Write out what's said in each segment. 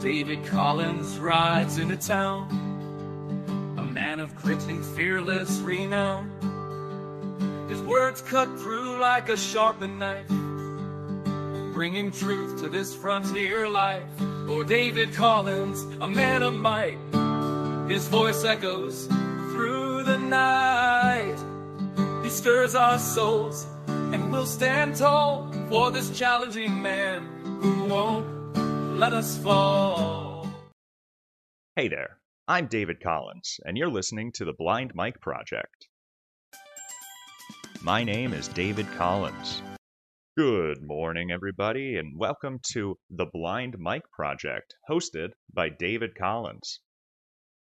David Collins rides into town, a man of grit and fearless renown. His words cut through like a sharpened knife, bringing truth to this frontier life. Oh, David Collins, a man of might, his voice echoes through the night. He stirs our souls, and we'll stand tall for this challenging man who won't let us fall. Hey there, I'm David Collins, and you're listening to the Blind Mike Project. My name is David Collins. Good morning, everybody, and welcome to the Blind Mike Project, hosted by David Collins.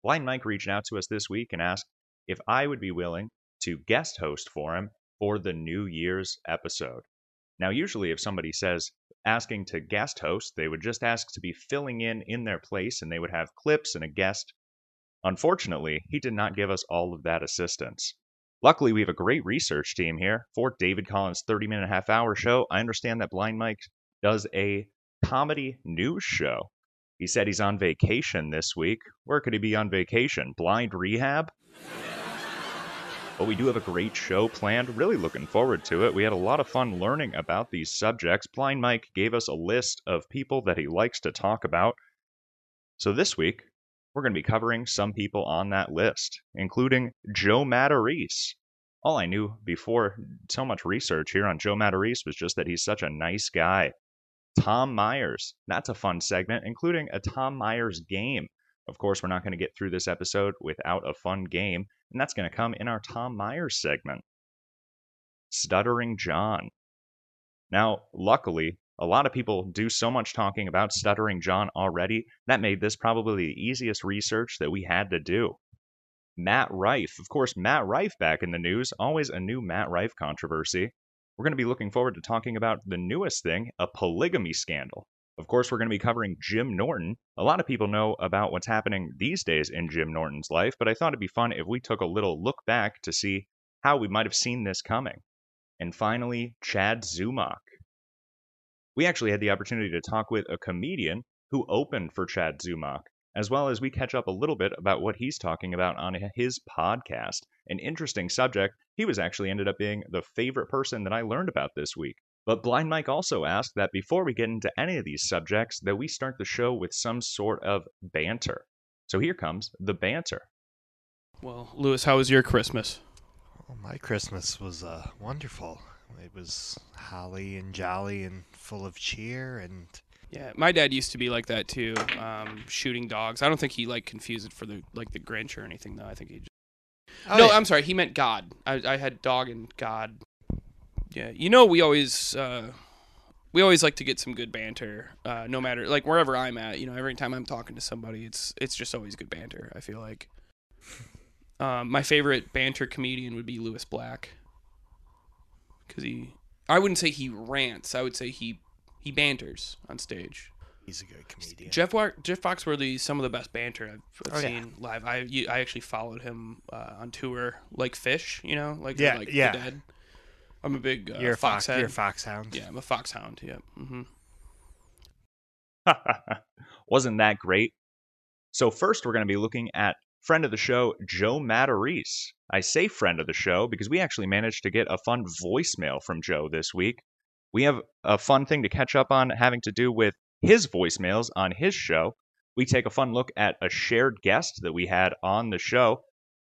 Blind Mike reached out to us this week and asked if I would be willing to guest host for him for the New Year's episode. Now, usually, if somebody says asking to guest host, they would just ask to be filling in in their place and they would have clips and a guest. Unfortunately, he did not give us all of that assistance. Luckily, we have a great research team here for David Collins' 30 minute half hour show. I understand that Blind Mike does a comedy news show. He said he's on vacation this week. Where could he be on vacation? Blind rehab? But we do have a great show planned. Really looking forward to it. We had a lot of fun learning about these subjects. Blind Mike gave us a list of people that he likes to talk about. So this week, we're going to be covering some people on that list, including Joe Matarese. All I knew before so much research here on Joe Matarese was just that he's such a nice guy. Tom Myers. That's a fun segment, including a Tom Myers game. Of course, we're not going to get through this episode without a fun game, and that's going to come in our Tom Myers segment. Stuttering John. Now, luckily, a lot of people do so much talking about Stuttering John already, that made this probably the easiest research that we had to do. Matt Rife. Of course, Matt Rife back in the news, always a new Matt Rife controversy. We're going to be looking forward to talking about the newest thing, a polygamy scandal. Of course, we're going to be covering Jim Norton. A lot of people know about what's happening these days in Jim Norton's life, but I thought it'd be fun if we took a little look back to see how we might have seen this coming. And finally, Chad Zumock. We actually had the opportunity to talk with a comedian who opened for Chad Zumock, as well as we catch up a little bit about what he's talking about on his podcast. An interesting subject. He was actually ended up being the favorite person that I learned about this week. But Blind Mike also asked that before we get into any of these subjects, that we start the show with some sort of banter. So here comes the banter. Well, Lewis, how was your Christmas? Well, my Christmas was uh, wonderful. It was holly and jolly and full of cheer and Yeah, my dad used to be like that too, um, shooting dogs. I don't think he like confused it for the like the Grinch or anything though. I think he. Just... Oh, no, yeah. I'm sorry. He meant God. I, I had dog and God. Yeah, you know we always uh, we always like to get some good banter, uh, no matter like wherever I'm at. You know, every time I'm talking to somebody, it's it's just always good banter. I feel like. Um, my favorite banter comedian would be Lewis Black. Because he, I wouldn't say he rants. I would say he he banters on stage. he's a good comedian. Jeff Wa- Jeff Foxworthy, some of the best banter I've, I've Oh, yeah. seen live. I you, I actually followed him uh, on tour, like Phish, you know, like Yeah, like yeah. the Dead. I'm a big uh, you're a fox. foxhead. You're a foxhound. Yeah, I'm a foxhound. Yep. hmm Wasn't that great? So, first, we're going to be looking at friend of the show, Joe Matarese. I say friend of the show because we actually managed to get a fun voicemail from Joe this week. We have a fun thing to catch up on having to do with his voicemails on his show. We take a fun look at a shared guest that we had on the show.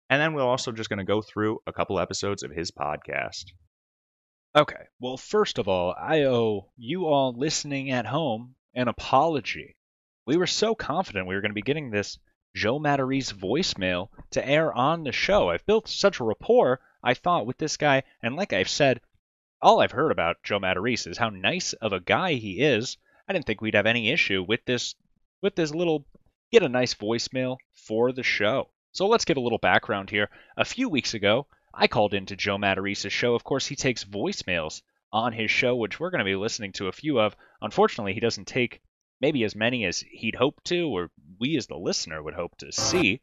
And then we're also just going to go through a couple episodes of his podcast. Okay. Well, first of all, I owe you all listening at home an apology. We were so confident we were going to be getting this Joe Matarese voicemail to air on the show. I've built such a rapport, I thought, with this guy, and like I've said, all I've heard about Joe Matarese is how nice of a guy he is. I didn't think we'd have any issue with this with this little get a nice voicemail for the show. So let's give a little background here. A few weeks ago, I called into Joe Matarese's show. Of course, he takes voicemails on his show, which we're going to be listening to a few of. Unfortunately, he doesn't take maybe as many as he'd hope to, or we as the listener would hope to see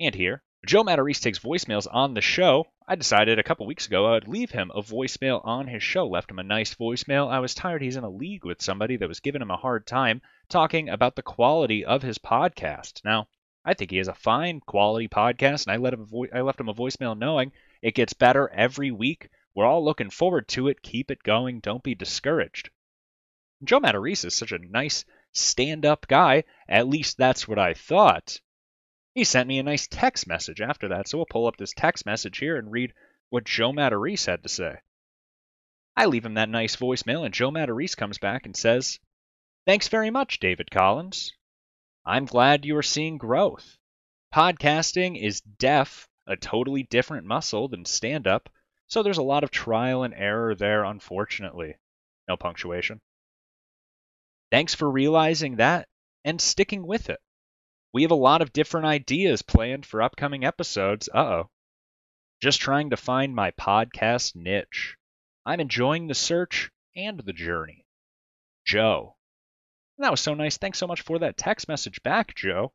and hear. Joe Matarese takes voicemails on the show. I decided a couple weeks ago I would leave him a voicemail on his show. Left him a nice voicemail. I was tired he's in a league with somebody that was giving him a hard time talking about the quality of his podcast. Now, I think he has a fine quality podcast, and I let him vo- I left him a voicemail knowing it gets better every week. We're all looking forward to it. Keep it going. Don't be discouraged. Joe Matarese is such a nice stand-up guy. At least that's what I thought. He sent me a nice text message after that, so we'll pull up this text message here and read what Joe Matarese had to say. I leave him that nice voicemail, and Joe Matarese comes back and says, Thanks very much, David Collins. I'm glad you are seeing growth. Podcasting is deaf, a totally different muscle than stand up, so there's a lot of trial and error there, unfortunately. No punctuation. Thanks for realizing that and sticking with it. We have a lot of different ideas planned for upcoming episodes. Uh oh. Just trying to find my podcast niche. I'm enjoying the search and the journey. Joe. That was so nice. Thanks so much for that text message back, Joe.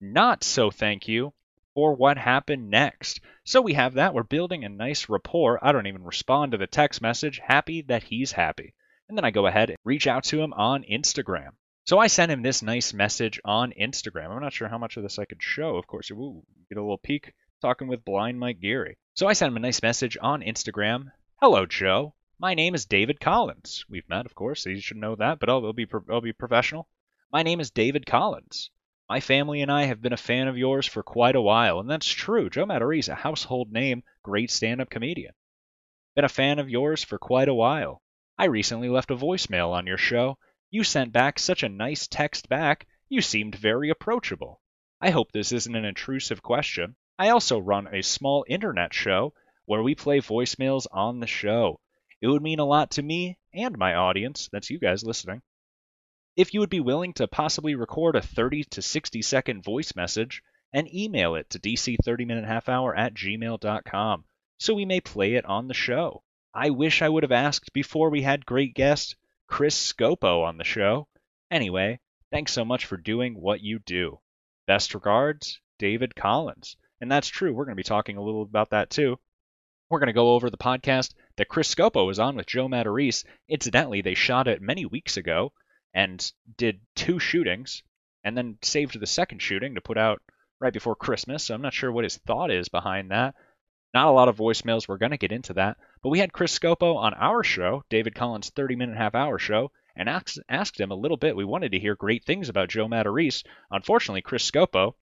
Not so thank you for what happened next. So we have that. We're building a nice rapport. I don't even respond to the text message. Happy that he's happy. And then I go ahead and reach out to him on Instagram. So I sent him this nice message on Instagram. I'm not sure how much of this I could show. Of course, ooh, get a little peek talking with blind Mike Geary. So I sent him a nice message on Instagram. Hello, Joe. My name is David Collins. We've met, of course, you should know that, but I'll, I'll be I'll be professional. My name is David Collins. My family and I have been a fan of yours for quite a while, and that's true. Joe Matarese, a household name, great stand-up comedian. Been a fan of yours for quite a while. I recently left a voicemail on your show. You sent back such a nice text back. You seemed very approachable. I hope this isn't an intrusive question. I also run a small internet show where we play voicemails on the show. It would mean a lot to me and my audience, that's you guys listening, if you would be willing to possibly record a 30 to 60 second voice message and email it to dc30minutehalfhour at gmail.com so we may play it on the show. I wish I would have asked before we had great guest Chris Scopo on the show. Anyway, thanks so much for doing what you do. Best regards, David Collins. And that's true. We're going to be talking a little about that too. We're going to go over the podcast that Chris Scopo was on with Joe Matarese. Incidentally, they shot it many weeks ago and did two shootings and then saved the second shooting to put out right before Christmas. So I'm not sure what his thought is behind that. Not a lot of voicemails. We're going to get into that. But we had Chris Scopo on our show, David Collins' 30 minute half hour show, and asked, asked him a little bit. We wanted to hear great things about Joe Matarese. Unfortunately, Chris Scopo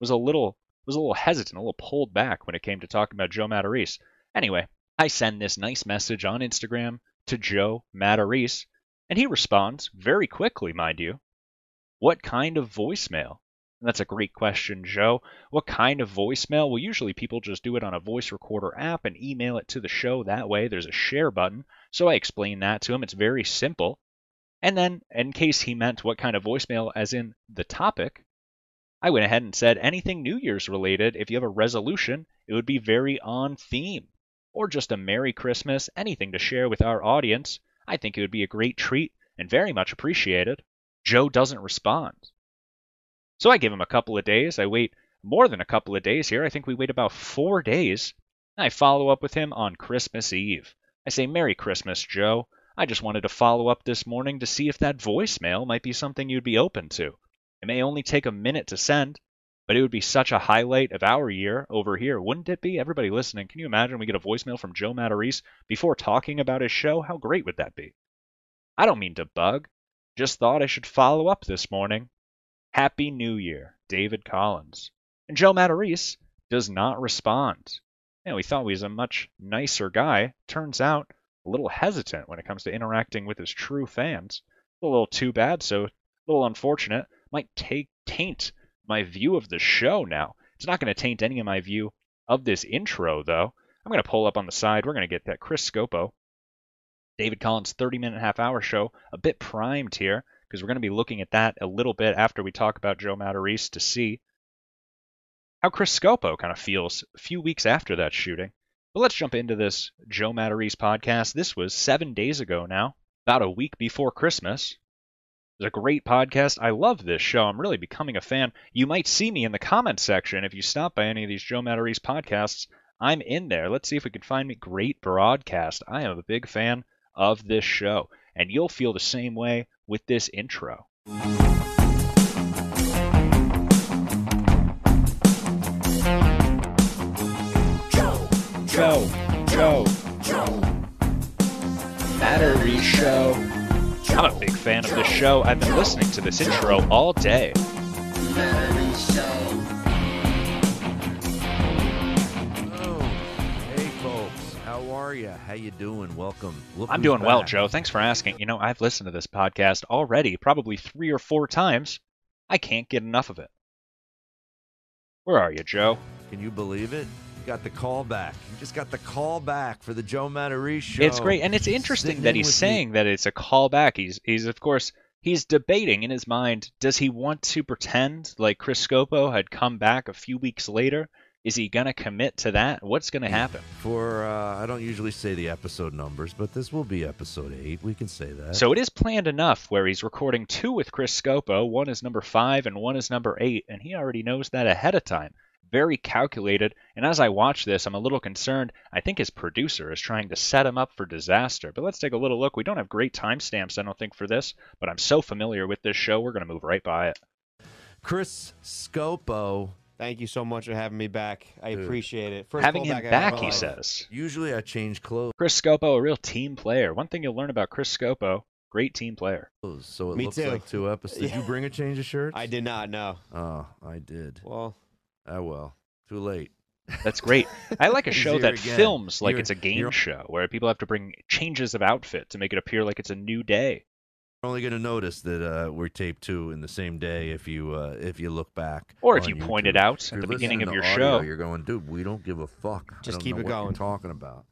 was a little was a little hesitant, a little pulled back when it came to talking about Joe Matarese. Anyway, I send this nice message on Instagram to Joe Matarese, and he responds very quickly, mind you. What kind of voicemail? And that's a great question, Joe. What kind of voicemail? Well, usually people just do it on a voice recorder app and email it to the show that way. There's a share button. So I explained that to him. It's very simple. And then, in case he meant what kind of voicemail, as in the topic, I went ahead and said anything New Year's related, if you have a resolution, it would be very on theme. Or just a Merry Christmas, anything to share with our audience. I think it would be a great treat and very much appreciated. Joe doesn't respond. So I give him a couple of days. I wait more than a couple of days here. I think we wait about four days. I follow up with him on Christmas Eve. I say, Merry Christmas, Joe. I just wanted to follow up this morning to see if that voicemail might be something you'd be open to. It may only take a minute to send, but it would be such a highlight of our year over here, wouldn't it be? Everybody listening, can you imagine we get a voicemail from Joe Matarese before talking about his show? How great would that be? I don't mean to bug. Just thought I should follow up this morning. Happy New Year, David Collins. And Joe Matarese does not respond. You know, we thought he was a much nicer guy. Turns out a little hesitant when it comes to interacting with his true fans. A little too bad, so a little unfortunate. Might take taint my view of the show now. It's not going to taint any of my view of this intro, though. I'm going to pull up on the side. We're going to get that Chris Scopo, David Collins 30 minute half hour show, a bit primed here because we're going to be looking at that a little bit after we talk about Joe Matarese to see how Chris Scopo kind of feels a few weeks after that shooting. But let's jump into this Joe Matarese podcast. This was seven days ago now, about a week before Christmas. It's a great podcast. I love this show. I'm really becoming a fan. You might see me in the comment section if you stop by any of these Joe Matarese podcasts. I'm in there. Let's see if we can find me great broadcast. I am a big fan of this show, and you'll feel the same way with this intro. Joe, Joe, Joe, Joe. Battery Show. I'm a big fan of this show. I've been listening to this intro all day. Oh, hey folks, how are you? How you doing? Welcome. Look I'm doing well. Joe. Thanks for asking. You know, I've listened to this podcast already, probably three or four times. I can't get enough of it. Where are you, Joe? Can you believe it? Got the call back. You just got the call back for the Joe Matarese show. It's great, and it's interesting Sitting that he's with me. saying that it's a callback. He's he's of course he's debating in his mind. Does he want to pretend like Chris Scopo had come back a few weeks later? Is he gonna commit to that? What's gonna happen? For uh, I don't usually say the episode numbers, but this will be episode eight. We can say that. So it is planned enough where he's recording two with Chris Scopo. One is number five and one is number eight, and he already knows that ahead of time. Very calculated. And as I watch this, I'm a little concerned. I think his producer is trying to set him up for disaster. But let's take a little look. We don't have great timestamps, I don't think, for this, but I'm so familiar with this show, we're going to move right by it. Chris Scopo. Thank you so much for having me back. I Dude. appreciate it. First Having callback him back, he had. says. Usually I change clothes, Chris Scopo, a real team player. One thing you'll learn about Chris Scopo, great team player. so it Me looks too. like two episodes. Did you bring a change of shirts? I did not know. Oh, I did. Well, Oh well, too late. That's great. I like a show that again. films like You're- it's a game you're- show where people have to bring changes of outfit to make it appear like it's a new day. You're only going to notice that uh, we're taped two in the same day if you uh, if you look back, Or if on you point it out If at the beginning of your audio, show. You're going, dude. We don't give a fuck. I Just don't keep know it what you're going." talking about.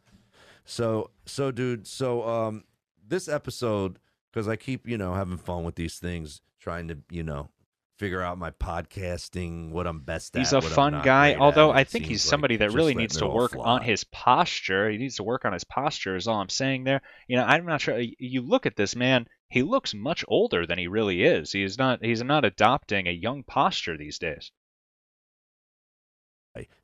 So so dude. So um, this episode because I keep you know having fun with these things, trying to you know figure out my podcasting, what I'm best He's at. He's a fun guy, great at. although I think he's like somebody that really needs to work on his posture. He needs to work on his posture, is all I'm saying there. You know, I'm not sure. You look at this man, he looks much older than he really is. He's not, he's not adopting a young posture these days.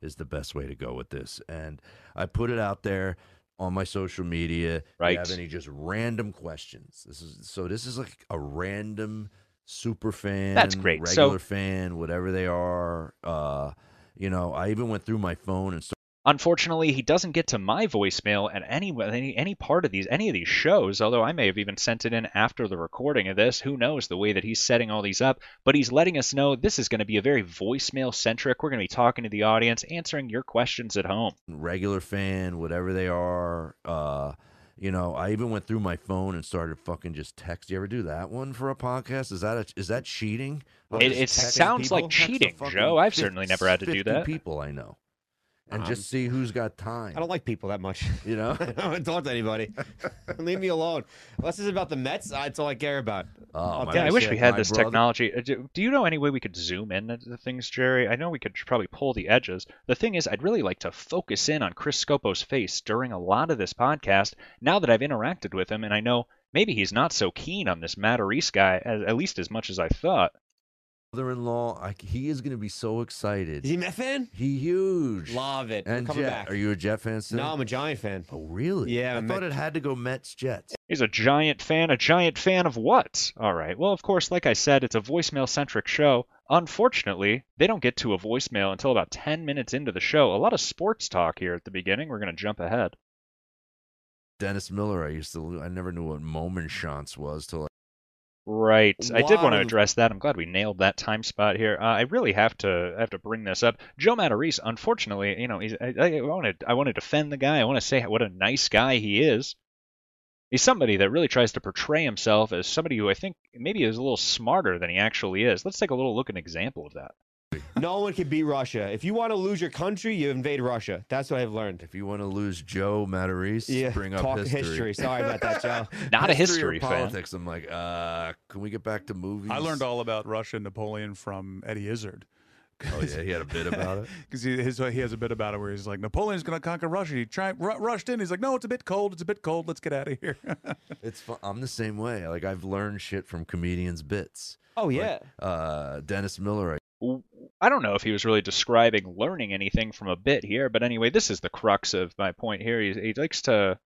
is the best way to go with this. And I put it out there on my social media. Right. you have any just random questions? This is so this is like a random super fan, That's great. So- regular fan, whatever they are. Uh, you know, I even went through my phone and started Unfortunately, he doesn't get to my voicemail at any any any part of these any of these shows. Although I may have even sent it in after the recording of this. Who knows the way that he's setting all these up? But he's letting us know this is going to be a very voicemail centric. We're going to be talking to the audience, answering your questions at home. regular fan, whatever they are. Uh, you know, I even went through my phone and started fucking just text. You ever do that one for a podcast? Is that a, is that cheating? It, it sounds people. like cheating, Joe. I've 50 certainly never had to do that. People I know, and Um, just see who's got time. I don't like people that much. You know? I don't talk to anybody. Leave me alone. Unless it's about the Mets, that's all I care about. Oh, I'll my Yeah, I wish we had My this brother- technology. Uh, Do do you know any way we could zoom in into things, Jerry? I know we could probably pull the edges. The thing is, I'd really like to focus in on Chris Scopo's face during a lot of this podcast. Now that I've interacted with him, and I know maybe he's not so keen on this Matarese guy, as, at least as much as I thought. Brother-in-law, I, he is going to be so excited. Is he a Met fan? he huge. Love it. We're and coming Jet, back. are you a Jet fan? Still? No, I'm a Giant fan. Oh, really? Yeah, I I'm thought a- it had to go Mets Jets. He's a giant fan. A giant fan of what? All right. Well, of course, like I said, it's a voicemail centric show. Unfortunately, they don't get to a voicemail until about 10 minutes into the show. A lot of sports talk here at the beginning. We're going to jump ahead. Dennis Miller, I used to. I never knew what moment chance was till Right. I did want to address that. I'm glad we nailed that time spot here. Uh, I really have to have to bring this up. Joe Matarese, unfortunately, you know, he's, I, I want to I want to defend the guy. I want to say what a nice guy he is. He's somebody that really tries to portray himself as somebody who I think maybe is a little smarter than he actually is. Let's take a little look at an example of that. No one can beat Russia. If you want to lose your country, you invade Russia. That's what I've learned. If you want to lose Joe Matarese, bring up talk history. Sorry about that, Joe. Not a History history or fan. politics. I'm like, uh, can we get back to movies? I learned all about Russia and Napoleon from Eddie Izzard. Oh yeah, he had a bit about it. Because he, his, he has a bit about it where he's like, Napoleon's going to conquer Russia. He tried, ru- rushed in. He's like, no, it's a bit cold. It's a bit cold. Let's get out of here. It's fun. I'm the same way. Like I've learned shit from comedians' bits. Oh yeah. Uh, Dennis Miller. I- I don't know if he was really describing learning anything from a bit here, but anyway, this is the crux of my point here. He, he likes to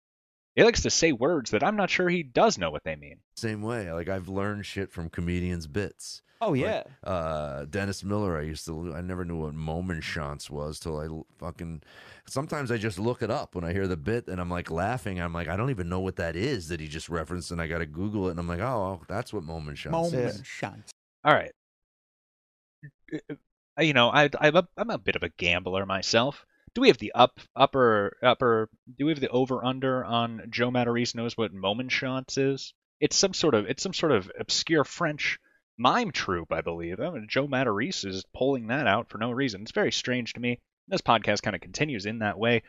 he likes to say words that I'm not sure he does know what they mean. Same way. Like I've learned shit from comedians' bits. Oh Like, yeah. uh, Dennis Miller. I used to. I never knew what moment shots was till I fucking. Sometimes I just look it up when I hear the bit and I'm like laughing. I'm like, I don't even know what that is that he just referenced, and I got to Google it, and I'm like, oh, that's what moment shots. is. Moment shots. All right. You know, I, I'm a, I'm a bit of a gambler myself. Do we have the up upper upper? Do we have the over under on Joe Matarese knows what moment shots is? It's some sort of it's some sort of obscure French mime troupe, I believe. I mean, Joe Matarese is pulling that out for no reason. It's very strange to me. This podcast kind of continues in that way.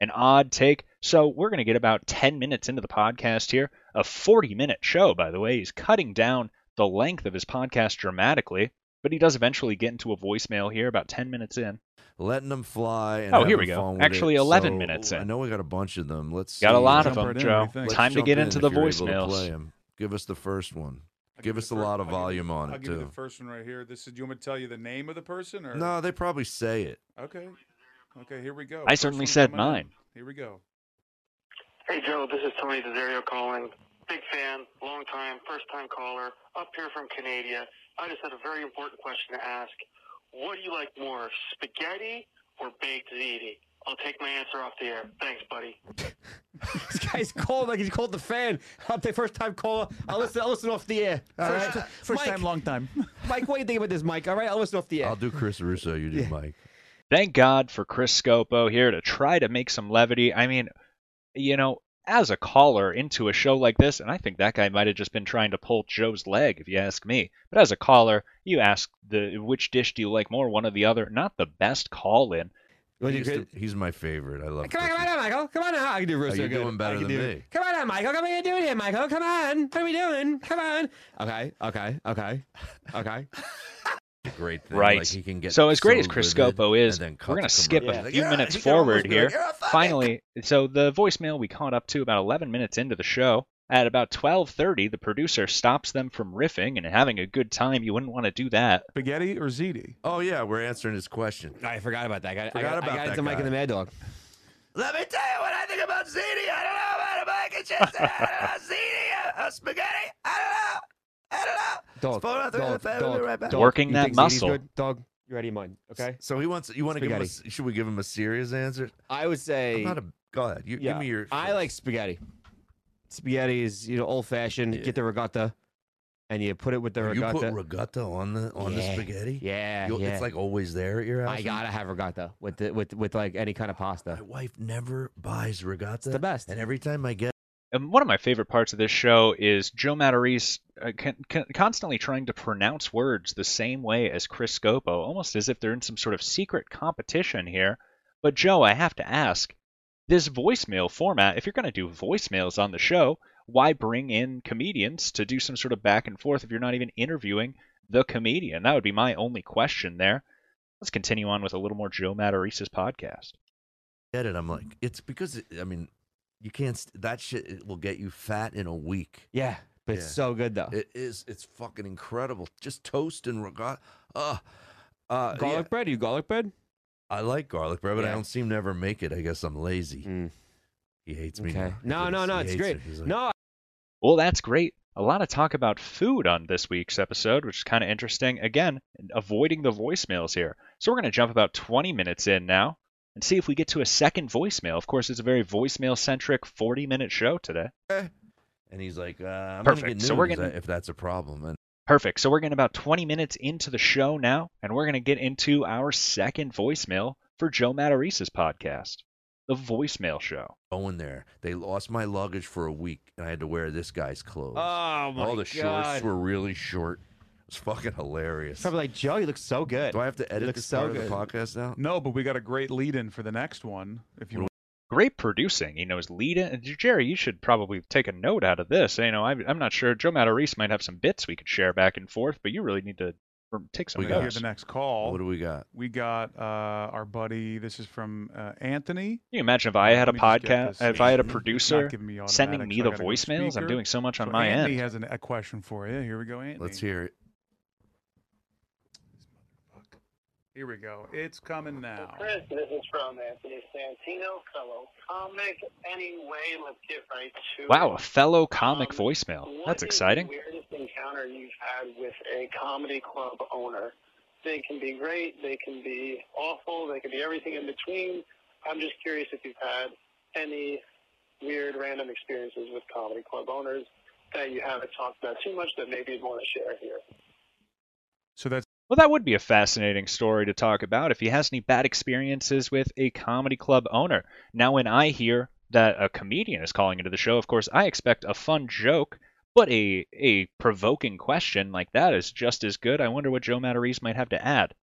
An odd take. So we're going to get about 10 minutes into the podcast here. A 40 minute show, by the way. He's cutting down the length of his podcast dramatically, but he does eventually get into a voicemail here about 10 minutes in. Letting them fly. And Oh, here we go. Actually, it. 11 So, minutes in. I know we got a bunch of them. Let's Got a see. lot of them, right Joe. what do you think? Let's Time to get in into if the you're able voicemails. Give us the first one. I'll Give us the a lot of I'll give you- volume on I'll it give you too. the first one right here. This is. Do you want me to tell you the name of the person or? No, they probably say it. Okay. Okay. Here we go. I First certainly said coming in. mine. Here we go. Hey Joe, this is Tony Desario calling. Big fan, long time, first time caller, up here from Canada. I just had a very important question to ask. What do you like more, spaghetti or baked ziti? I'll take my answer off the air. Thanks, buddy. this guy's cold like he's called the fan. I'm the first time caller. I'll listen. I'll listen off the air. All First, right? first Mike, time, long time. Mike, what do you think about this, Mike? All right, I'll listen off the air. I'll do Chris Russo. You do Yeah. Mike. Thank God for Chris Scopo here to try to make some levity. I mean, you know, as a caller into a show like this, and I think that guy might have just been trying to pull Joe's leg, if you ask me. But as a caller, you ask the which dish do you like more, one or the other. Not the best call in. What do He you used to- he's my favorite. I love. Come on, come on, now, Michael. Come on, now. I can do Oh, Russo you're good. doing better than do- me. Come on, now, Michael. Come on, what are you doing here, Michael? Come on. What are we doing? Come on. Okay, okay, okay, okay. a great thing. Right. Like he can get so as great so as Chris Scopo is, and then cut we're going to to skip commercial. a few "Yeah, minutes he can almost forward here. You're a fucking Finally, so the voicemail we caught up to about 11 minutes into the show. At about 12:30, the producer stops them from riffing and having a good time. You wouldn't want to do that. Spaghetti or ziti? Oh yeah, we're answering his question. I forgot about that. I got, Forgot I got, about I got that into Mike and the Mad Dog. Let me tell you what I think about ziti. I don't know about a bag of chips. I don't know ziti, a, a spaghetti. I don't know. I don't know. Dog, Phone out there, dog, dog, right back. dog. Working You that muscle. Good? Dog, you ready, mine? Okay. So he wants. You want to give him? A, should we give him a serious answer? I would say. I'm not a. Go ahead. You yeah, give me your. I like spaghetti. Spaghetti is you know old fashioned. Yeah. Get the ricotta, and you put it with the you ricotta. put ricotta on the on the spaghetti. Yeah, You'll- yeah. It's like always there at your house. I gotta have ricotta with the, with with like any kind of pasta. My wife never buys ricotta. It's the best. And every time I get, And one of my favorite parts of this show is Joe Matarese uh, con- con- constantly trying to pronounce words the same way as Chris Scopo, almost as if they're in some sort of secret competition here. But Joe, I have to ask, this voicemail format, if you're going to do voicemails on the show, why bring in comedians to do some sort of back and forth if you're not even interviewing the comedian? That would be my only question there. Let's continue on with a little more Joe Matarese's podcast. get it, I'm like, it's because I mean, you can't. st- That shit it will get you fat in a week. Yeah, but Yeah. it's so good though. It is. It's fucking incredible. Just toast and ricotta. Uh, uh, garlic yeah, bread? You garlic bread? I like garlic bread, but I Yeah. don't seem to ever make it. I guess I'm lazy. Mm. He hates me. Okay. now. No, He no, hates- no. he It's hates great. it. He's like, No, Well, that's great. A lot of talk about food on this week's episode, which is kind of interesting. Again, avoiding the voicemails here. So we're going to jump about 20 minutes in now and see if we get to a second voicemail. Of course, it's a very voicemail centric 40 minute show today. and he's like, uh, I'm Perfect. Gonna get So we're news getting- if that's a problem. And Perfect. So we're getting about 20 minutes into the show now, and we're going to get into our second voicemail for Joe Matarese's podcast, The Voicemail Show. going there, they lost my luggage for a week, and I had to wear this guy's clothes. Oh my God. All the god! shorts were really short. It was fucking hilarious. Probably like Joe. You look so good. Do I have to edit looks this so part good. of the podcast now? No, but we got a great lead in for the next one. If you Great producing. He knows lead in. Jerry, you should probably take a note out of this. You know, I'm, I'm not sure. Joe Matarese might have some bits we could share back and forth, but you really need to take some We we got got hear notes. the next call. What do we got? we got uh, our buddy. This is from uh, Anthony. Can you imagine if I had a Let me podcast, if I had a producer me sending me so the voicemails? I'm doing so much on So my Anthony end. has an, a question for you. Here we go, Anthony. Let's hear it. Here we go. It's coming now. Chris, this is from Anthony Santino, fellow comic. Anyway, let's get right to Wow, a fellow comic Um, voicemail. What That's is exciting. The weirdest encounter you've had with a comedy club owner. They can be great, they can be awful, they can be everything in between. I'm just curious if you've had any weird, random experiences with comedy club owners that you haven't talked about too much that maybe you'd want to share here. So that's Well, that would be a fascinating story to talk about if he has any bad experiences with a comedy club owner. Now, when I hear that a comedian is calling into the show, of course, I expect a fun joke, but a a provoking question like that is just as good. I wonder what Joe Matarese might have to add.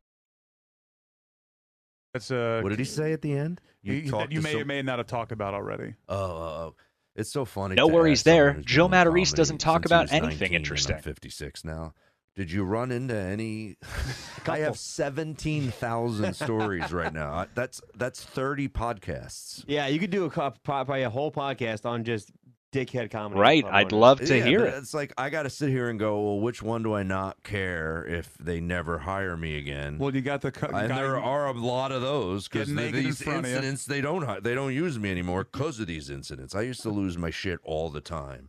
that's uh. What did he say at the end? You, talked that you may some- or may not have talked about already. Oh, oh, oh. It's so funny. No worries there. Joe been Matarese doesn't talk about anything 19 and I'm interesting. 56 now. Did you run into any? I have 17,000 stories right now. That's that's 30 podcasts. Yeah, you could do a probably a whole podcast on just dickhead comedy. Right, I'd love to Yeah, hear it. It's like I got to sit here and go, well, which one do I not care if they never hire me again? Well, you got the co- and guy there are a lot of those because Get naked in these front of you. incidents they don't they don't use me anymore because of these incidents. I used to lose my shit all the time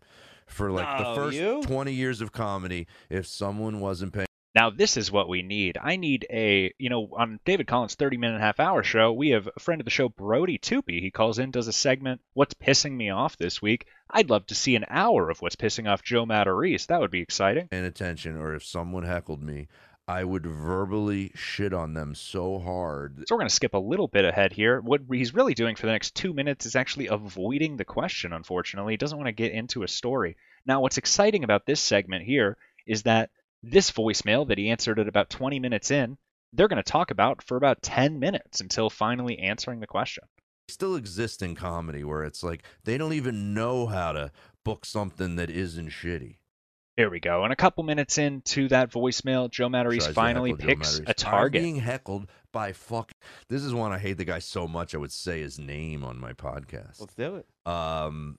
for like the first you? 20 years of comedy. If someone wasn't paying. Now, this is what we need. I need a, you know, on David Collins' 30 minute and half hour show, we have a friend of the show, Brody Toopy. He calls in, does a segment, What's Pissing Me Off This Week. I'd love to see an hour of What's Pissing Off Joe Matarese. That would be exciting. paying attention or if someone heckled me, I would verbally shit on them so hard. So we're going to skip a little bit ahead here. What he's really doing for the next two minutes is actually avoiding the question, unfortunately. He doesn't want to get into a story. Now, what's exciting about this segment here is that this voicemail that he answered at about 20 minutes in, they're going to talk about for about 10 minutes until finally answering the question. Still exist in comedy where it's like they don't even know how to book something that isn't shitty. Here we go. And a couple minutes into that voicemail, Joe Matarese Tries finally heckle Joe picks Matarese. a I'm target. being heckled by fuck. This is one I hate the guy so much I would say his name on my podcast. Let's do it. Um,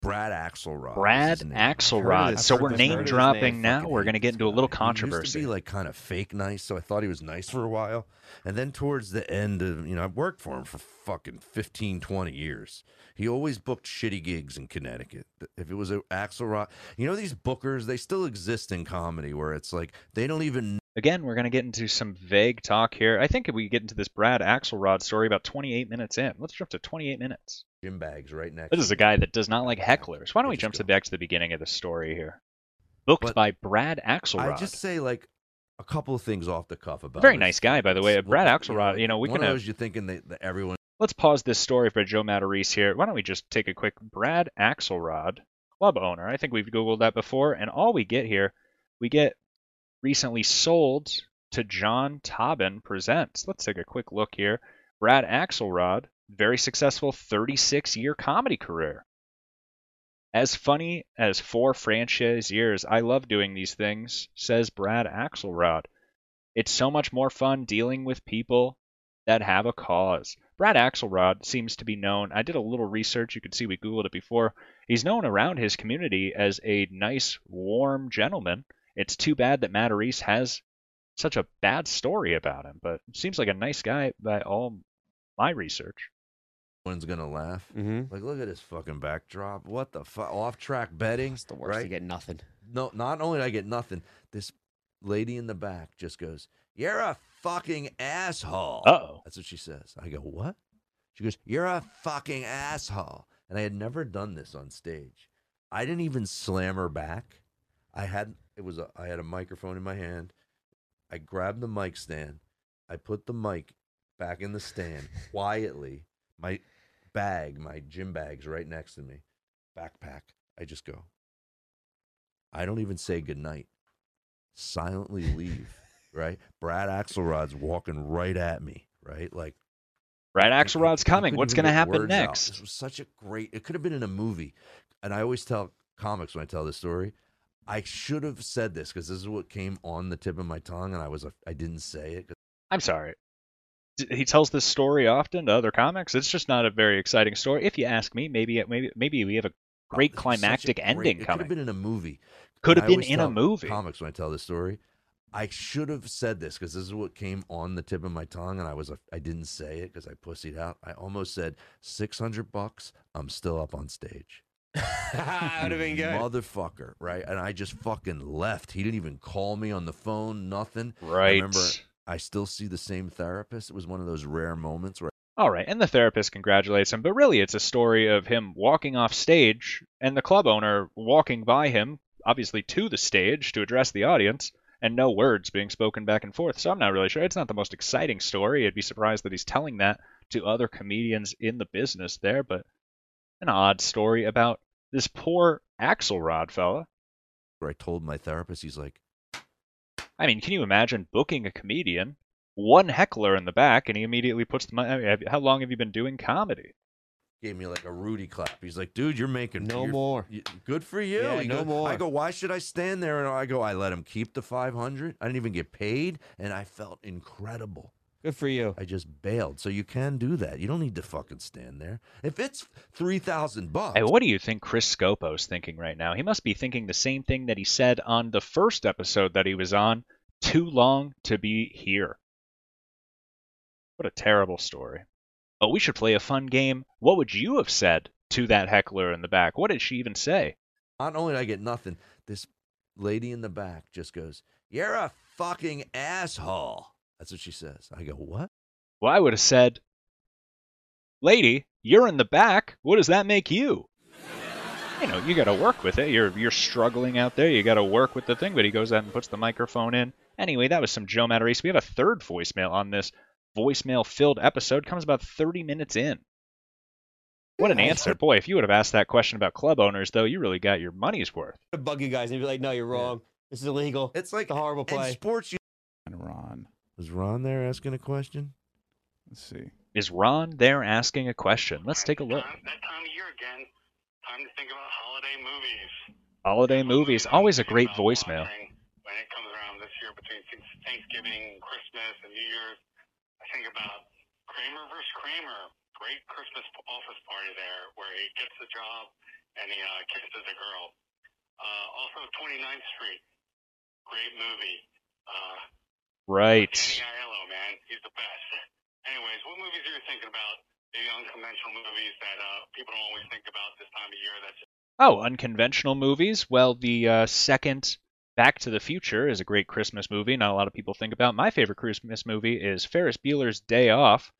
Brad Axelrod. Brad. Axelrod. So we're name dropping name. now. Fucking We're going to get into a guy. little He used controversy. to be like kind of fake nice, so I thought he was nice for a while. And then towards the end of, you know, I've worked for him for fucking 15, 20 years. He always booked shitty gigs in Connecticut. If it was an Axelrod, you know, these bookers, they still exist in comedy where it's like they don't even Again, we're going to get into some vague talk here. I think if we get into this Brad Axelrod story about 28 minutes in, let's jump to 28 minutes. gym bags right next. This is a guy that does not like hecklers. Why don't we jump to back to the beginning of the story here? Booked But by Brad Axelrod. I just say like a couple of things off the cuff about. Very this. nice guy, by the way. Brad Axelrod, you know, we one can of have- you're thinking that, that everyone Let's pause this story for Joe Matarese here. Why don't we just take a quick Brad Axelrod, club owner? I think we've Googled that before, and all we get here, we get recently sold to John Tobin Presents. Let's take a quick look here. Brad Axelrod, very successful 36 year comedy career. As funny as four franchise years, I love doing these things, says Brad Axelrod. It's so much more fun dealing with people that have a cause. Brad Axelrod seems to be known. I did a little research. You could see we Googled it before. He's known around his community as a nice, warm gentleman. It's too bad that Matarese has such a bad story about him, but seems like a nice guy by all my research. one's gonna laugh. Mm-hmm. Like, look at this fucking backdrop. What the fuck? Off track betting. It's the worst. right? You get nothing. No, not only did I get nothing, this lady in the back just goes, "You're a fucking asshole." Uh-oh. That's what she says. I go, "What?" She goes, "You're a fucking asshole." And I had never done this on stage. I didn't even slam her back. I had it was a I had a microphone in my hand. I grabbed the mic stand. I put the mic back in the stand quietly. My bag, my gym bag's right next to me. Backpack. I just go. I don't even say goodnight. Silently leave. right? Brad Axelrod's walking right at me. Right? Like Brad Axelrod's coming. What's going to happen words out. next? This was such a great. It could have been in a movie, and I always tell comics when I tell this story. I should have said this because this is what came on the tip of my tongue, and I was I didn't say it. 'cause I'm sorry. He tells this story often to other comics. It's just not a very exciting story. If you ask me, maybe maybe maybe we have a oh, great this was such a climactic great- ending It could have been in a movie. Could have been in a movie. Comics when I tell this story. I should have said this because this is what came on the tip of my tongue, and I was I didn't say it because I pussied out. I almost said six hundred bucks. I'm still up on stage. would have been good. Motherfucker, right? And I just fucking left. He didn't even call me on the phone, nothing. I Right. remember I still see the same therapist. It was one of those rare moments where All right, and the therapist congratulates him, but really it's a story of him walking off stage and the club owner walking by him, obviously to the stage to address the audience, and no words being spoken back and forth. So I'm not really sure. It's not the most exciting story. I'd be surprised that he's telling that to other comedians in the business there, but an odd story about this poor Axelrod fella. where I told my therapist, he's like, I mean, can you imagine booking a comedian, one heckler in the back, and he immediately puts the money? I mean, have- how long have you been doing comedy? gave me like a Rudy clap. He's like, dude, you're making No you're- more. you- good for you. Yeah, no goes- more. I go, why should I stand there? And I go, I let him keep the 500. I didn't even get paid, and I felt incredible. Good for you. I just bailed. So you can do that. You don't need to fucking stand there. If it's three thousand bucks, Hey, what do you think Chris Scopo's thinking right now? He must be thinking the same thing that he said on the first episode that he was on. Too long to be here. What a terrible story. Oh, we should play a fun game. What would you have said to that heckler in the back? What did she even say? not only did I get nothing, this lady in the back just goes, "You're a fucking asshole." That's what she says. I go, "What?" Well, I would have said, Lady, you're in the back. What does that make you? You know, you got to work with it. You're you're struggling out there. You got to work with the thing. But he goes out and puts the microphone in. Anyway, that was some Joe Matarese. We have a third voicemail on this voicemail-filled episode. Comes about 30 minutes in. What an answer, boy! If you would have asked that question about club owners, though, you really got your money's worth. I'd bug you guys and be like, no, you're wrong. This is illegal. It's like It's a horrible in play. sports. You And Ron. Was Ron there asking a question? Let's see. Is Ron there asking a question? Let's take a look. Time, that time of year again. Time to think about holiday movies. Holiday movies, always a great about voicemail. When it comes around this year between Thanksgiving, Christmas, and New Year's, I think about Kramer versus Kramer. Great Christmas office party there where he gets the job and he uh, kisses a girl. Uh, also, 29th Street. Great movie. Uh, Right. Danny Aiello, man, he's the best. Anyways, what movies are you thinking about? Maybe unconventional movies that uh, people don't always think about this time of year. That's Oh, unconventional movies. Well, the uh, second Back to the Future is a great Christmas movie. Not a lot of people think about. My favorite Christmas movie is Ferris Bueller's Day Off.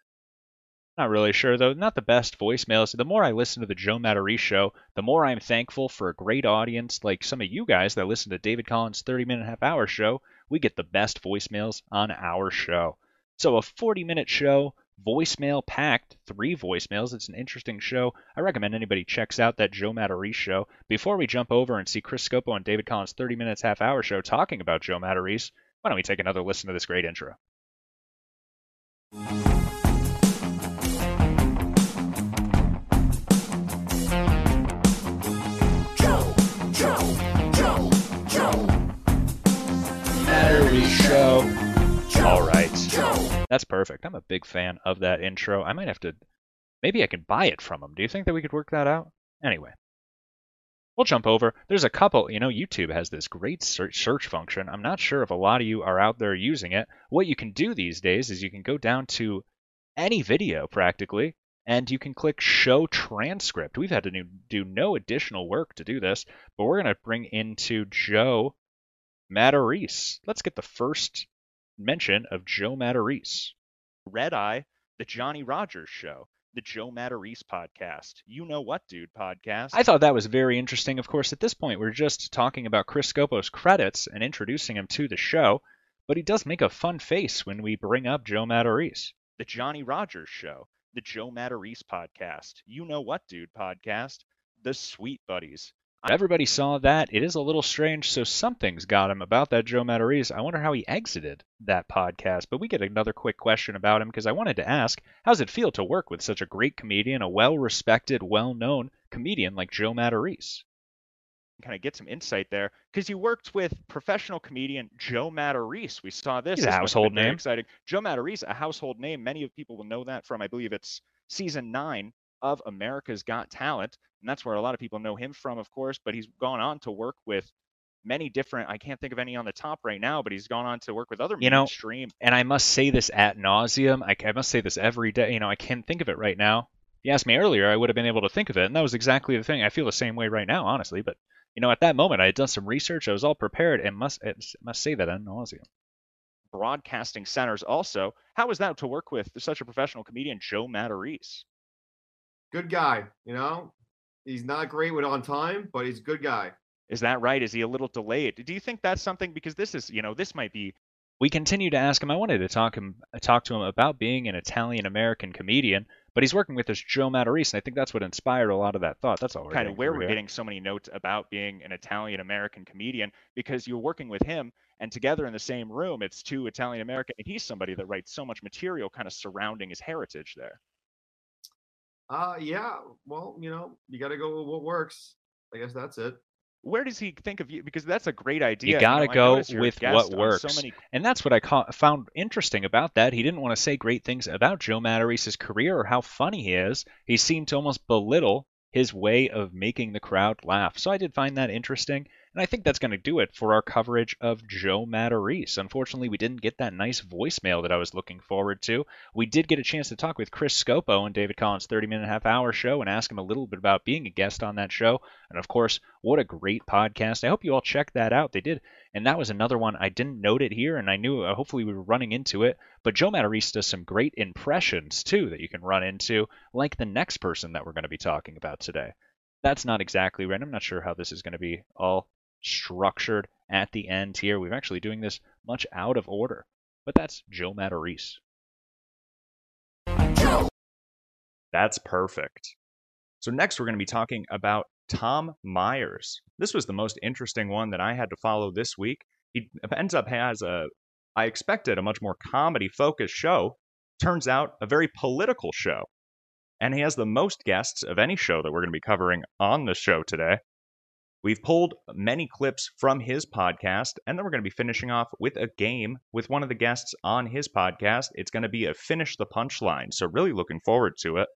Not really sure though. Not the best voicemails. The more I listen to the Joe Matarese show, the more I'm thankful for a great audience like some of you guys that listen to David Collins' 30 minute half hour show. We get the best voicemails on our show. So a 40 minute show, voicemail packed, three voicemails. It's an interesting show. I recommend anybody checks out that Joe Matarese show. Before we jump over and see Chris Scopo and David Collins' 30 minutes half hour show talking about Joe Matarese, why don't we take another listen to this great intro? All right. That's perfect. I'm a big fan of that intro. I might have to. Maybe I can buy it from him. Do you think that we could work that out? Anyway, we'll jump over. There's a couple. You know, YouTube has this great search, search function. I'm not sure if a lot of you are out there using it. What you can do these days is you can go down to any video practically, and you can click Show Transcript. We've had to do, do no additional work to do this, but we're going to bring into Joe Matarese. Let's get the first mention of Joe Matarese. Red Eye, the Johnny Rogers Show, the Joe Matarese podcast, You Know What Dude podcast. I thought that was very interesting. Of course, at this point, we're just talking about Chris Scopo's credits and introducing him to the show, but he does make a fun face when we bring up Joe Matarese. The Johnny Rogers Show, the Joe Matarese podcast, You Know What Dude podcast, the Sweet Buddies, Everybody saw that. It is a little strange, so something's got him about that Joe Matarese. I wonder how he exited that podcast. But we get another quick question about him because I wanted to ask, how's it feel to work with such a great comedian, a well-respected, well-known comedian like Joe Matarese? Kind of get some insight there because you worked with professional comedian Joe Matarese. We saw this. He's a This must have household name. Exciting. Joe Matarese, a household name. Many of people will know that from, I believe it's season nine of America's Got Talent, and that's where a lot of people know him from, of course. But he's gone on to work with many different. I can't think of any on the top right now, but he's gone on to work with other You know, mainstream. and I must say this at nauseum. I, I must say this every day. You know, I can't think of it right now. If you asked me earlier, I would have been able to think of it, and that was exactly the thing. I feel the same way right now, honestly. But you know, at that moment, I had done some research. I was all prepared, and must I must say that ad nauseum. Broadcasting centers also. How was that to work with such a professional comedian, Joe Matarese? Good guy, you know. He's not great with on time, but he's a good guy. Is that right? Is he a little delayed? Do you think that's something because this is, you know, this might be we continue to ask him. I wanted to talk him uh, talk to him about being an Italian American comedian, but he's working with this Joe Matarese, and I think that's what inspired a lot of that thought. That's all kind of where we're getting so many notes about being an Italian American comedian because you're working with him and together in the same room, it's two Italian American, and he's somebody that writes so much material kind of surrounding his heritage there. Uh yeah. Well, you know, you got to go with what works. I guess that's it. Where does he think of you? Because that's a great idea. You gotta know, go notice you're a with what works. So many And that's what I ca- found interesting about that. He didn't want to say great things about Joe Matarese's career or how funny he is. He seemed to almost belittle his way of making the crowd laugh. So I did find that interesting. And I think that's going to do it for our coverage of Joe Matarese. Unfortunately, we didn't get that nice voicemail that I was looking forward to. We did get a chance to talk with Chris Scopo on David Collins' 30 minute half hour show and ask him a little bit about being a guest on that show. And of course, what a great podcast. I hope you all checked that out. They did. And that was another one I didn't note it here, and I knew uh, hopefully we were running into it. But Joe Matarese does some great impressions too that you can run into, like the next person that we're going to be talking about today. That's not exactly right. I'm not sure how this is going to be all structured at the end here. We're actually doing this much out of order. But that's Joe Matarese. That's perfect. So next we're going to be talking about Tom Myers. This was the most interesting one that I had to follow this week. He ends up has a I expected a much more comedy focused show. Turns out a very political show. And he has the most guests of any show that we're going to be covering on the show today. We've pulled many clips from his podcast, and then we're going to be finishing off with a game with one of the guests on his podcast. It's going to be a finish the punchline, so really looking forward to it.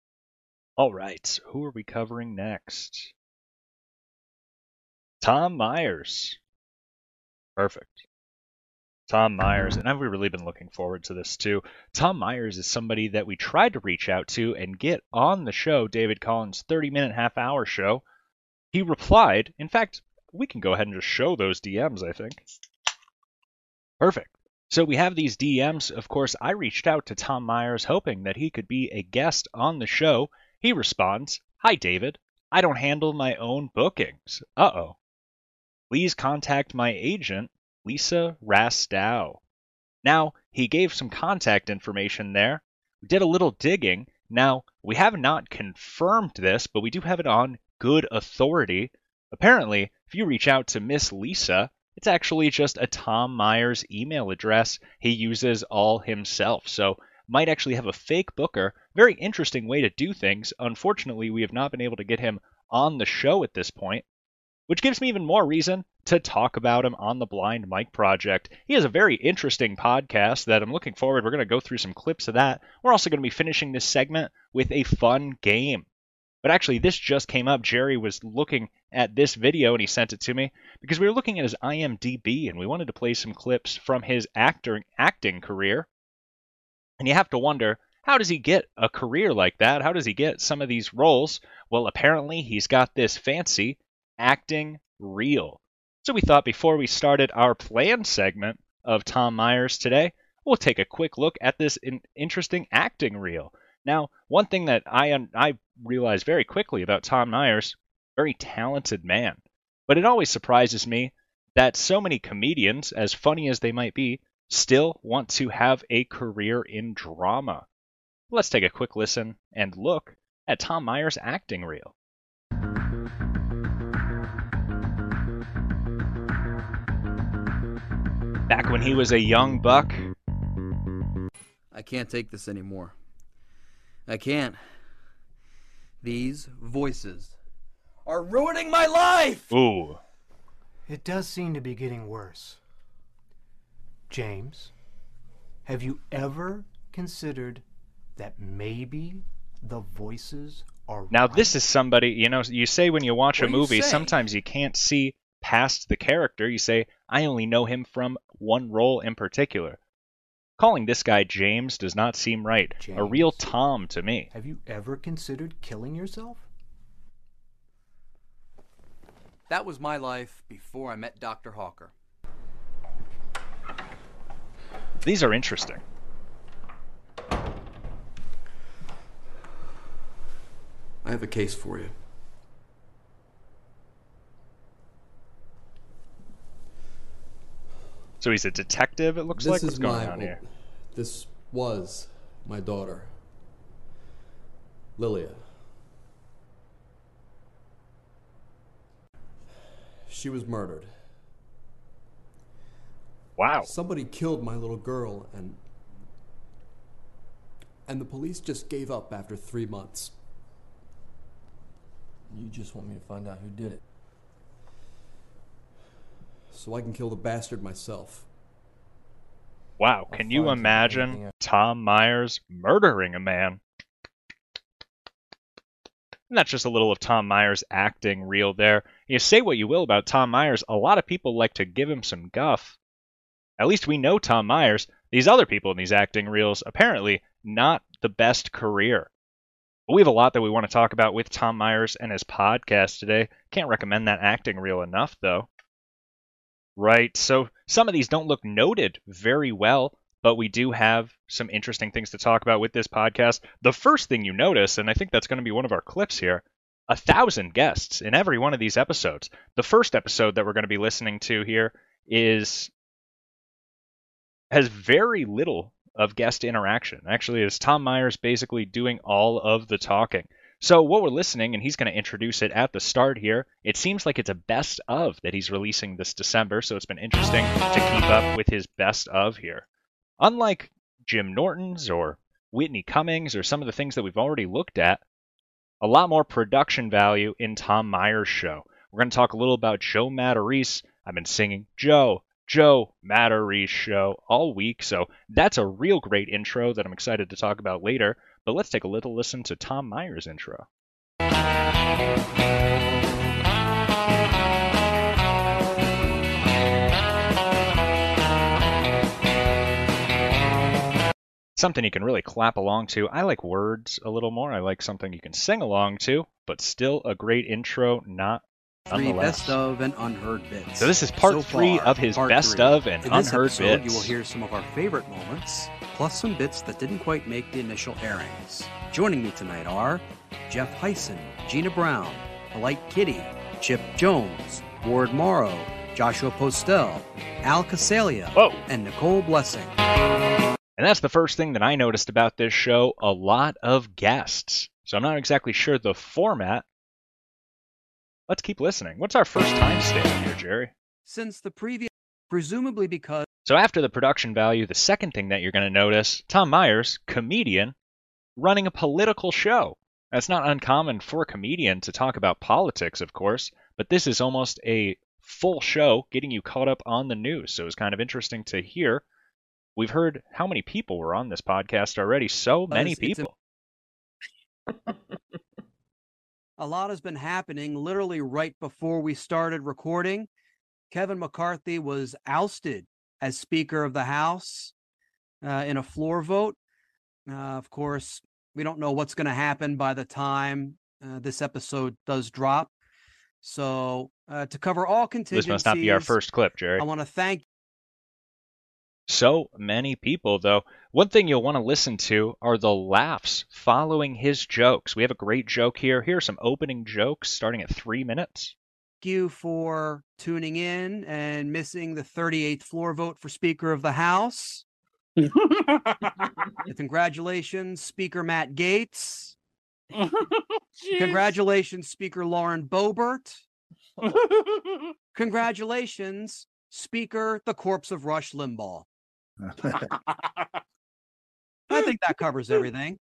All right, who are we covering next? Tom Myers. Perfect. Tom Myers, and I've really been looking forward to this too. Tom Myers is somebody that we tried to reach out to and get on the show, David Collins' 30 minute half hour show. He replied. In fact, we can go ahead and just show those DMs, I think. Perfect. So we have these DMs. Of course, I reached out to Tom Myers hoping that he could be a guest on the show. He responds Hi, David. I don't handle my own bookings. Uh oh. Please contact my agent, Lisa Rastow. Now, he gave some contact information there. We did a little digging. Now, we have not confirmed this, but we do have it on good authority. Apparently, if you reach out to Miss Lisa, it's actually just a Tom Myers email address he uses all himself. So, might actually have a fake booker. Very interesting way to do things. Unfortunately, we have not been able to get him on the show at this point, which gives me even more reason to talk about him on the Blind Mike Project. He has a very interesting podcast that I'm looking forward. We're going to go through some clips of that. We're also going to be finishing this segment with a fun game. But actually, this just came up. Jerry was looking at this video and he sent it to me because we were looking at his IMDb and we wanted to play some clips from his actor acting career. And you have to wonder, how does he get a career like that? How does he get some of these roles? Well, apparently he's got this fancy acting reel. So we thought before we started our planned segment of Tom Myers today, we'll take a quick look at this in- interesting acting reel. Now, one thing that I I realized very quickly about Tom Myers, very talented man. But it always surprises me that so many comedians, as funny as they might be, still want to have a career in drama. Let's take a quick listen and look at Tom Myers' acting reel. Back when he was a young buck, I can't take this anymore. I can't. These voices are ruining my life! ooh, It does seem to be getting worse. James, have you ever considered that maybe the voices are Now this is somebody, you know, you say when you watch What a are you movie, sometimes you can't see past the character. You say, I only know him from one role in particular. Calling this guy James does not seem right. A real Tom to me. Have you ever considered killing yourself? That was my life before I met Dr. Hawker. These are interesting. I have a case for you. So he's a detective, it looks this like. is What's going my, on here? This was my daughter, Lilia. She was murdered. Wow. Somebody killed my little girl and and the police just gave up after 3 months. You just want me to find out who did it. So I can kill the bastard myself. Wow, can you imagine Tom Myers murdering a man? And that's just a little of Tom Myers acting real there. You say what you will about Tom Myers, a lot of people like to give him some guff. At least we know Tom Myers. These other people in these acting reels, apparently not the best career. But we have a lot that we want to talk about with Tom Myers and his podcast today. Can't recommend that acting reel enough, though. Right, so some of these don't look noted very well, but we do have some interesting things to talk about with this podcast. The first thing you notice, and I think that's going to be one of our clips here, a thousand guests in every one of these episodes. The first episode that we're going to be listening to here is has very little of guest interaction. Actually, is Tom Myers basically doing all of the talking. So what we're listening, and he's going to introduce it at the start here. It seems like it's a best of that he's releasing this December, so it's been interesting to keep up with his best of here. Unlike Jim Norton's or Whitney Cummings or some of the things that we've already looked at, a lot more production value in Tom Myers' show. We're going to talk a little about Joe Matarese. I've been singing Joe, Joe Matarese show all week, so that's a real great intro that I'm excited to talk about later. But let's take a little listen to Tom Myers' intro. Something you can really clap along to. I like words a little more. I like something you can sing along to, but still a great intro, not Three best of and unheard bits. So this is part So three far, of his best three. of and In this unheard episode, bits. You will hear some of our favorite moments, plus some bits that didn't quite make the initial airings. Joining me tonight are Jeff Heisen, Gina Brown, Polite Kitty, Chip Jones, Ward Morrow, Joshua Postel, Al Casalia, and Nicole Blessing. And that's the first thing that I noticed about this show a lot of guests. So I'm not exactly sure the format. Let's keep listening. What's our first time timestamp here, Jerry? Since the previous, presumably because So after the production value, the second thing that you're going to notice Tom Myers, comedian, running a political show. That's not uncommon for a comedian to talk about politics, of course, but this is almost a full show getting you caught up on the news. So it was kind of interesting to hear. We've heard how many people were on this podcast already. So many it's- it's a- people. a lot has been happening literally right before we started recording. Kevin McCarthy was ousted as Speaker of the House uh, in a floor vote. Uh, of course, we don't know what's going to happen by the time uh, this episode does drop. So, uh, to cover all contingencies, This must not be our first clip, Jerry. I want to thank So many people, though. One thing you'll want to listen to are the laughs following his jokes. We have a great joke here. Here are some opening jokes starting at three minutes. Thank you for tuning in and missing the 38th floor vote for Speaker of the House. Congratulations, Speaker Matt Gaetz. Congratulations, Speaker Lauren Boebert. Congratulations, Speaker the Corpse of Rush Limbaugh. I think that covers everything.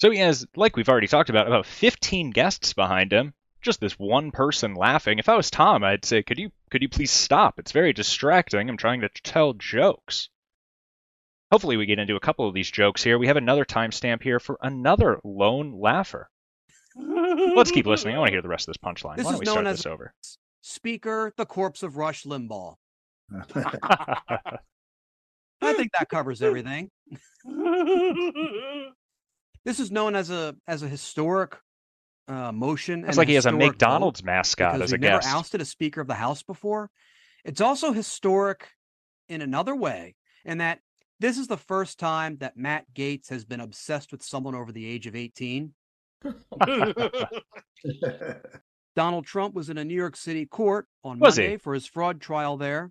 So he has, like we've already talked about, about 15 guests behind him. Just this one person laughing. If I was Tom, I'd say, "Could you, could you please stop? It's very distracting. I'm trying to tell jokes." Hopefully, we get into a couple of these jokes here. We have another timestamp here for another lone laugher. Let's keep listening. I want to hear the rest of this punchline. This Why don't we start this over? Speaker, the corpse of Rush Limbaugh. I think that covers everything. this is known as a as a historic uh, motion. It's and like he has a historic McDonald's mascot because as a we've never guest. ousted a Speaker of the House before. It's also historic in another way, in that this is the first time that Matt Gaetz has been obsessed with someone over the age of 18. Donald Trump was in a New York City court on Was he? Monday for his fraud trial there.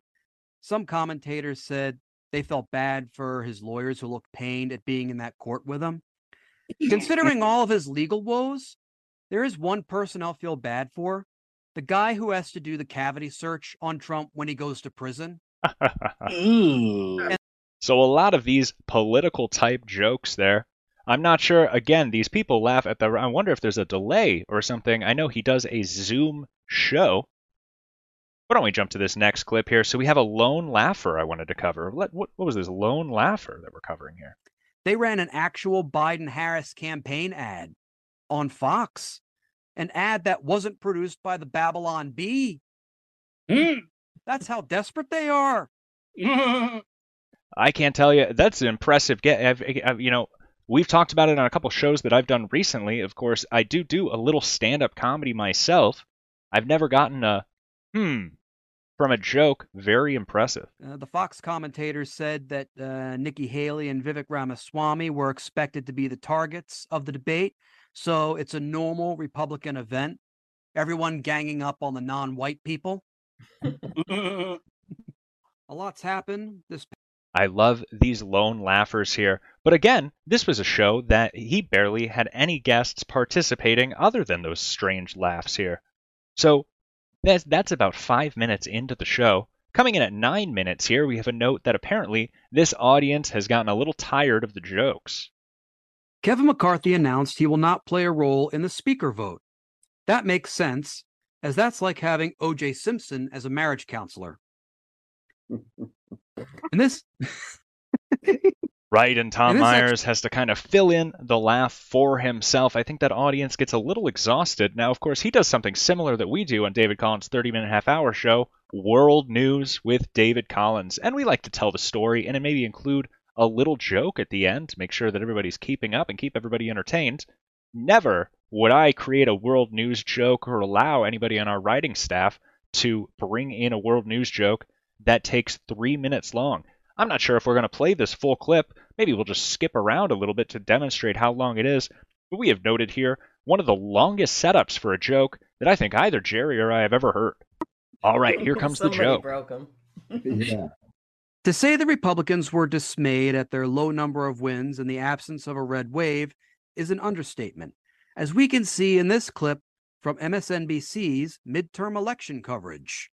Some commentators said they felt bad for his lawyers who looked pained at being in that court with him. Considering all of his legal woes, there is one person I'll feel bad for the guy who has to do the cavity search on Trump when he goes to prison. So a lot of these political type jokes there. I'm not sure. Again, these people laugh at the. I wonder if there's a delay or something. I know he does a Zoom show. Why don't we jump to this next clip here? So we have a lone laugher I wanted to cover. Let, what, what was this lone laugher that we're covering here? They ran an actual Biden Harris campaign ad on Fox, an ad that wasn't produced by the Babylon Bee. That's how desperate they are. I can't tell you. That's an impressive get. I've, I've, you know, we've talked about it on a couple shows that I've done recently. Of course, I do do a little stand-up comedy myself. I've never gotten a hmm from a joke. Very impressive. Uh, the Fox commentators said that uh, Nikki Haley and Vivek Ramaswamy were expected to be the targets of the debate. So it's a normal Republican event. Everyone ganging up on the non white people. a lot's happened this I love these lone laughers here. But again, this was a show that he barely had any guests participating other than those strange laughs here. So that's, that's about five minutes into the show. Coming in at nine minutes here, we have a note that apparently this audience has gotten a little tired of the jokes. Kevin McCarthy announced he will not play a role in the speaker vote. That makes sense, as that's like having O.J. Simpson as a marriage counselor. and this, Right, and Tom And this act- Myers has to kind of fill in the laugh for himself. I think that audience gets a little exhausted. Now, of course, he does something similar that we do on David Collins' 30 minute half hour show, World News with David Collins. And we like to tell the story and maybe include a little joke at the end to make sure that everybody's keeping up and keep everybody entertained. Never would I create a world news joke or allow anybody on our writing staff to bring in a world news joke that takes three minutes long. I'm not sure if we're going to play this full clip. Maybe we'll just skip around a little bit to demonstrate how long it is. But we have noted here one of the longest setups for a joke that I think either Jerry or I have ever heard. All right, here comes the Somebody joke. broke him. to say the Republicans were dismayed at their low number of wins and the absence of a red wave is an understatement, as we can see in this clip from MSNBC's midterm election coverage.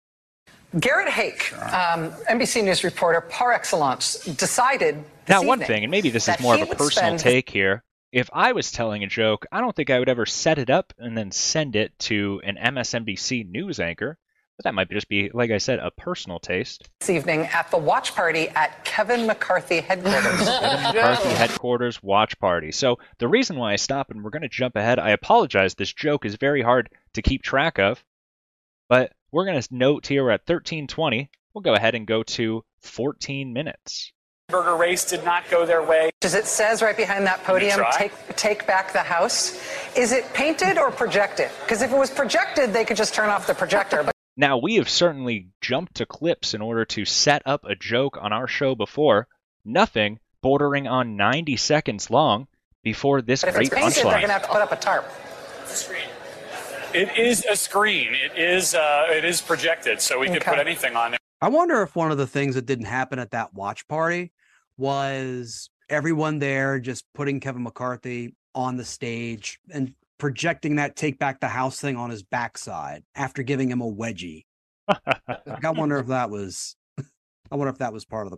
Garrett Haake, um, NBC News reporter par excellence, decided this Now, one thing, and maybe this is more of a personal spend- take here. If I was telling a joke, I don't think I would ever set it up and then send it to an MSNBC news anchor. But that might just be, like I said, a personal taste. this evening at the watch party at Kevin McCarthy headquarters. Kevin McCarthy headquarters watch party. So the reason why I stop and we're going to jump ahead, I apologize. This joke is very hard to keep track of, but we're going to note here we're at 1320. We'll go ahead and go to 14 minutes. Burger race did not go their way. As it says right behind that podium, take take back the house. Is it painted or projected? Because if it was projected, they could just turn off the projector. Now, we have certainly jumped to clips in order to set up a joke on our show before. Nothing bordering on 90 seconds long before this if great it's painted, they're going to have to put up a tarp. It is a screen. It is uh, it is projected, so we could put anything on there. I wonder if one of the things that didn't happen at that watch party was everyone there just putting Kevin McCarthy on the stage and projecting that take back the house thing on his backside after giving him a wedgie. Like, I wonder if that was I wonder if that was part of the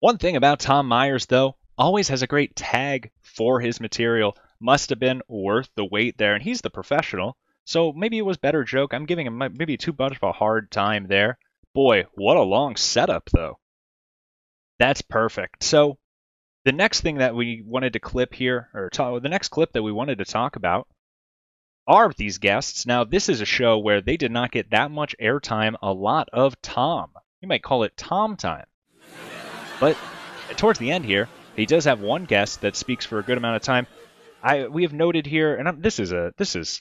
One thing about Tom Myers, though, always has a great tag for his material. Must have been worth the wait there, and he's the professional. So maybe it was better joke. I'm giving him maybe too much of a hard time there. Boy, what a long setup, though. That's perfect. So the next thing that we wanted to clip here, or talk, the next clip that we wanted to talk about, are these guests. Now, this is a show where they did not get that much airtime, a lot of Tom. You might call it Tom time. But towards the end here, he does have one guest that speaks for a good amount of time. I we have noted here, and I'm, this is a this is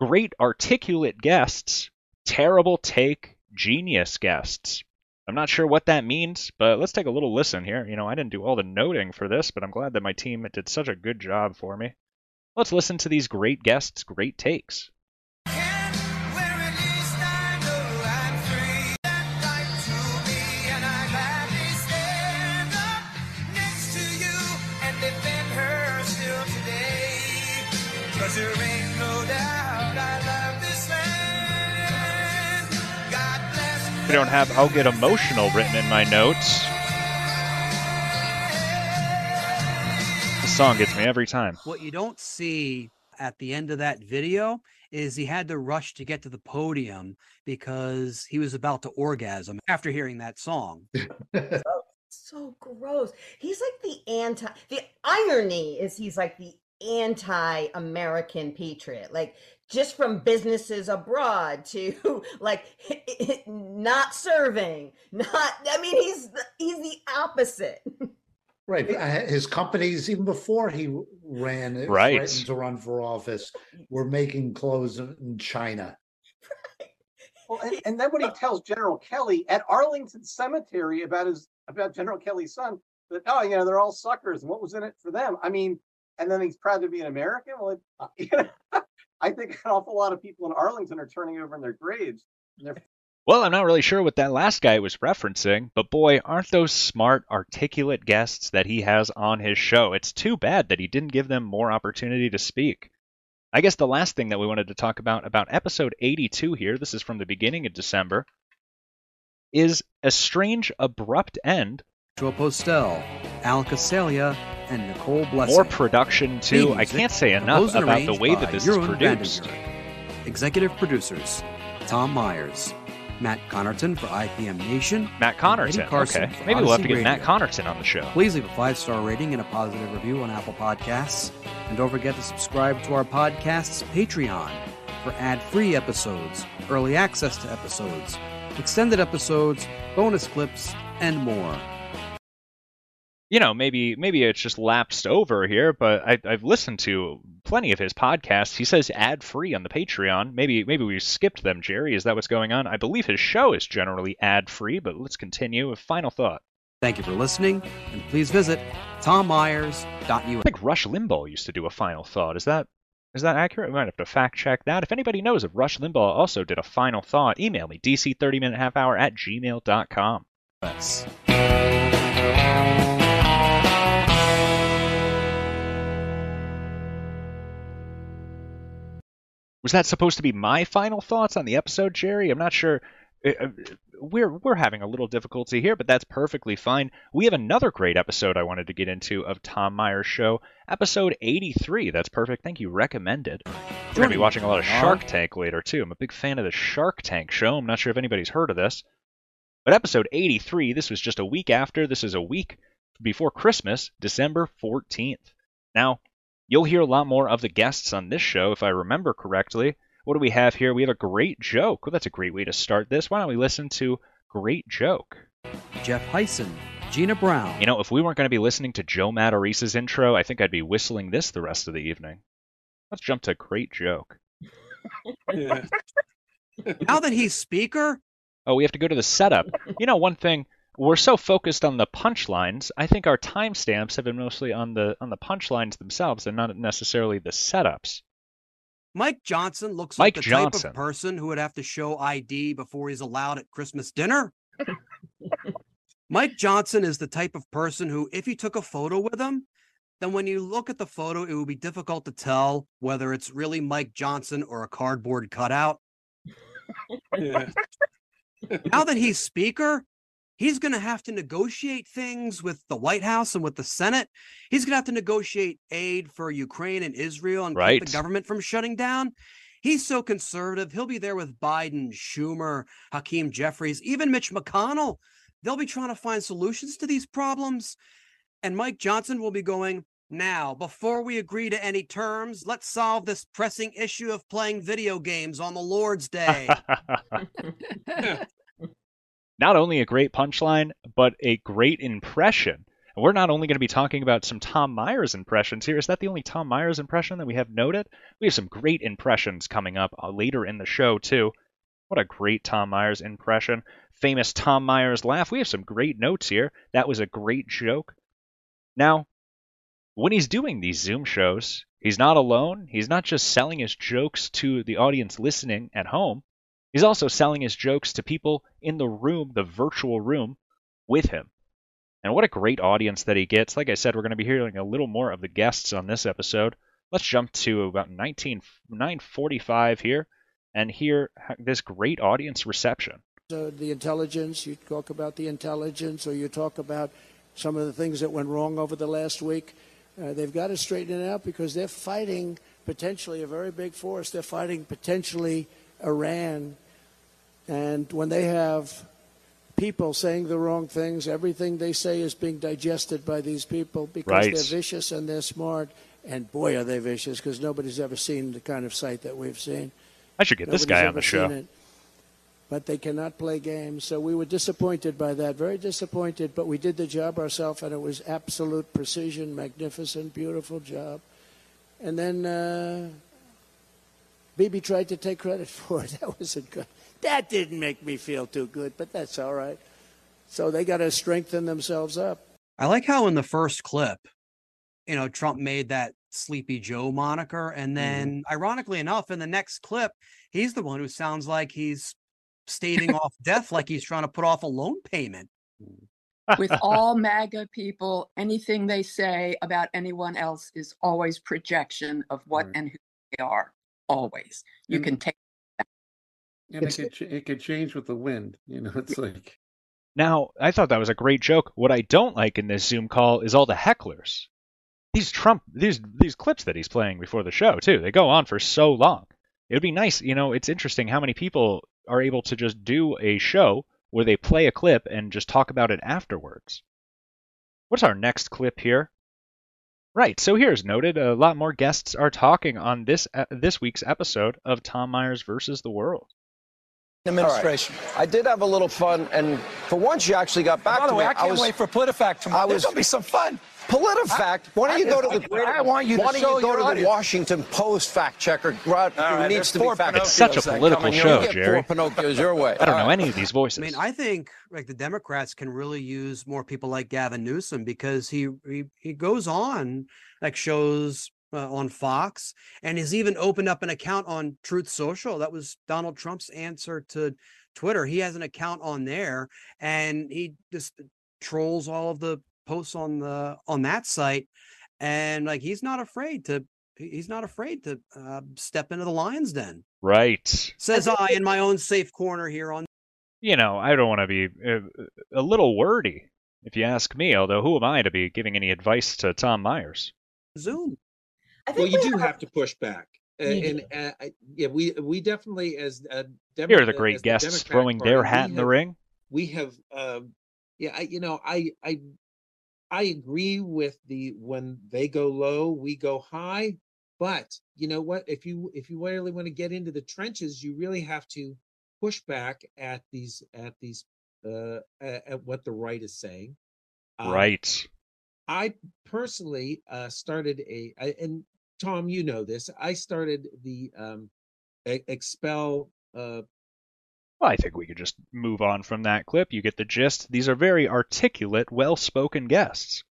great articulate guests, terrible take, genius guests. I'm not sure what that means, but let's take a little listen here. You know, I didn't do all the noting for this, but I'm glad that my team did such a good job for me. Let's listen to these great guests' great takes. I don't have I'll get emotional written in my notes. The song gets me every time. What you don't see at the end of that video is he had to rush to get to the podium because he was about to orgasm after hearing that song. so gross. He's like the anti. The irony is he's like the anti-American patriot. Like just from businesses abroad to like not serving. Not. I mean, he's the, he's the opposite. Right. His companies, even before he ran, Right. to run for office, were making clothes in China. Well, and, and then when he tells General Kelly at Arlington Cemetery about his about General Kelly's son that oh you know they're all suckers and what was in it for them? I mean, and then he's proud to be an American. Well, it, uh, you know, I think an awful lot of people in Arlington are turning over in their graves. And they're Well, I'm not really sure what that last guy was referencing, but boy, aren't those smart, articulate guests that he has on his show. It's too bad that he didn't give them more opportunity to speak. I guess the last thing that we wanted to talk about about episode 82 here, this is from the beginning of December, is a strange abrupt end. Joe Postel, Al Casalia, and Nicole Blessing. More production too. Theme I can't say enough about the way that this is produced. Executive producers Tom Myers, Matt Connerton for IPM Nation, Matt Connerton. Okay. Maybe we'll have to get Matt Connerton on the show. Please leave a five star rating and a positive review on Apple Podcasts. And don't forget to subscribe to our podcast's Patreon for ad free episodes, early access to episodes, extended episodes, bonus clips, and more. You know, maybe maybe it's just lapsed over here, but I, I've listened to plenty of his podcasts. He says ad free on the Patreon. Maybe maybe we skipped them, Jerry. Is that what's going on? I believe his show is generally ad free, but let's continue. A final thought. Thank you for listening, and please visit tommyers.us. I think Rush Limbaugh used to do a final thought. Is that is that accurate? We might have to fact check that. If anybody knows if Rush Limbaugh also did a final thought, email me dc30minute half hour at gmail.com. Was that supposed to be my final thoughts on the episode, Jerry? I'm not sure. Uh, uh, We're we're having a little difficulty here, but that's perfectly fine. We have another great episode I wanted to get into of Tom Myers' show, episode 83. That's perfect. Thank you. Recommended. We're gonna be watching a lot of Shark Tank later too. I'm a big fan of the Shark Tank show. I'm not sure if anybody's heard of this, but episode 83. This was just a week after. This is a week before Christmas, December 14th. Now, You'll hear a lot more of the guests on this show, if I remember correctly. What do we have here? We have a great joke. Well, that's a great way to start this. Why don't we listen to Great Joke? Jeff Heisen, Gina Brown. You know, if we weren't going to be listening to Joe Matarese's intro, I think I'd be whistling this the rest of the evening. Let's jump to Great Joke. Now that he's speaker, Oh, we have to go to the setup. You know, one thing we're so focused on the punchlines. I think our timestamps have been mostly on the on the punchlines themselves and not necessarily the setups. Mike Johnson looks Mike like the type of person who would have to show ID before he's allowed at Christmas dinner. Mike Johnson is the type of person who, if you took a photo with him, then when you look at the photo, it would be difficult to tell whether it's really Mike Johnson or a cardboard cutout. now that he's speaker, he's going to have to negotiate things with the White House and with the Senate. He's going to have to negotiate aid for Ukraine and Israel and keep Right. the government from shutting down. He's so conservative. He'll be there with Biden, Schumer, Hakeem Jeffries, even Mitch McConnell. They'll be trying to find solutions to these problems. And Mike Johnson will be going, Now, before we agree to any terms, let's solve this pressing issue of playing video games on the Lord's Day. not only a great punchline, but a great impression. And we're not only going to be talking about some Tom Myers impressions here. Is that the only Tom Myers impression that we have noted? We have some great impressions coming up uh, later in the show, too. What a great Tom Myers impression. Famous Tom Myers laugh. We have some great notes here. That was a great joke. Now, when he's doing these Zoom shows, he's not alone. He's not just selling his jokes to the audience listening at home. He's also selling his jokes to people in the room, the virtual room, with him. And what a great audience that he gets. Like I said, we're going to be hearing a little more of the guests on this episode. Let's jump to about 19, 945 here and hear this great audience reception. So the intelligence, you talk about the intelligence, or you talk about some of the things that went wrong over the last week. Uh, they've got to straighten it out because they're fighting potentially a very big force. They're fighting potentially Iran. And when they have people saying the wrong things, everything they say is being digested by these people because Right. they're vicious and they're smart. And boy, are they vicious because nobody's ever seen the kind of sight that we've seen. I should get this guy on the show. But they cannot play games. So we were disappointed by that, very disappointed. But we did the job ourselves, and it was absolute precision, magnificent, beautiful job. And then uh, Bibi tried to take credit for it. That wasn't good. That didn't make me feel too good, but that's all right. So they got to strengthen themselves up. I like how in the first clip, you know, Trump made that Sleepy Joe moniker. And mm-hmm. then, ironically enough, in the next clip, he's the one who sounds like he's staving off death, like he's trying to put off a loan payment. with all MAGA people, anything they say about anyone else is always projection of what and who they are. Always. You And- can take And it could, it could change with the wind. You know, it's like Now, I thought that was a great joke. What I don't like in this Zoom call is all the hecklers. These Trump these these clips that he's playing before the show too. They go on for so long. It would be nice, you know, it's interesting how many people are able to just do a show where they play a clip and just talk about it afterwards. What's our next clip here? Right, so here's noted a lot more guests are talking on this uh, this week's episode of Tom Myers versus the World. administration. I did have a little fun, and for once, you actually got back By the to way, me. I can't was, wait for PolitiFact tomorrow. I There's was- gonna be some fun. PolitiFact. Why don't you go to the? I, I want you Why don't show you go your to the. Washington Post fact checker? Route, who right, needs to be fact It's such a political come in. show, You get Jerry. Pinocchios your way. I don't know any of these voices. I mean, I think like the Democrats can really use more people like Gavin Newsom because he he, he goes on like shows uh, on Fox and has even opened up an account on Truth Social. That was Donald Trump's answer to Twitter. He has an account on there and he just trolls all of the posts on the on that site and like he's not afraid to he's not afraid to uh, step into the lion's den Right. says i in my own safe corner here on you know, I don't want to be uh, a little wordy, if you ask me. Although, who am I to be giving any advice to Tom Myers? Zoom. Well, you do have to push back, uh, and uh, yeah, we we definitely as uh, Demo- Here are the great guests Democrat throwing Party, their hat in the ring. We have, um, yeah, I, you know, I I I agree with the when they go low, we go high. But you know what? If you if you really want to get into the trenches, you really have to push back at these at these uh at, at what the right is saying. Um, right. I personally uh, started a, I, and Tom, you know this. I started the um, expel. Uh, Well, I think we could just move on from that clip. You get the gist. These are very articulate, well spoken guests.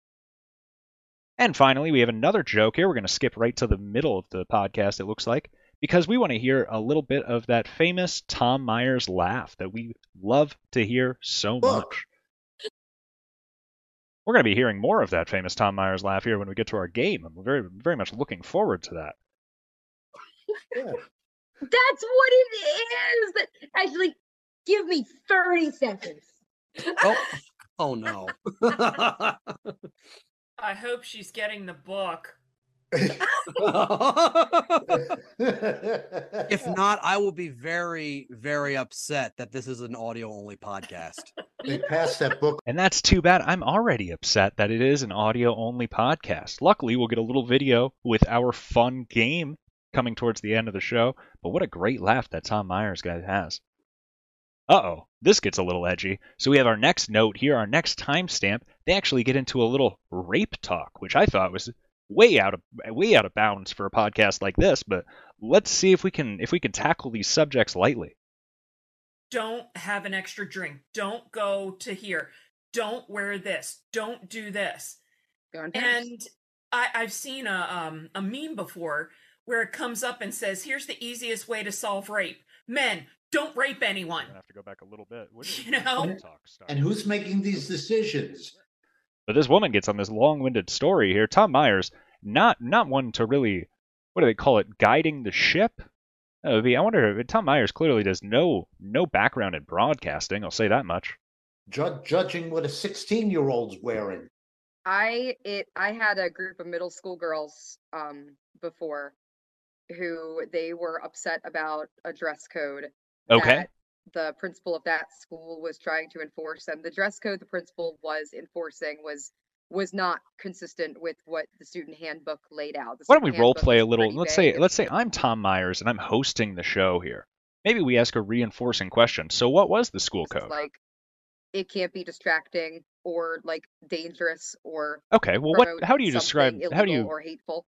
And finally, we have another joke here. We're going to skip right to the middle of the podcast, it looks like, because we want to hear a little bit of that famous Tom Myers laugh that we love to hear so much. We're going to be hearing more of that famous Tom Myers laugh here when we get to our game. I'm very, very much looking forward to that. That's what it is. Actually, give me 30 seconds. oh oh no I hope she's getting the book. if not i will be very very upset that this is an audio only podcast They passed that book. And that's too bad. I'm already upset that it is an audio only podcast. Luckily, we'll get a little video with our fun game coming towards the end of the show. But what a great laugh that Tom Myers guy has. Uh oh, this gets a little edgy. So we have our next note here, our next timestamp. They actually get into a little rape talk, which I thought was way out of way out of bounds for a podcast like this. But let's see if we can if we can tackle these subjects lightly. Don't have an extra drink. Don't go to here. Don't wear this. Don't do this. And I, I've seen a um, a meme before where it comes up and says, "Here's the easiest way to solve rape: men don't rape anyone." I have to go back a little bit. You know, And who's making these decisions? But this woman gets on this long-winded story here. Tom Myers, not not one to really, what do they call it, guiding the ship. That would be. I wonder. If Tom Myers clearly does no no background in broadcasting. I'll say that much. Ju- judging what a 16 year old's wearing. I it I had a group of middle school girls um before who they were upset about a dress code Okay. that the principal of that school was trying to enforce and the dress code the principal was enforcing was was not consistent with what the student handbook laid out. The Why don't we role play a little? Let's vague say let's say I'm Tom Myers and I'm hosting the show here. Maybe we ask a reinforcing question. So what was the school code? like it can't be distracting or like dangerous or Okay, well, what? How do you describe? How do you? or hateful.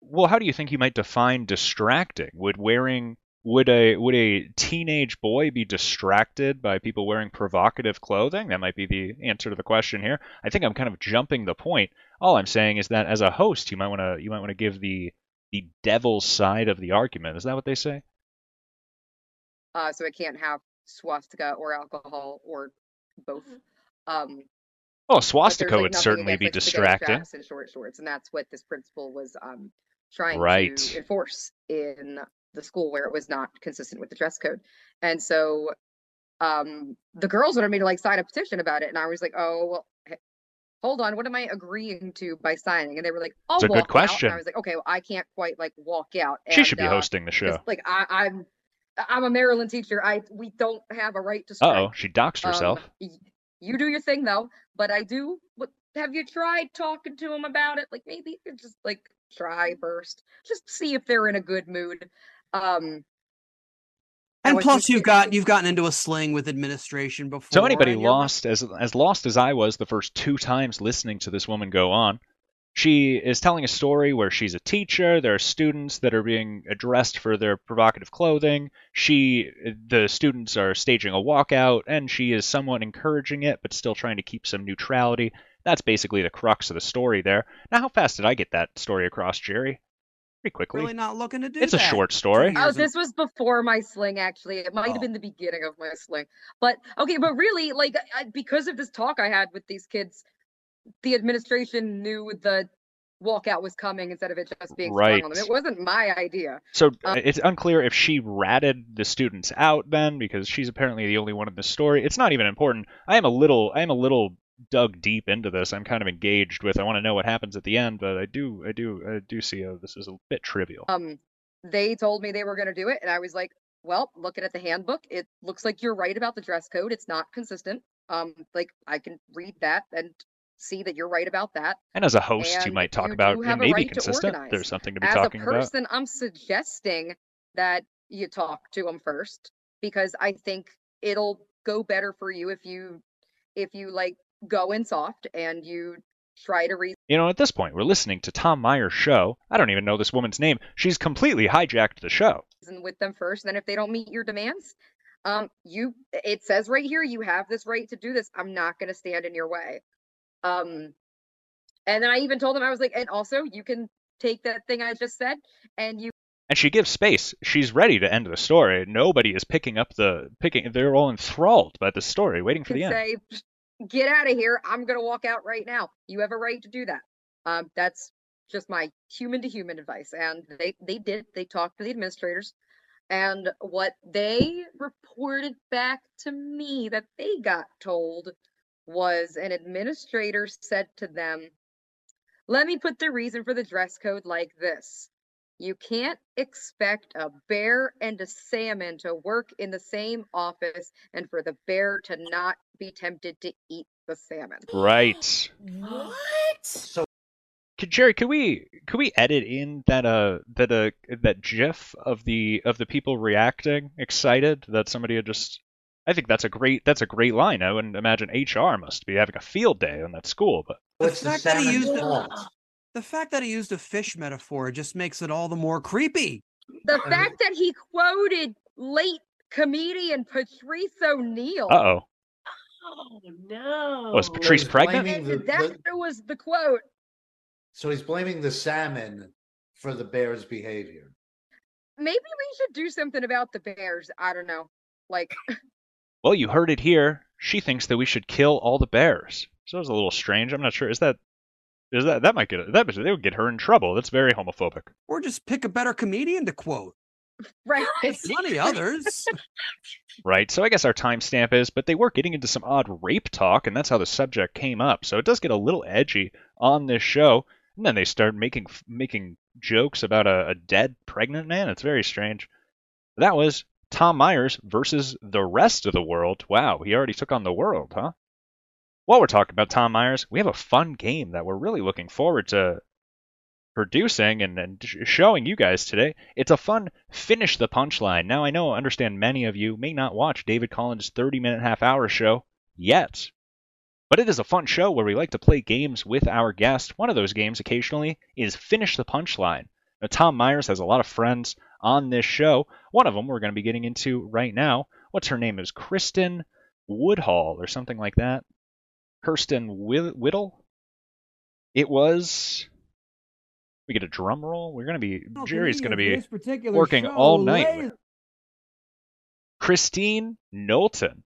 Well, how do you think you might define distracting? Would wearing would a would a teenage boy be distracted by people wearing provocative clothing? That might be the answer to the question here. I think I'm kind of jumping the point. All I'm saying is that as a host, you might want to you might want to give the the devil's side of the argument. Is that what they say? Uh, so it can't have swastika or alcohol or both. Um, Oh, swastika like, would certainly be like, distracting. and short shorts, and that's what this principal was um trying Right. to enforce in the school where it was not consistent with the dress code. And so um the girls wanted me to like sign a petition about it, and I was like, oh well. Hold on, what am I agreeing to by signing? And they were like, "I'll It's a good walk out." question. And I was like, "Okay, well, I can't quite like walk out." She should be uh, hosting the show. Like I, I'm, I'm a Maryland teacher. I we don't have a right to Uh oh, she doxed Um, herself. y- you do your thing though, but I do. What have you tried talking to them about it? Like maybe you could just like try first, just see if they're in a good mood. Um, And plus, you've got you've gotten into a sling with administration before. So anybody and you're not- lost as as lost as I was the first two times listening to this woman go on, she is telling a story where she's a teacher. There are students that are being addressed for their provocative clothing. She, the students are staging a walkout, and she is somewhat encouraging it, but still trying to keep some neutrality. That's basically the crux of the story there. Now, how fast did I get that story across, Jerry? Pretty quickly. really not looking to do that. It's a short story. Oh, this was before my sling. Actually, it might have oh. been the beginning of my sling. But okay, but really, like I, because of this talk I had with these kids, the administration knew the walkout was coming instead of it just being sprung on them. Right. It wasn't my idea. So Um, it's unclear if she ratted the students out then, because she's apparently the only one in the story. It's not even important. I am a little, I am a little dug deep into this. I'm kind of engaged with. I want to know what happens at the end, but I do, I do, I do see uh, this is a bit trivial. um they told me they were going to do it and i was like well looking at the handbook it looks like you're right about the dress code it's not consistent um like i can read that and see that you're right about that And as a host, you might talk you about it may be right consistent. There's something to be as talking a about. person i'm suggesting that you talk to them first because i think it'll go better for you if you if you like go in soft and you try to reason You know, at this point, we're listening to Tom Myers' show. I don't even know this woman's name. She's completely hijacked the show. with them first. And then if they don't meet your demands, um, you it says right here you have this right to do this. I'm not going to stand in your way. Um, and then I even told them I was like, and also you can take that thing I just said and you And she gives space. She's ready to end the story. Nobody is picking up the picking. They're all enthralled by the story, waiting for the end. say, get out of here. I'm going to walk out right now. You have a right to do that. Um, that's just my human to human advice. And they, they did, they talked to the administrators and what they reported back to me that they got told was an administrator said to them, let me put the reason for the dress code like this. You can't expect a bear and a salmon to work in the same office and for the bear to not be tempted to eat the salmon. Right. What? So Could, Jerry, could we could we edit in that uh that uh that GIF of the of the people reacting excited that somebody had just I think that's a great that's a great line. I wouldn't imagine HR must be having a field day on that school, but The what's the fact that he used a, the fact that he used a fish metaphor just makes it all the more creepy. The fact that he quoted late comedian Patrice O'Neal. uh oh. Oh no. Was Patrice he's pregnant? blaming And the- that the- was the quote. So he's blaming the salmon for the bear's behavior. Maybe we should do something about the bears. I don't know. Like, Well, you heard it here. She thinks that we should kill all the bears. So it was a little strange. I'm not sure. Is that is that that might get that they would get her in trouble. That's very homophobic. Or just pick a better comedian to quote. right. Plenty others. Right. So I guess our timestamp is, but they were getting into some odd rape talk, and that's how the subject came up. So it does get a little edgy on this show. And then they start making making jokes about a, a dead pregnant man. It's very strange. That was Tom Myers versus the rest of the world. Wow, he already took on the world, huh? While we're talking about Tom Myers, we have a fun game that we're really looking forward to producing and, and showing you guys today. It's a fun finish the punchline. Now I know, understand many of you may not watch David Collins' 30 minute half hour show yet, but it is a fun show where we like to play games with our guest. One of those games occasionally is finish the punchline. Now, Tom Myers has a lot of friends on this show. One of them we're going to be getting into right now. What's her name? Is Kristen Woodhall or something like that? Kirsten Whittle? It was. We get a drum roll. We're going to be. Jerry's going to be working all night. Christine Knowlton.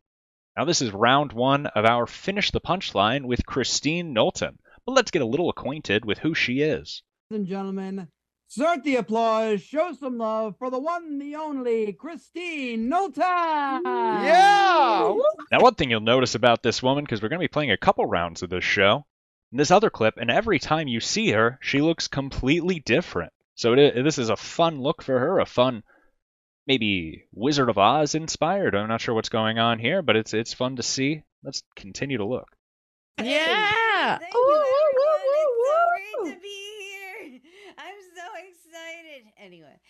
Now, this is round one of our Finish the Punchline with Christine Knowlton. But let's get a little acquainted with who she is. Ladies and gentlemen, start the applause. Show some love for the one, the only Christine Knowlton. Yeah. Now, one thing you'll notice about this woman, because we're going to be playing a couple rounds of this show, in this other clip, and every time you see her, she looks completely different. So it, this is a fun look for her, a fun, maybe Wizard of Oz inspired. I'm not sure what's going on here, but it's it's fun to see. Let's continue to look. Yeah. Thank Ooh, you, woo, everyone. woo, It's woo, so woo. great to be here. I'm so excited. Anyway.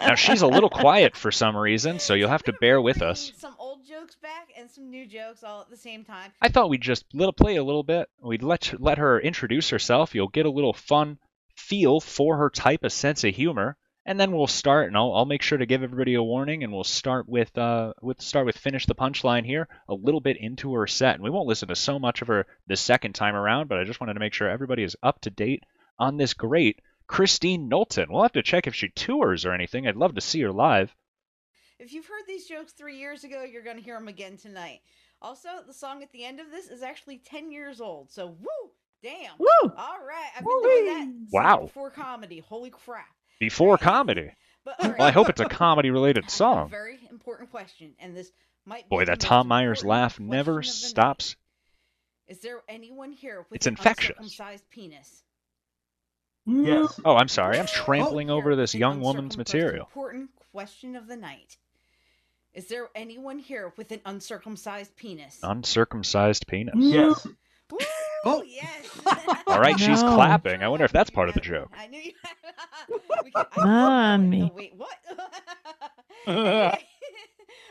Now she's a little quiet for some reason, so you'll have to bear with us. Some old jokes back and some new jokes all at the same time. I thought we'd just little play a little bit. We'd let let her introduce herself. You'll get a little fun feel for her type of sense of humor, and then we'll start. And I'll, I'll make sure to give everybody a warning, and we'll start with uh with start with finish the punchline here a little bit into her set, and we won't listen to so much of her the second time around. But I just wanted to make sure everybody is up to date on this great Christine Knowlton. We'll have to check if she tours or anything. I'd love to see her live. If you've heard these jokes three years ago, you're going to hear them again tonight. Also, the song at the end of this is actually 10 years old. So, woo! Damn. Woo! All right. I've been doing that Wow. before comedy. Holy crap. Before comedy. But, all Well, I hope it's a comedy related A song. very important question, and this might be Boy, the that Tom Myers laugh never of the night. stops. Is there anyone here with It's an infectious. uncircumcised penis? Yes. Oh, I'm sorry. I'm oh, trampling over this young woman's material. Important question of the night. Is there anyone here with an uncircumcised penis? Uncircumcised penis. Yes. Oh, yes. All right, she's No. clapping. I wonder if that's part of the joke. I knew you. we can, I, On me. wait, what?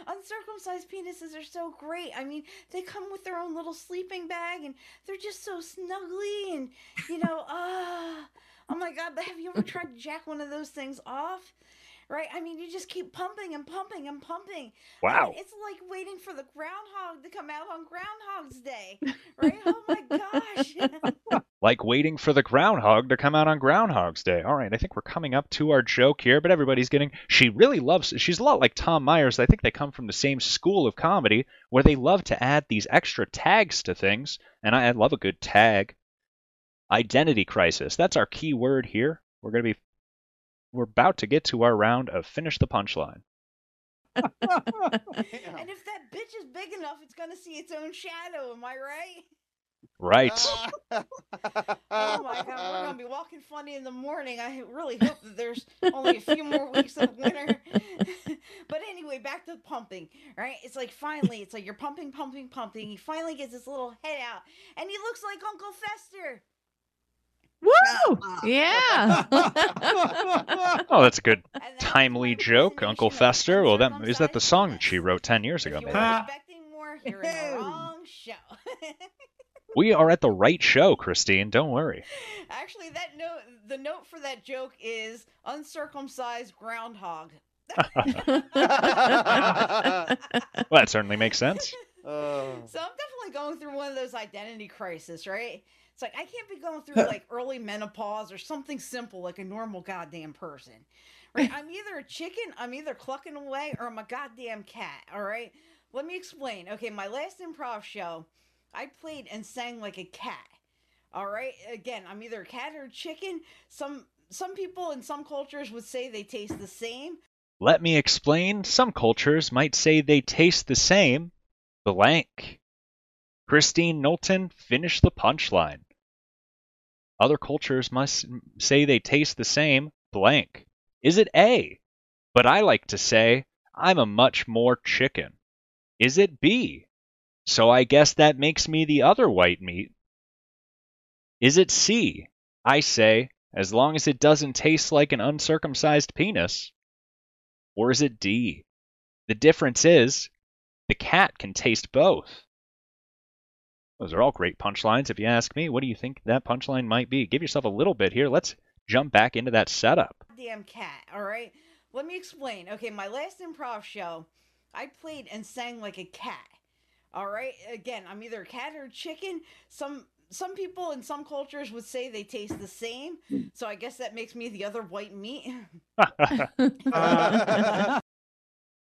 Uncircumcised penises are so great. I mean, they come with their own little sleeping bag, and they're just so snuggly, and you know, ah, oh my God! But have you ever tried to jack one of those things off? Right? I mean, you just keep pumping and pumping and pumping. I Wow. mean, it's like waiting for the groundhog to come out on Groundhog's Day, right? Oh my gosh! Like waiting for the groundhog to come out on Groundhog's Day. All right, I think we're coming up to our joke here, but everybody's getting. She really loves. She's a lot like Tom Myers. I think they come from the same school of comedy where they love to add these extra tags to things, and I, I love a good tag. Identity crisis. That's our key word here. We're gonna be. We're about to get to our round of finish the punchline. and if that bitch is big enough, it's gonna see its own shadow. Am I right? Right. oh my god, we're gonna be walking funny in the morning. I really hope that there's only a few more weeks of winter. but anyway, back to pumping. Right? It's like finally, it's like you're pumping, pumping, pumping. He finally gets his little head out, and he looks like Uncle Fester. Woo! Yeah. Oh, that's a good timely joke, Uncle Fester. Well, that is that the song that she wrote ten years ago, maybe. Expecting more, you're in the wrong show. We are at the right show, Christine. Don't worry. Actually, that note, the note for that joke is uncircumcised groundhog. Well, that certainly makes sense. So I'm definitely going through one of those identity crises, right? It's like I can't be going through like early menopause or something simple like a normal goddamn person. Right? I'm either a chicken, I'm either clucking away, or I'm a goddamn cat, all right? Let me explain. Okay, my last improv show, I played and sang like a cat. All right? Again, I'm either a cat or a chicken. Some some people in some cultures would say they taste the same. Let me explain. Some cultures might say they taste the same. Blank. Christine Knowlton, finish the punchline. Other cultures must say they taste the same. Blank. Is it A? But I like to say, I'm a much more chicken. Is it B? So I guess that makes me the other white meat. Is it C? I say, as long as it doesn't taste like an uncircumcised penis. Or is it D? The difference is, the cat can taste both. Those are all great punchlines, if you ask me. What do you think that punchline might be? Give yourself a little bit here. Let's jump back into that setup. Damn cat, all right? Let me explain. Okay, my last improv show, I played and sang like a cat. All right? Again, I'm either a cat or a chicken. Some some people in some cultures would say they taste the same. So I guess that makes me the other white meat.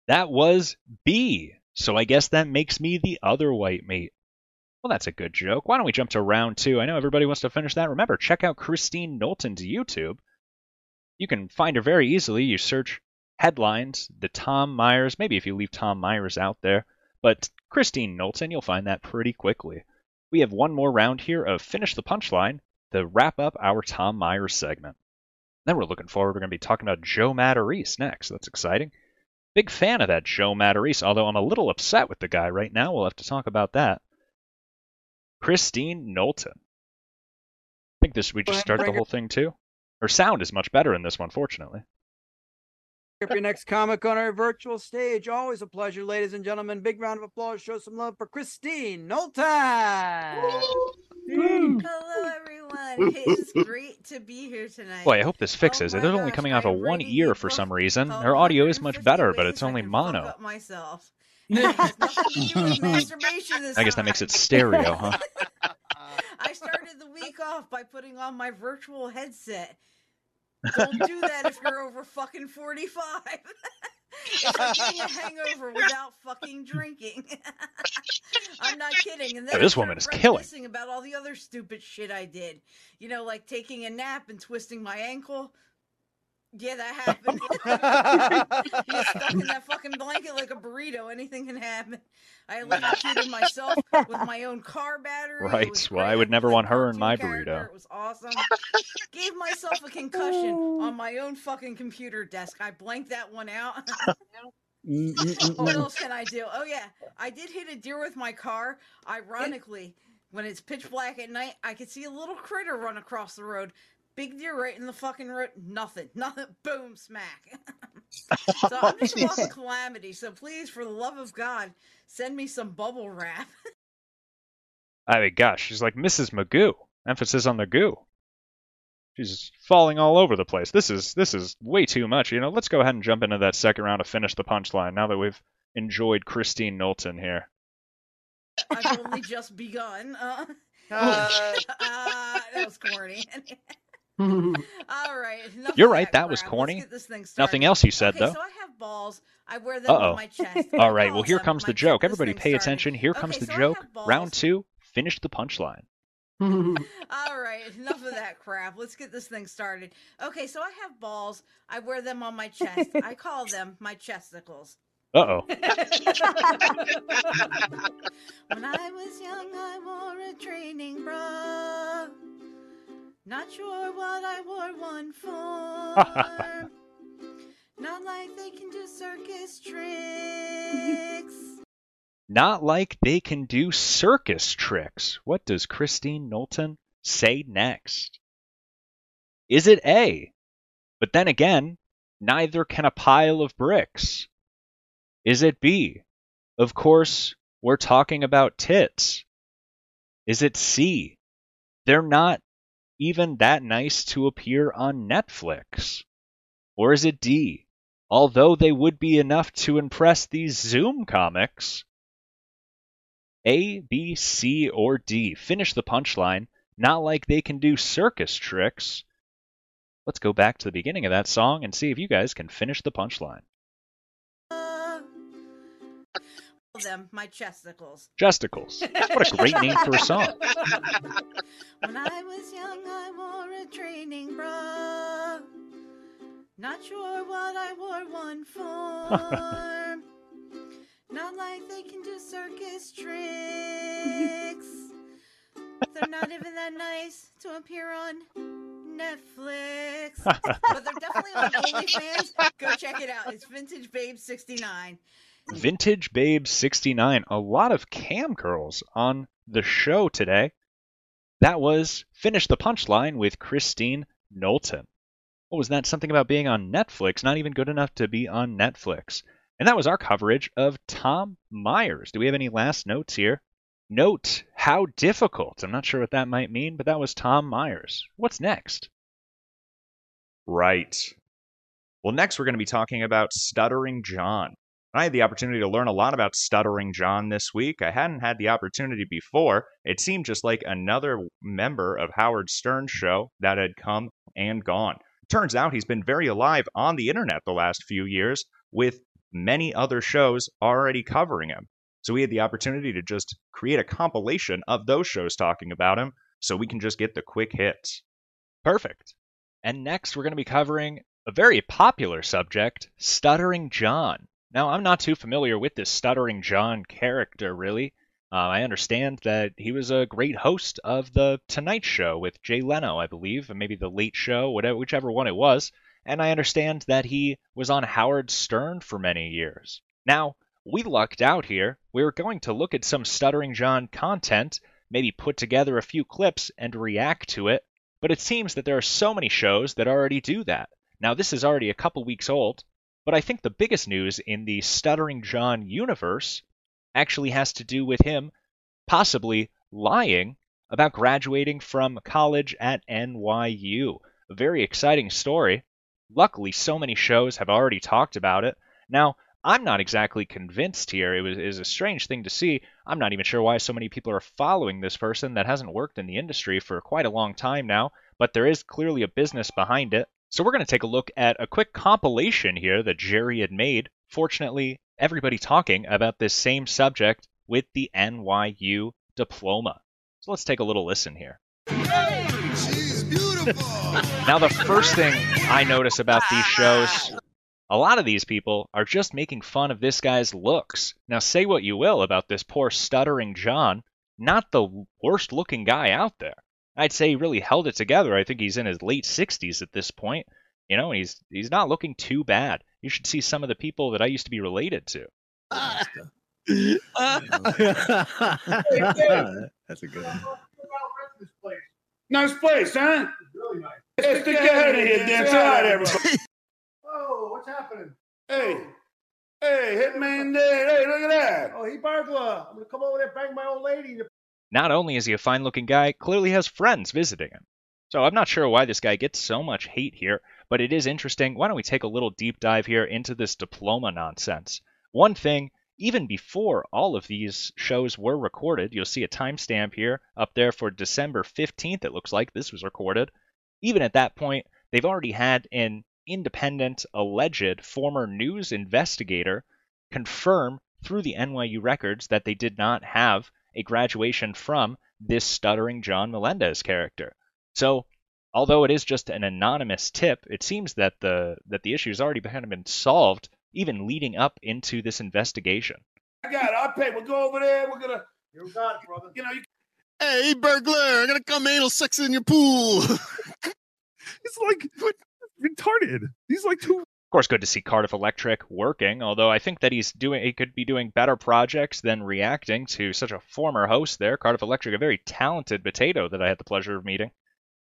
That was B. So I guess that makes me the other white meat. Well, that's a good joke. Why don't we jump to round two? I know everybody wants to finish that. Remember, check out Christine Knowlton's YouTube. You can find her very easily. You search headlines, the Tom Myers, maybe if you leave Tom Myers out there, but Christine Knowlton, you'll find that pretty quickly. We have one more round here of Finish the Punchline to wrap up our Tom Myers segment. Then we're looking forward. We're going to be talking about Joe Matarese next. That's exciting. Big fan of that Joe Matarese, although I'm a little upset with the guy right now. We'll have to talk about that. Christine Knowlton. I think this we just ahead, start the whole thing too. Her sound is much better in this one, fortunately. Up your next comic on our virtual stage. Always a pleasure, ladies and gentlemen. Big round of applause. Show some love for Christine Knowlton. Hello, everyone. It's great to be here tonight. Boy, I hope this fixes it. Oh it's only coming out of one ear for some reason. Her audio is much better, but it's only mono. Up myself. It has nothing to do with masturbation I guess that makes it stereo, huh? I started the week off by putting on my virtual headset. Don't do that if you're over fucking 45. it's like getting a hangover without fucking drinking. I'm not kidding. And then oh, Yeah, this woman is killing. about all the other stupid shit I did. You know, like taking a nap and twisting my ankle. Yeah, that happened. You're stuck in that fucking blanket like a burrito. Anything can happen. I electrocuted myself with my own car battery. Right. Well, I would never want her in my character. burrito. It was awesome. Gave myself a concussion on my own fucking computer desk. I blanked that one out. what else can I do? Oh yeah, I did hit a deer with my car. Ironically, when it's pitch black at night, I could see a little critter run across the road. Big deer right in the fucking root. Nothing. Nothing. Boom. Smack. so I'm just a walking calamity. So please, for the love of God, send me some bubble wrap. I mean, gosh, she's like Mrs. Magoo. Emphasis on the goo. She's falling all over the place. This is this is way too much. You know, let's go ahead and jump into that second round to finish the punchline. Now that we've enjoyed Christine Knowlton here. I've only just begun. Uh, Uh. uh, that was corny. All right. You're right, that was corny. Nothing else you said okay, though. So I have balls. I wear them Uh on my chest. All right. Well, here comes the joke. Everybody, pay attention. Here comes Okay, the so joke. Round two. Finish the punchline. All right, enough of that crap. Let's get this thing started. Okay, so I have balls. I wear them on my chest. I call them my chesticles. Uh oh. when I was young, I wore a training Not sure what I wore one for. Not like they can do circus tricks. Not like they can do circus tricks. What does Christine Knowlton say next? Is it A? But then again, neither can a pile of bricks. Is it B? Of course, we're talking about tits. Is it C? They're not even that nice to appear on Netflix. Or is it D? Although they would be enough to impress these Zoom comics. A, B, C, or D. Finish the punchline. Not like they can do circus tricks. Let's go back to the beginning of that song and see if you guys can finish the punchline. Them, my chesticles. Chesticles. What a great name for a song. when I was young, I wore a training bra. Not sure what I wore one for. not like they can do circus tricks. They're not even that nice to appear on Netflix. but they're definitely on OnlyFans. Go check it out. It's Vintage Babe 69. Vintage Babe 69. A lot of cam girls on the show today. That was Finish the Punchline with Christine Knowlton. What was that? Something about being on Netflix, not even good enough to be on Netflix. And that was our coverage of Tom Myers. Do we have any last notes here? Note how difficult. I'm not sure what that might mean, but that was Tom Myers. What's next? Right. Well, next we're going to be talking about Stuttering John. I had the opportunity to learn a lot about Stuttering John this week. I hadn't had the opportunity before. It seemed just like another member of Howard Stern's show that had come and gone. Turns out he's been very alive on the internet the last few years, with many other shows already covering him. So we had the opportunity to just create a compilation of those shows talking about him so we can just get the quick hits. Perfect. And next, we're going to be covering a very popular subject Stuttering John. Now, I'm not too familiar with this Stuttering John character, really. Uh, I understand that he was a great host of the Tonight Show with Jay Leno, I believe, and maybe the Late Show, whatever, whichever one it was. And I understand that he was on Howard Stern for many years. Now, we lucked out here. We were going to look at some Stuttering John content, maybe put together a few clips and react to it, but it seems that there are so many shows that already do that. Now, this is already a couple weeks old, but I think the biggest news in the Stuttering John universe actually has to do with him possibly lying about graduating from college at NYU. A very exciting story. Luckily, so many shows have already talked about it. Now, I'm not exactly convinced here. It was is a strange thing to see. I'm not even sure why so many people are following this person that hasn't worked in the industry for quite a long time now, but there is clearly a business behind it. So we're going to take a look at a quick compilation here that Jerry had made. Fortunately, everybody talking about this same subject with the NYU diploma. So let's take a little listen here. She's beautiful. Now, the first thing I notice about these shows, a lot of these people are just making fun of this guy's looks. Now, say what you will about this poor stuttering John, not the worst looking guy out there. I'd say he really held it together. I think he's in his late 60s at this point. You know, he's he's not looking too bad. You should see some of the people that I used to be related to. That's a good one. Nice place, huh? Hey, stick your head in here, Dan. Say hi to everybody. Oh, what's happening? Hey, hey, Hitman Dave. Hey, look at that. Oh, he burglar. I'm gonna come over there and bang my old lady. Not only is he a fine looking guy, clearly has friends visiting him. So I'm not sure why this guy gets so much hate here, but it is interesting. Why don't we take a little deep dive here into this diploma nonsense? One thing, even before all of these shows were recorded, you'll see a timestamp here up there for December 15th, it looks like this was recorded. Even at that point, they've already had an independent, alleged former news investigator confirm through the NYU records that they did not have a graduation from this stuttering John Melendez character. So, although it is just an anonymous tip, it seems that the that the issue has already kind of been solved, even leading up into this investigation. I got it. I'll pay. We'll go over there. We're gonna. You got it, brother. You know, you Hey, burglar! I'm gonna come anal sex in your pool. It's like what- retarded. He's like too. Of course, good to see Cardiff Electric working, although I think that he's doing he could be doing better projects than reacting to such a former host there. Cardiff Electric, a very talented potato that I had the pleasure of meeting.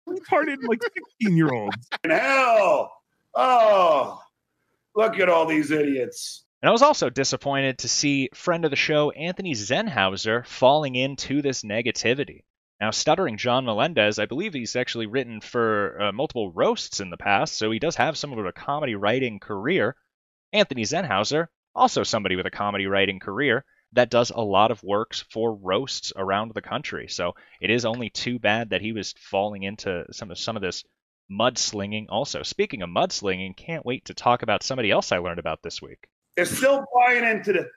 retarded like 16 year olds. In hell. Oh, look at all these idiots. And I was also disappointed to see friend of the show Anthony Zenhauser falling into this negativity. Now, stuttering John Melendez, I believe he's actually written for uh, multiple roasts in the past, so he does have some of a comedy writing career. Anthony Zenhauser, also somebody with a comedy writing career that does a lot of works for roasts around the country. So it is only too bad that he was falling into some of some of this mudslinging. Also, speaking of mudslinging, can't wait to talk about somebody else I learned about this week. They're still buying into the.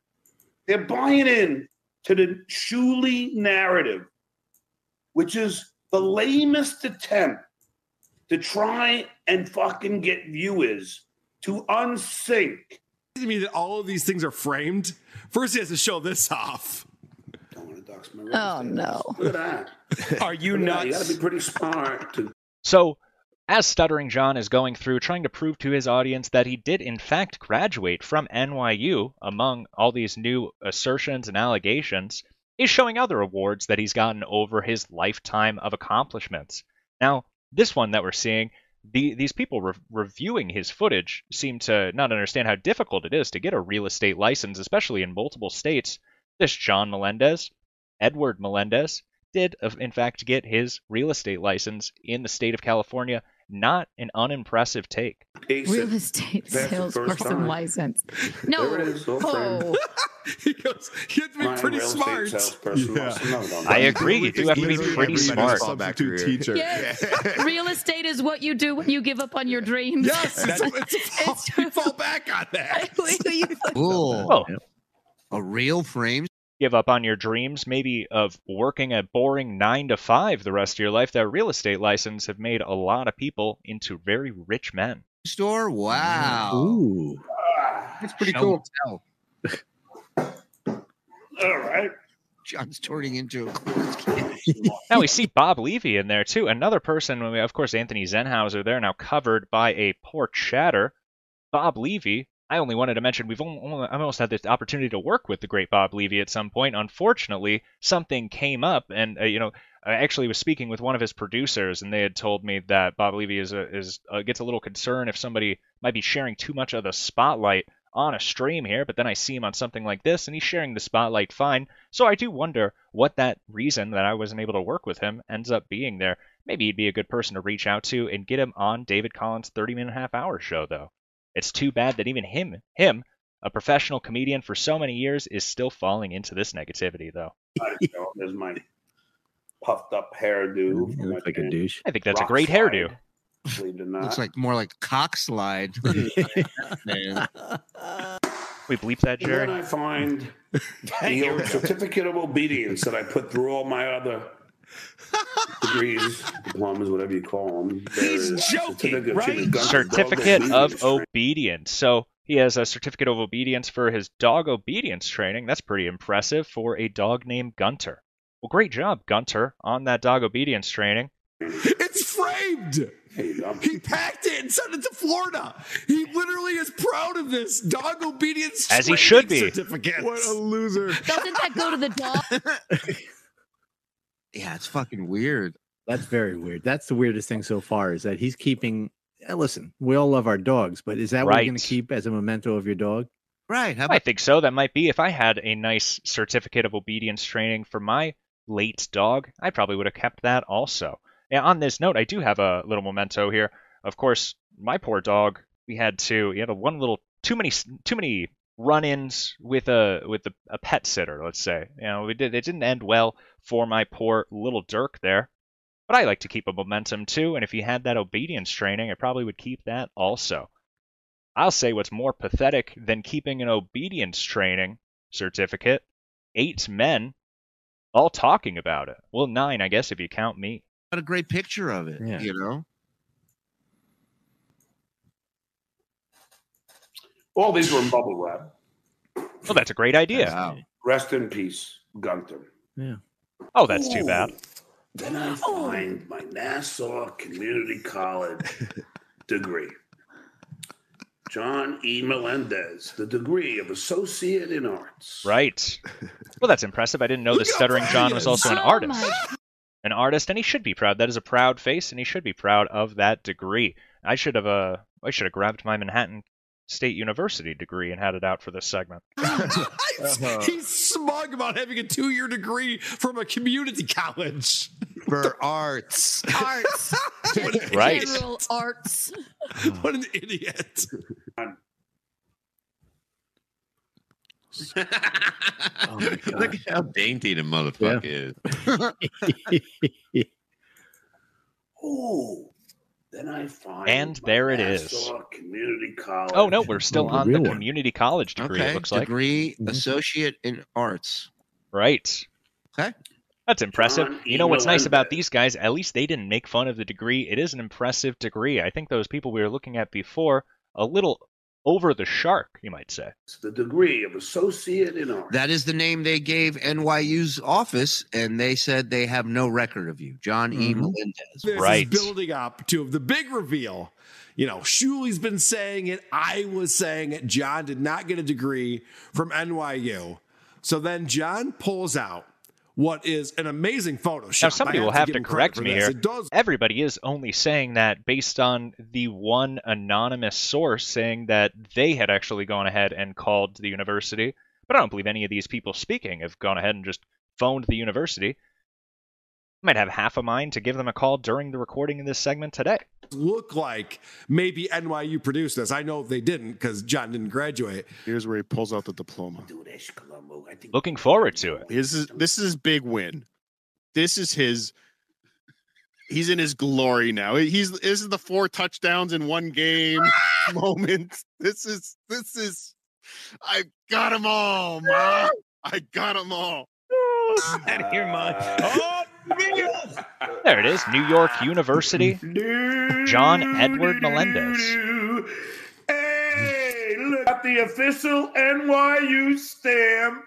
They're buying in to the Shuli narrative, which is the lamest attempt to try and fucking get viewers to unsync. I mean that all of these things are framed. First, he has to show this off. Oh no. Look at that. Are you Look at that. You nuts? got to be pretty smart to So, as Stuttering John is going through trying to prove to his audience that he did in fact graduate from NYU, among all these new assertions and allegations, is showing other awards that he's gotten over his lifetime of accomplishments. Now, this one that we're seeing, the, these people re- reviewing his footage seem to not understand how difficult it is to get a real estate license, especially in multiple states. This John Melendez, Edward Melendez, did in fact get his real estate license in the state of California. Not an unimpressive take. Real estate That's salesperson time. license. No. There it is. Oh. he goes. You have to be My pretty smart. salesperson must have known about I agree. You do have to be Literally pretty everybody's smart. substitute teacher. Yes. Real estate is what you do when you give up on your dreams. Yes, that's, it's a, you fall back on that. Cool. Oh. A real frame. Give up on your dreams, maybe of working a boring nine to five the rest of your life, that real estate license have made a lot of people into very rich men. Store? Wow. Ooh. That's pretty Show cool. and All right. John's turning into a quartz kid. Now we see Bob Levy in there too. Another person, of course, Anthony Zenhauser. They're now covered by a pork chatter. Bob Levy. I only wanted to mention we've only, almost had the opportunity to work with the great Bob Levy at some point. Unfortunately, something came up, and uh, you know, I actually was speaking with one of his producers, and they had told me that Bob Levy is a, is uh, gets a little concerned if somebody might be sharing too much of the spotlight on a stream here. But then I see him on something like this, and he's sharing the spotlight fine. So I do wonder what that reason that I wasn't able to work with him ends up being there. Maybe he'd be a good person to reach out to and get him on David Collins' 30 minute half hour show, though. It's too bad that even him, him, a professional comedian for so many years, is still falling into this negativity, though. I know, There's my puffed up hairdo. You look like a douche. I think that's a Rock great hairdo. Believe it or not. Looks like more like a cock slide. Man. We bleep that, And Jerry. then I find the old certificate of obedience that I put through all my other degrees, diplomas, whatever you call them. He's joking, right? Certificate of obedience. So he has a certificate of obedience for his dog obedience training. That's pretty impressive for a dog named Gunter. Well, great job, Gunter, on that dog obedience training. It's framed. He packed it and sent it to Florida. He literally is proud of this dog obedience As he should be. certificate. What a loser. Doesn't that go to the dog? Yeah, it's fucking weird. That's very weird. That's the weirdest thing so far is that he's keeping. eh, Listen, we all love our dogs, but is that what you're going to keep as a memento of your dog? Right. How I think so. That might be. If I had a nice certificate of obedience training for my late dog, I probably would have kept that also. Yeah, on this note, I do have a little memento here. Of course, my poor dog, we had to, he had a one little, too many, too many run-ins with a with a, a pet sitter. Let's say, you know, we did. It didn't end well for my poor little Dirk there. But I like to keep a momentum too, and if he had that obedience training, I probably would keep that also. I'll say what's more pathetic than keeping an obedience training certificate. Eight men all talking about it. Well, nine, I guess, if you count me. Got a great picture of it. Yeah. You know. All these were in bubble wrap. Well, that's a great idea. Rest in peace, Gunther. Yeah. Oh, that's too bad. Then I find my Nassau Community College degree. John E. Melendez, the degree of Associate in Arts. Right. Well, that's impressive. I didn't know the Stuttering John was also an Oh artist. my- An artist, and he should be proud. That is a proud face, and he should be proud of that degree. I should have uh, I should have grabbed my Manhattan State University degree and had it out for this segment. Uh-huh. He's smug about having a two-year degree from a community college. For arts. Arts. Right. General arts. what an idiot. oh Look at how dainty the motherfucker is. Oh, then I find And there it is. Community College. Oh no, we're still Oh, on the real one. community college degree. Okay, It looks like degree mm-hmm. associate in arts. right. Okay. That's impressive. John You know what's nice about uh, these guys? At least they didn't make fun of the degree. It is an impressive degree. I think those people we were looking at before a little over the shark, you might say. It's the degree of Associate in Arts. That is the name they gave NYU's office, and they said they have no record of you, John E. Mhm. Melendez. This is building up to the big reveal. You know, Shuli's been saying it. I was saying it. John did not get a degree from NYU. So then John pulls out what is an amazing Photoshop. Now, somebody will have give to correct me here. Everybody is only saying that based on the one anonymous source saying that they had actually gone ahead and called the university. But I don't believe any of these people speaking have gone ahead and just phoned the university. Might have half a mind to give them a call during the recording of this segment today. look like maybe NYU produced this. I know they didn't because John didn't graduate. Here's where he pulls out the diploma. Looking forward to it. This is this is his big win. This is his. He's in his glory now. He's this is the four touchdowns in one game moment. This is this is. I got them all, ma. I got them all. Out of your mind. Oh, There it is, New York University. John Edward Melendez. Hey, look at the official NYU stamp.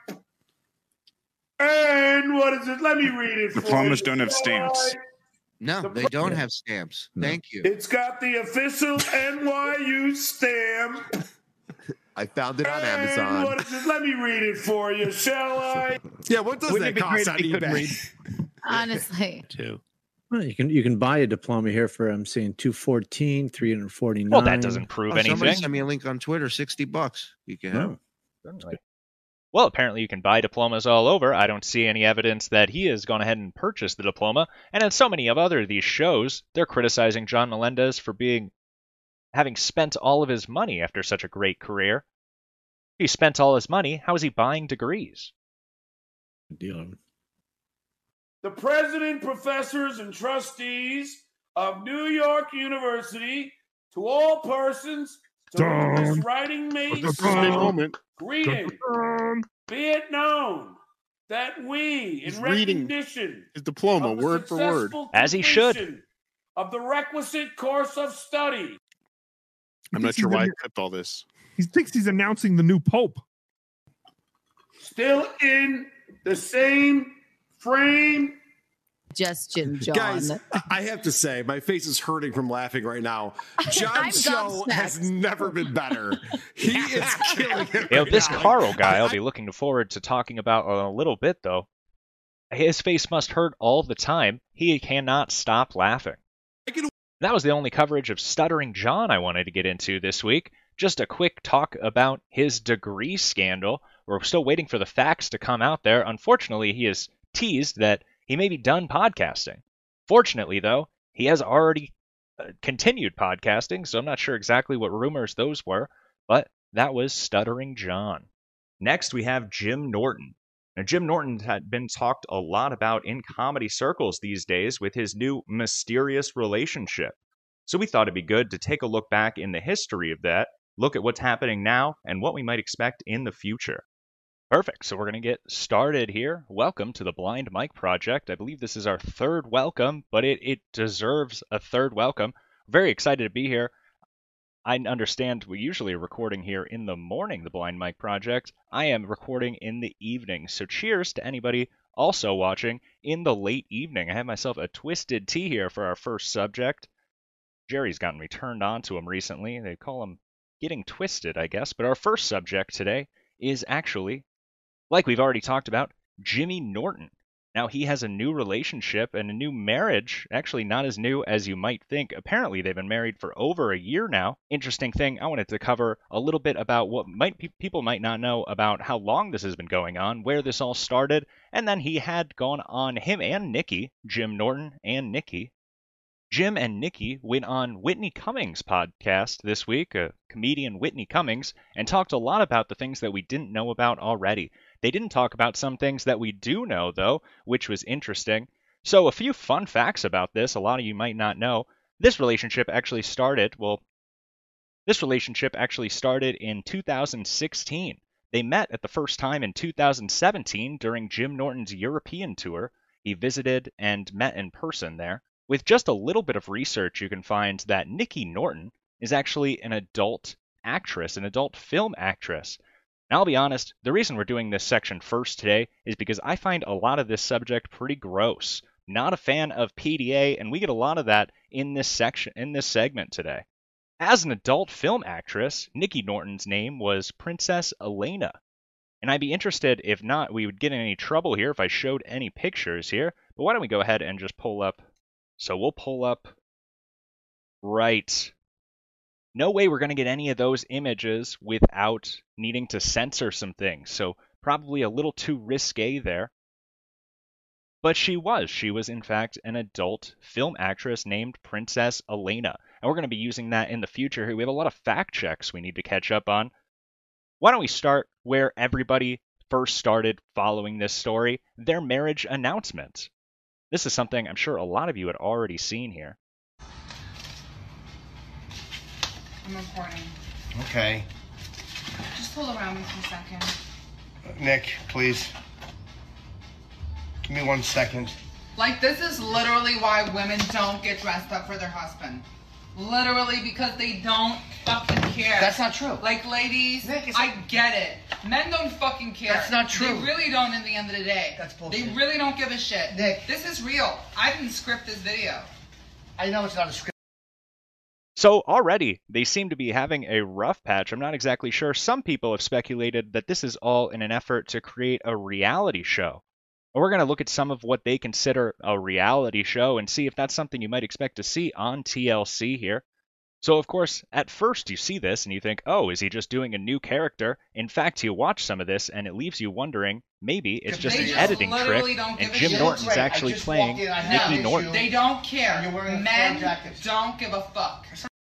And what is it? Let me read it. The Diplomas you. don't have stamps. No, they don't have stamps. Thank you. It's got the official NYU stamp. I found it on And Amazon. what is it? Let me read it for you, shall I? Yeah, what does Wouldn't that it be cost on if he couldn't eBay? Honestly. Too. Well, you can you can buy a diploma here for I'm saying 214, 349. Well, that doesn't prove Oh, somebody anything. sent me a link on Twitter. Sixty bucks. You can have. Oh. Well, apparently you can buy diplomas all over. I don't see any evidence that he has gone ahead and purchased the diploma. And in so many of other of these shows, they're criticizing John Melendez for being having spent all of his money after such a great career. He spent all his money, how is he buying degrees? Deal. The president, professors, and trustees of New York University, to all persons to whom this Dun. writing may This is a big sound moment. greeting. Be it known that we, He's in reading recognition His diploma, of the word for word. As he should. of the requisite course of study, I'm not sure is why I a- clipped all this. He thinks he's announcing the new pope. still in the same frame Suggestion, John. Guys, I- I have to say, my face is hurting from laughing right now. I'm John's show has never been better. He is killing it. You know, right this now. Carl guy I'll be looking forward to talking about in a little bit, though. His face must hurt all the time. He cannot stop laughing. That was the only coverage of Stuttering John I wanted to get into this week. Just a quick talk about his degree scandal. We're still waiting for the facts to come out there. Unfortunately, he has teased that he may be done podcasting. Fortunately, though, he has already uh, continued podcasting, so I'm not sure exactly what rumors those were, but that was Stuttering John. Next, we have Jim Norton. Now, Jim Norton had been talked a lot about in comedy circles these days with his new mysterious relationship. So we thought it'd be good to take a look back in the history of that, look at what's happening now, and what we might expect in the future. Perfect. So we're going to get started here. Welcome to the Blind Mike Project. I believe this is our third welcome, but it, it deserves a third welcome. Very excited to be here. I understand we usually are recording here in the morning, the Blind Mike Project. I am recording in the evening. So cheers to anybody also watching in the late evening. I have myself a twisted tea here for our first subject. Jerry's gotten me turned on to him recently. They call him getting twisted, I guess. But our first subject today is actually, like we've already talked about, Jimmy Norton. Now, he has a new relationship and a new marriage. Actually, not as new as you might think. Apparently, they've been married for over a year now. Interesting thing, I wanted to cover a little bit about what might people might not know about how long this has been going on, where this all started, and then he had gone on him and Nikki, Jim Norton and Nikki. Jim and Nikki went on Whitney Cummings' podcast this week, uh, comedian Whitney Cummings, and talked a lot about the things that we didn't know about already. They didn't talk about some things that we do know, though, which was interesting. So, a few fun facts about this, a lot of you might not know. This relationship actually started, well, this relationship actually started in 2016. They met at the first time in 2017 during Jim Norton's European tour. He visited and met in person there. With just a little bit of research, you can find that Nikki Norton is actually an adult actress, an adult film actress. Now, I'll be honest, the reason we're doing this section first today is because I find a lot of this subject pretty gross. Not a fan of PDA, and we get a lot of that in this section, in this segment today. As an adult film actress, Nikki Norton's name was Princess Elena. And I'd be interested if not, we would get in any trouble here if I showed any pictures here. But why don't we go ahead and just pull up? So we'll pull up right no way we're going to get any of those images without needing to censor some things. So probably a little too risque there. But she was. She was, in fact, an adult film actress named Princess Elena. And we're going to be using that in the future here. We have a lot of fact checks we need to catch up on. Why don't we start where everybody first started following this story their marriage announcement. This is something I'm sure a lot of you had already seen here. I'm recording. Okay. Just hold around me for a second. Nick, please. Give me one second. Like, this is literally why women don't get dressed up for their husband. Literally because they don't fucking care. That's not true. Like, ladies, I get it. Men don't fucking care. That's not true. They really don't in the end of the day. That's bullshit. They really don't give a shit. Nick. This is real. I didn't script this video. I know it's not a script. So already they seem to be having a rough patch. I'm not exactly sure. Some people have speculated that this is all in an effort to create a reality show. And we're going to look at some of what they consider a reality show and see if that's something you might expect to see on TLC here. So, of course, at first you see this and you think, oh, is he just doing a new character? In fact, you watch some of this and it leaves you wondering maybe it's just an just editing trick and Jim shit. Norton's Right, actually playing walked in, I Nikki Norton. They don't care. you're wearing a Men don't give a fuck.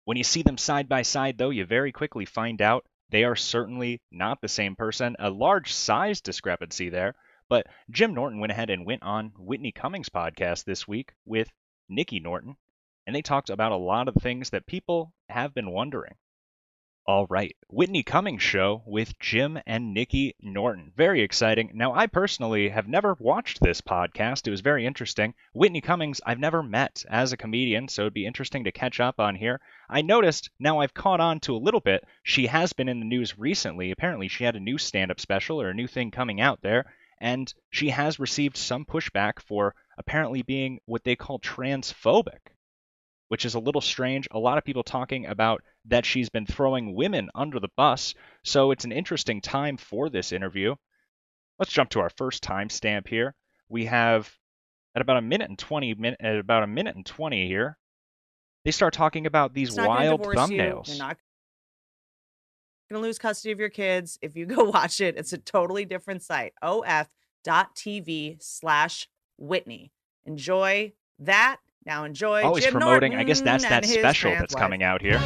When you see them side by side, though, you very quickly find out they are certainly not the same person. A large size discrepancy there. But Jim Norton went ahead and went on Whitney Cummings' podcast this week with Nikki Norton, and they talked about a lot of things that people have been wondering. All right, Whitney Cummings show with Jim and Nikki Norton. Very exciting. Now, I personally have never watched this podcast. It was very interesting. Whitney Cummings, I've never met as a comedian, so it'd be interesting to catch up on here. I noticed, now I've caught on to a little bit, she has been in the news recently. Apparently, she had a new stand up special or a new thing coming out there, and she has received some pushback for apparently being what they call transphobic which is a little strange. A lot of people talking about that she's been throwing women under the bus, so it's an interesting time for this interview. Let's jump to our first timestamp here. We have at about a minute and 20 min- at about a minute and 20 here. They start talking about these It's not gonna wild divorce you. thumbnails. You're not going to lose custody of your kids if you go watch it. It's a totally different site. of.tv slash Whitney. Enjoy that. Now enjoy. Always Jim promoting. I guess that's that special that's wife. coming out here.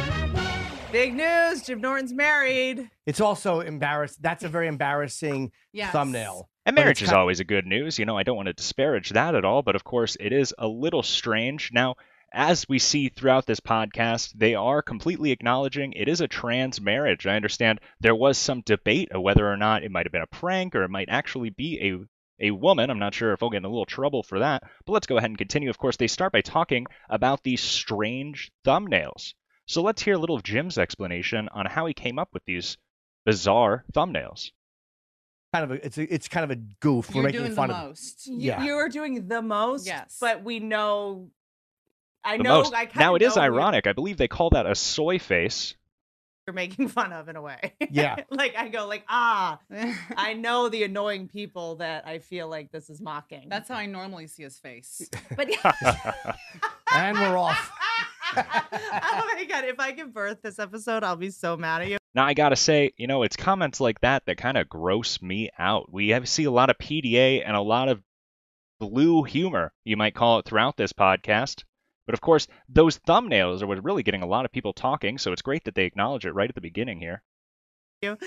Big news. Jim Norton's married. It's also embarrassed. That's a very embarrassing Yes. thumbnail. And marriage is ki- always a good news. You know, I don't want to disparage that at all, but of course, it is a little strange. Now, as we see throughout this podcast, they are completely acknowledging it is a trans marriage. I understand there was some debate of whether or not it might have been a prank or it might actually be a a woman. I'm not sure if I'll get in a little trouble for that, but let's go ahead and continue. Of course, they start by talking about these strange thumbnails. So let's hear a little of Jim's explanation on how he came up with these bizarre thumbnails. kind of a it's a, it's kind of a goof. We're You're making doing fun the of. most. Yeah. You, you are doing the most. Yes. But we know. I the know. most. I kinda now it is know who ironic. I believe they call that a soy face. You're making fun of in a way. Yeah. like I go like ah, I know the annoying people that I feel like this is mocking. That's how I normally see his face. But yeah. and we're off. oh my god! If I give birth this episode, I'll be so mad at you. Now I gotta say, you know, it's comments like that that kind of gross me out. We have see a lot of PDA and a lot of blue humor, you might call it, throughout this podcast. But of course, those thumbnails are what's really getting a lot of people talking. So it's great that they acknowledge it right at the beginning here. you.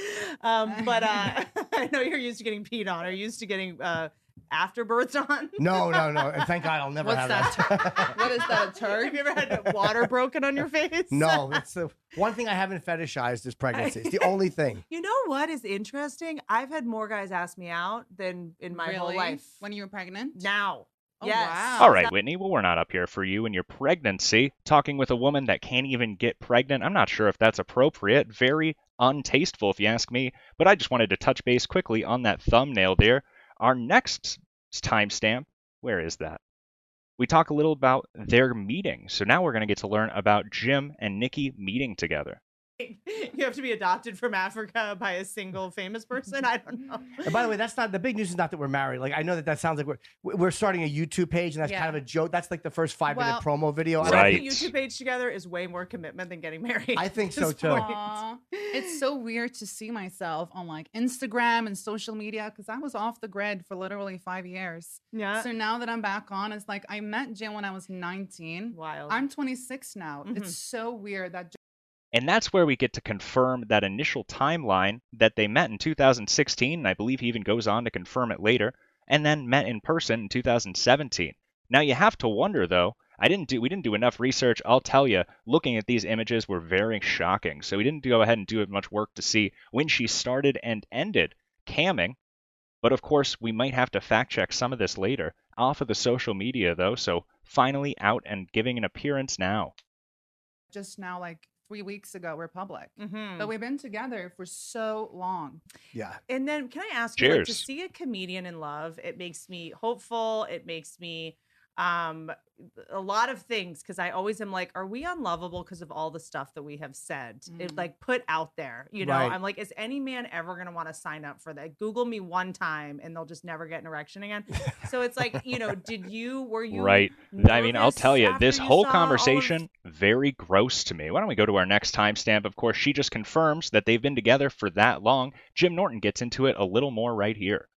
Um, but uh, I know you're used to getting peed on. Are you used to getting uh, afterbirths on? No, no, no. And thank God I'll never What's have that? what is that? A turd? Have you ever had water broken on your face? no, it's the one thing I haven't fetishized is pregnancy. It's the only thing. You know what is interesting? I've had more guys ask me out than in my whole life. When you were pregnant? Now. Oh, yes. wow. All right, Whitney. Well, we're not up here for you and your pregnancy. Talking with a woman that can't even get pregnant. I'm not sure if that's appropriate. Very untasteful, if you ask me. But I just wanted to touch base quickly on that thumbnail there. Our next timestamp, where is that? We talk a little about their meeting. So now we're going to get to learn about Jim and Nikki meeting together. You have to be adopted from Africa by a single famous person. I don't know. And by the way, that's not the big news. Is not that we're married. Like I know that that sounds like we're we're starting a YouTube page, and that's kind of a joke. That's like the first five minute promo video. I don't think- a YouTube page together is way more commitment than getting married. I think so, too. point. Aw, it's so weird to see myself on like Instagram and social media because I was off the grid for literally five years. Yeah. So now that I'm back on, it's like I met Jim when I was 19. Wild. I'm 26 now. Mhm. It's so weird that And that's where we get to confirm that initial timeline that they met in 2016, and I believe he even goes on to confirm it later, and then met in person in 2017. Now you have to wonder though, I didn't do we didn't do enough research, I'll tell you, looking at these images were very shocking. So we didn't go ahead and do as much work to see when she started and ended camming. But of course, we might have to fact check some of this later. Off of the social media though, so finally out and giving an appearance now. just now, like three weeks ago, we're public. Mhm. But we've been together for so long. Yeah. And then can I ask you like, to see a comedian in love, it makes me hopeful. It makes me um a lot of things because I always am like, are we unlovable because of all the stuff that we have said? It Mm. like put out there. You know, Right. I'm like, is any man ever gonna want to sign up for that? Google me one time and they'll just never get an erection again. so it's like, you know, did you were you Right. I mean, I'll tell you, this you whole all of- conversation very gross to me. Why don't we go to our next timestamp? Of course, she just confirms that they've been together for that long. Jim Norton gets into it a little more right here.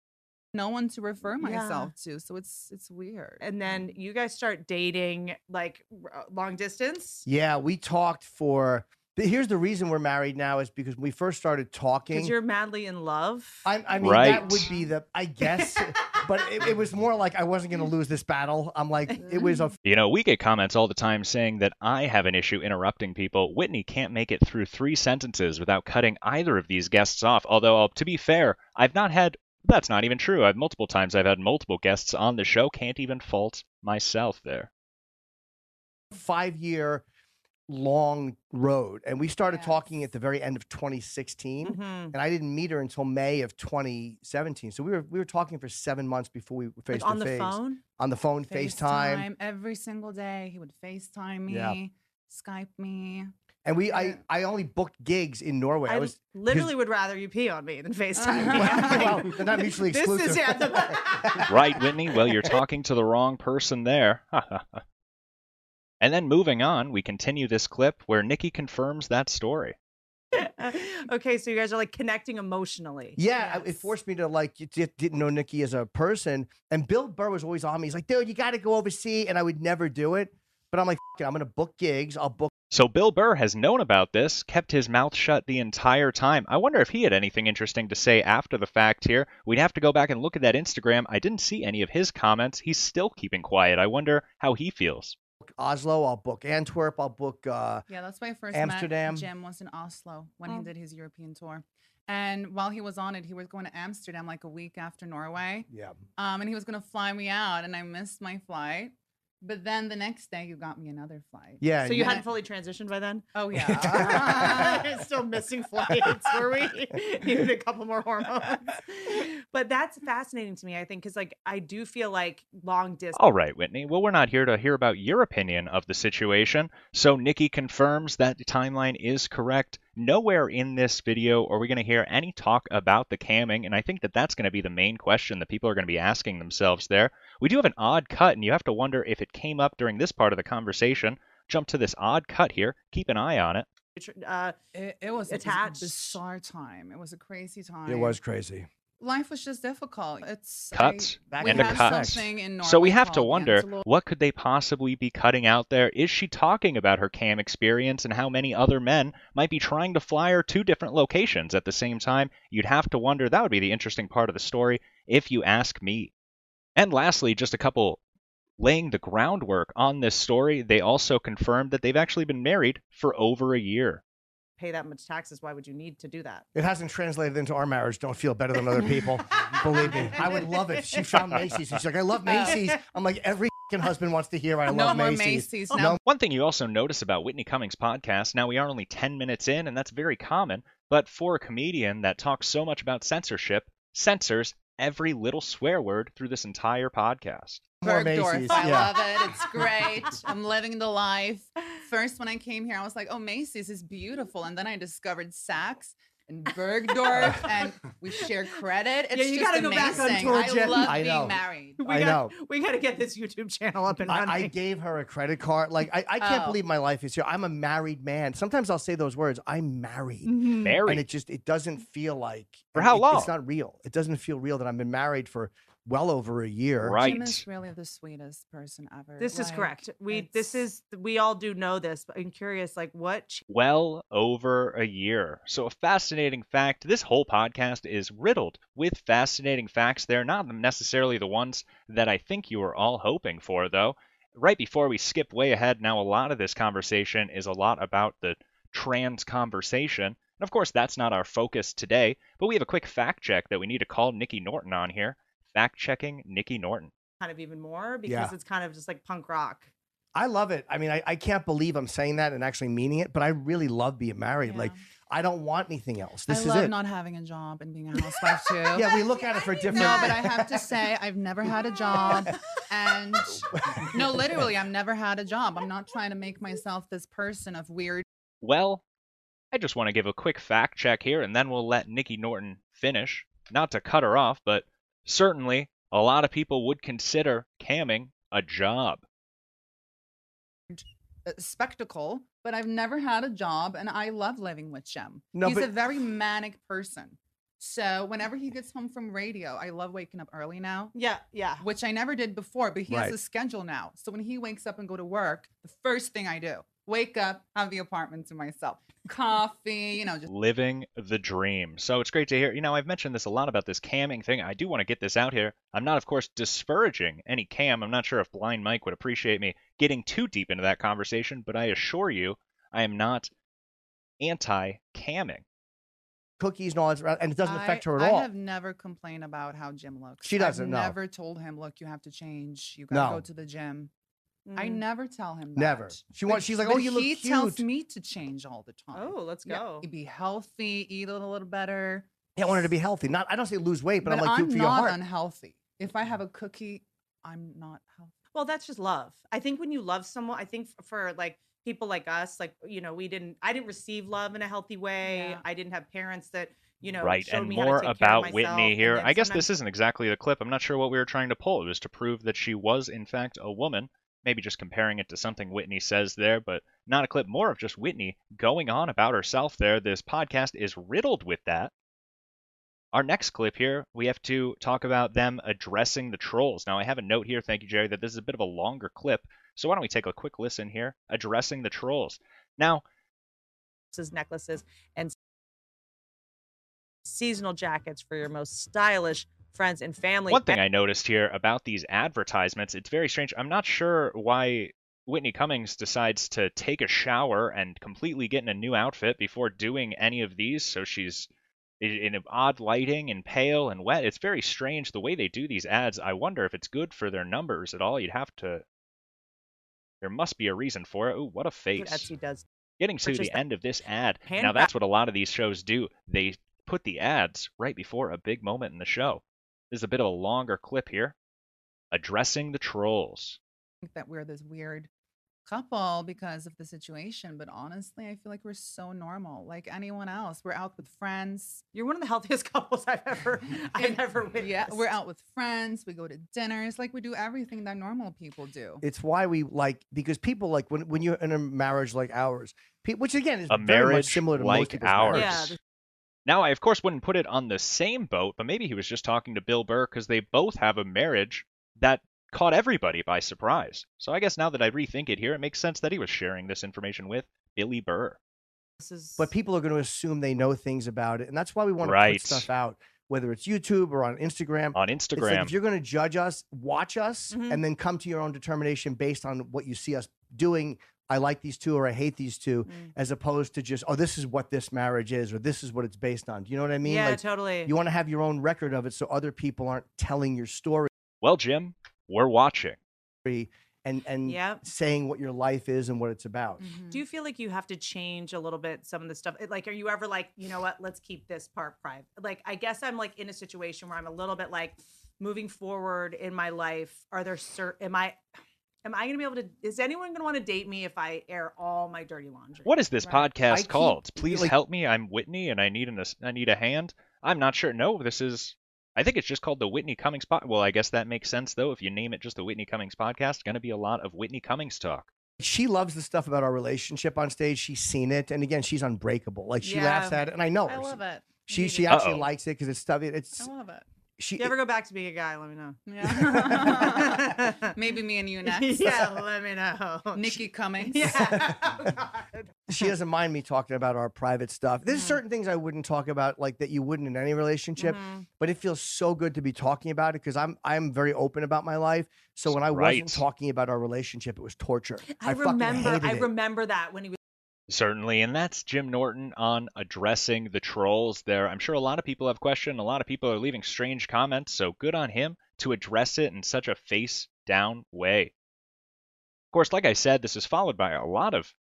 No one to refer Yeah. myself to. So it's it's weird. and then you guys start dating like r- long distance Yeah, we talked for. but Here's the reason we're married now is because we first started talking. because you're madly in love. I, I mean, that would be the, I guess, but it, it was more like I wasn't going to lose this battle. I'm like, it was a You know, we get comments all the time saying that I have an issue interrupting people. Whitney can't make it through three sentences without cutting either of these guests off. Although, uh, to be fair, I've not had. That's not even true. I've multiple times I've had multiple guests on the show. Can't even fault myself there. five year long road. And we started talking at the very end of 2016. Mhm. And I didn't meet her until May of 2017. So we were we were talking for seven months before we face on to the face. phone? On the phone, FaceTime. FaceTime every single day. He would FaceTime me, Yeah. Skype me. And we I, I only booked gigs in Norway. I, I was literally would rather you pee on me than FaceTime me. well, they're not mutually exclusive. This is yeah, the- right, Whitney? Well, you're talking to the wrong person there. and then moving on, we continue this clip where Nikki confirms that story. okay, so you guys are like connecting emotionally. Yeah, I- it forced me to like you didn't know Nikki as a person. And Bill Burr was always on me. He's like, dude, you got to go overseas, and I would never do it. But I'm like, it, I'm gonna book gigs. I'll book. So Bill Burr has known about this, kept his mouth shut the entire time. I wonder if he had anything interesting to say after the fact here. We'd have to go back and look at that Instagram. I didn't see any of his comments. He's still keeping quiet. I wonder how he feels. Oslo. I'll book Antwerp. I'll book. uh Yeah, that's my first Amsterdam. Jim was in Oslo when Oh. he did his European tour. And while he was on it, he was going to Amsterdam like a week after Norway. Yeah. Um, and he was going to fly me out, and I missed my flight. But then the next day, you got me another flight. Yeah, So you hadn't I- fully transitioned by then? Oh yeah. Still missing flights, were we? Needed a couple more hormones. but that's fascinating to me. I think because like I do feel like long distance. All right, Whitney. Well, we're not here to hear about your opinion of the situation. So Nikki confirms that the timeline is correct. Nowhere in this video are we going to hear any talk about the camming, and I think that that's going to be the main question that people are going to be asking themselves there. We do have an odd cut, and you have to wonder if it came up during this part of the conversation. Jump to this odd cut here. Keep an eye on it. Uh, It, it was attached. a bizarre time. It was a crazy time. It was crazy. Life was just difficult. It's cuts I, and a cut. something in So we have to wonder what could they possibly be cutting out there? Is she talking about her cam experience and how many other men might be trying to fly her to different locations at the same time? You'd have to wonder. That would be the interesting part of the story, if you ask me. And lastly, just a couple laying the groundwork on this story. They also confirmed that they've actually been married for over a year. Pay that much taxes. Why would you need to do that? It hasn't translated into our marriage. Don't feel better than other people. Believe me, I would love it. She found Macy's. She's like, I love Macy's. I'm like, every fing husband wants to hear I No love more Macy's. Macy's. No, One thing you also notice about Whitney Cummings' podcast, now we are only 10 minutes in, and that's very common, but for a comedian that talks so much about censorship, censors every little swear word through this entire podcast. More Bergdorf. Macy's, I yeah. love it. It's great. I'm living the life. First, when I came here, I was like, oh, Macy's is beautiful. And then I discovered Saks and Bergdorf, and we share credit. It's Yeah, you just gotta go back on amazing. tour, I Jen. love I being married. We I got, know. We got to get this YouTube channel up and running. I, I gave her a credit card. Like, I, I can't Oh. believe my life is here. I'm a married man. Sometimes I'll say those words. I'm married. Mhm. Married. And it just, it doesn't feel like. For how it- long? It's not real. It doesn't feel real that I've been married for well over a year. Right. Jim is really the sweetest person ever. This is correct. We this is we all do know this, but I'm curious, like what ch- Well over a year. So, a fascinating fact this whole podcast is riddled with fascinating facts. They're not necessarily the ones that I think you were all hoping for, though. Right before we skip way ahead, now a lot of this conversation is a lot about the trans conversation. And of course, that's not our focus today, but we have a quick fact check that we need to call Nikki Norton on here. Fact checking Nikki Norton. kind of even more because Yeah. it's kind of just like punk rock. I love it. I mean, I, I can't believe I'm saying that and actually meaning it, but I really love being married. Like, I don't want anything else. This I is love it. not having a job and being a housewife too. yeah, we look at it for different. No, but I have to say I've never had a job, and no, literally, I've never had a job. I'm not trying to make myself this person of weird. Well, I just want to give a quick fact check here, and then we'll let Nikki Norton finish. Not to cut her off, but certainly a lot of people would consider camming a job. spectacle, but I've never had a job, and I love living with Jim. No, He's a very manic person. So whenever he gets home from radio, I love waking up early now. Yeah, yeah. Which I never did before, but he Right. has a schedule now. So when he wakes up and go to work, the first thing I do, wake up, have the apartment to myself. Coffee, you know, just Living the dream. So it's great to hear. You know, I've mentioned this a lot about this camming thing. I do want to get this out here. I'm not, of course, disparaging any cam. I'm not sure if Blind Mike would appreciate me getting too deep into that conversation, but I assure you, I am not anti camming. cookies and all that, and it doesn't affect her at I all. I have never complained about how Jim looks. She doesn't, I've no. never told him, look, you have to change. You gotta No. go to the gym. I Mm. never tell him that. Never. She But- wants. She's like, oh, you look he cute. tells me to change all the time. Oh, let's Yeah, go. be healthy, eat a little better. Yeah, I want her to be healthy. Not. I don't say lose weight, but, But, I'm like I'm good for your not heart. unhealthy. If I have a cookie, I'm not healthy. Well, that's just love. I think when you love someone, I think for like people like us, like you know, we didn't. I didn't receive love in a healthy way. Yeah. I didn't have parents that you know right, showed and me how more to take care of about Whitney here. I guess sometimes- this isn't exactly the clip. I'm not sure what we were trying to pull. It was to prove that she was, in fact, a woman. Maybe just comparing it to something Whitney says there, but not a clip. More of just Whitney going on about herself there. This podcast is riddled with that. Our next clip here, we have to talk about them addressing the trolls. Now, I have a note here, thank you, Jerry, that this is a bit of a longer clip. So why don't we take a quick listen here? Addressing the trolls. Now, necklaces and seasonal jackets for your most stylish friends and family. One thing I noticed here about these advertisements, it's very strange. I'm not sure why Whitney Cummings decides to take a shower and completely get in a new outfit before doing any of these. So she's in odd lighting and pale and wet. It's very strange the way they do these ads. I wonder if it's good for their numbers at all. You'd have to. There must be a reason for it. Ooh, what a face. Etsy does. Getting to the end of this ad. Now that's what a lot of these shows do. They put the ads right before a big moment in the show. This is a bit of a longer clip here. Addressing the trolls. think that we're this weird couple because of the situation, but honestly, I feel like we're so normal, like anyone else. We're out with friends. You're one of the healthiest couples I've ever I've ever witnessed. Yeah, we're out with friends. We go to dinners. Like we do everything that normal people do. It's why we like because people like when when you're in a marriage like ours, pe- which again is A very much similar to most like people's ours. marriages. Now, I of course wouldn't put it on the same boat, but maybe he was just talking to Bill Burr because they both have a marriage that caught everybody by surprise. So I guess now that I rethink it here, it makes sense that he was sharing this information with Billy Burr. But people are going to assume they know things about it, and that's why we want to Right. put stuff out, whether it's YouTube or on Instagram. On It's like Instagram. if you're going to judge us, watch us, Mhm. and then come to your own determination based on what you see us doing. I like these two, or I hate these two, Mm. as opposed to just, oh, this is what this marriage is, or this is what it's based on. Do you know what I mean? Yeah, Like, totally. You want to have your own record of it, so other people aren't telling your story Well, Jim, we're watching. and and Yep. saying what your life is and what it's about. Do you feel like you have to change a little bit some of the stuff? Like, are you ever like, you know what? Let's keep this part private. Like, I guess I'm like in a situation where I'm a little bit like moving forward in my life. Are there certain? Am I? Am I gonna be able to? Is anyone gonna want to date me if I air all my dirty laundry? What is this Right. podcast I keep- called? Please like- help me. I'm Whitney, and I need an I need a hand. I'm not sure. No, this is. I think it's just called the Whitney Cummings pod. Well, I guess that makes sense though. If you name it just the Whitney Cummings podcast, going to be a lot of Whitney Cummings talk. She loves the stuff about our relationship on stage. She's seen it, and again, she's unbreakable. Like she laughs at it, and I know I her. love it. She she actually Uh-oh. likes it because it's stuff. It's I love it. She. If you ever go back to being a guy, let me know. Yeah. Maybe me and you next. yeah, let me know. Nikki Cummings. she doesn't mind me talking about our private stuff. There's certain things I wouldn't talk about, like that you wouldn't in any relationship. Mhm. But it feels so good to be talking about it because I'm I'm very open about my life. So when I Right. wasn't talking about our relationship, it was torture. I, fucking remember. hated I it. remember that when he was. Certainly, and that's Jim Norton on addressing the trolls there. I'm sure a lot of people have questioned, a lot of people are leaving strange comments, so good on him to address it in such a face down way. Of course, like I said, this is followed by a lot of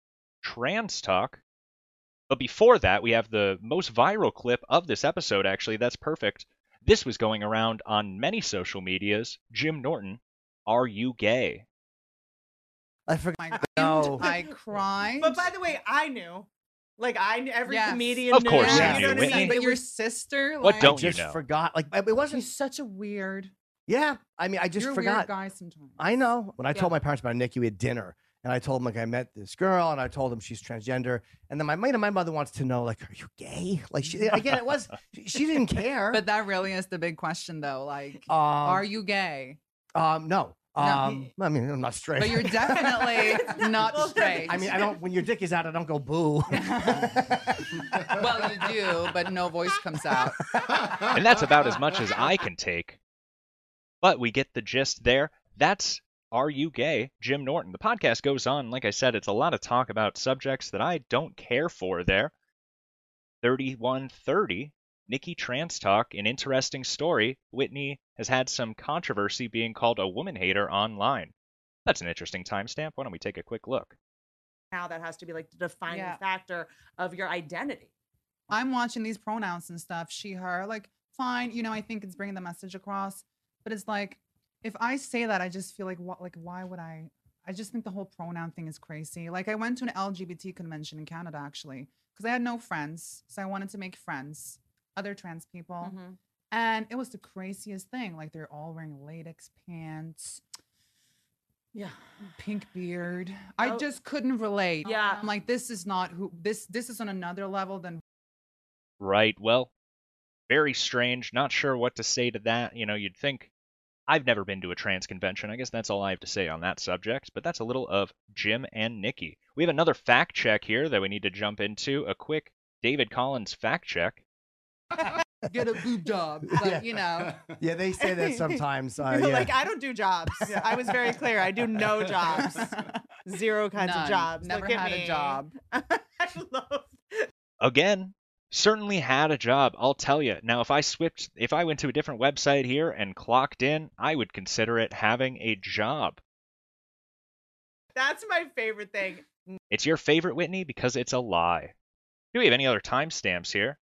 trans talk. But before that, we have the most viral clip of this episode, actually. That's perfect. This was going around on many social medias. Jim Norton, are you gay? I forgot. No. I cried. But by the way, I knew. Like I knew every Yes. comedian. Of knew. course you you know knew, what I Whitney. mean? But It your was- sister, What like, don't you just know? forgot. Like it wasn't. She's such a weird. Yeah, I mean, I just You're a forgot. weird guy sometimes. I know. When I told my parents about Nikki, we had dinner, and I told them like I met this girl, and I told them she's transgender, and then my you know, my mother wants to know like, are you gay? Like she again, it was she- she didn't care. But that really is the big question, though. Like, um, are you gay? Um, no. No. Um, I mean, I'm not straight. But you're definitely not straight. I mean, I don't. When your dick is out, I don't go boo. well, you do, but no voice comes out. and that's about as much as I can take. But we get the gist there. That's Are You Gay? Jim Norton. The podcast goes on. Like I said, it's a lot of talk about subjects that I don't care for there. 3130, Nikki Trans Talk, an interesting story. Whitney has had some controversy being called a woman hater online. That's an interesting timestamp. Why don't we take a quick look? now that has to be like the defining Yeah. factor of your identity. I'm watching these pronouns and stuff, she, her, like, fine, you know, I think it's bringing the message across, but it's like, if I say that, I just feel like, what, like, why would I? I just think the whole pronoun thing is crazy. Like, I went to an LGBT convention in Canada actually, because I had no friends, so I wanted to make friends, other trans people, mm-hmm. and it was the craziest thing. Like, they're all wearing latex pants. Yeah. Pink beard. I Oh. just couldn't relate. Yeah. I'm like, this is not who this this is on another level than Right. Well, very strange. Not sure what to say to that. You know, you'd think I've never been to a trans convention. I guess that's all I have to say on that subject. But that's a little of Jim and Nikki. We have another fact check here that we need to jump into. A quick David Collins fact check. get a boob job. But Yeah. you know. yeah, they say that sometimes. Uh, yeah. Like I don't do jobs. I was very clear. I do no jobs. Zero kinds None. of jobs. Never Look at had a job. I love Again, certainly had a job. I'll tell you. Now, if I switched, if I went to a different website here and clocked in, I would consider it having a job. That's my favorite thing. It's your favorite Whitney because it's a lie. Do we have any other timestamps here?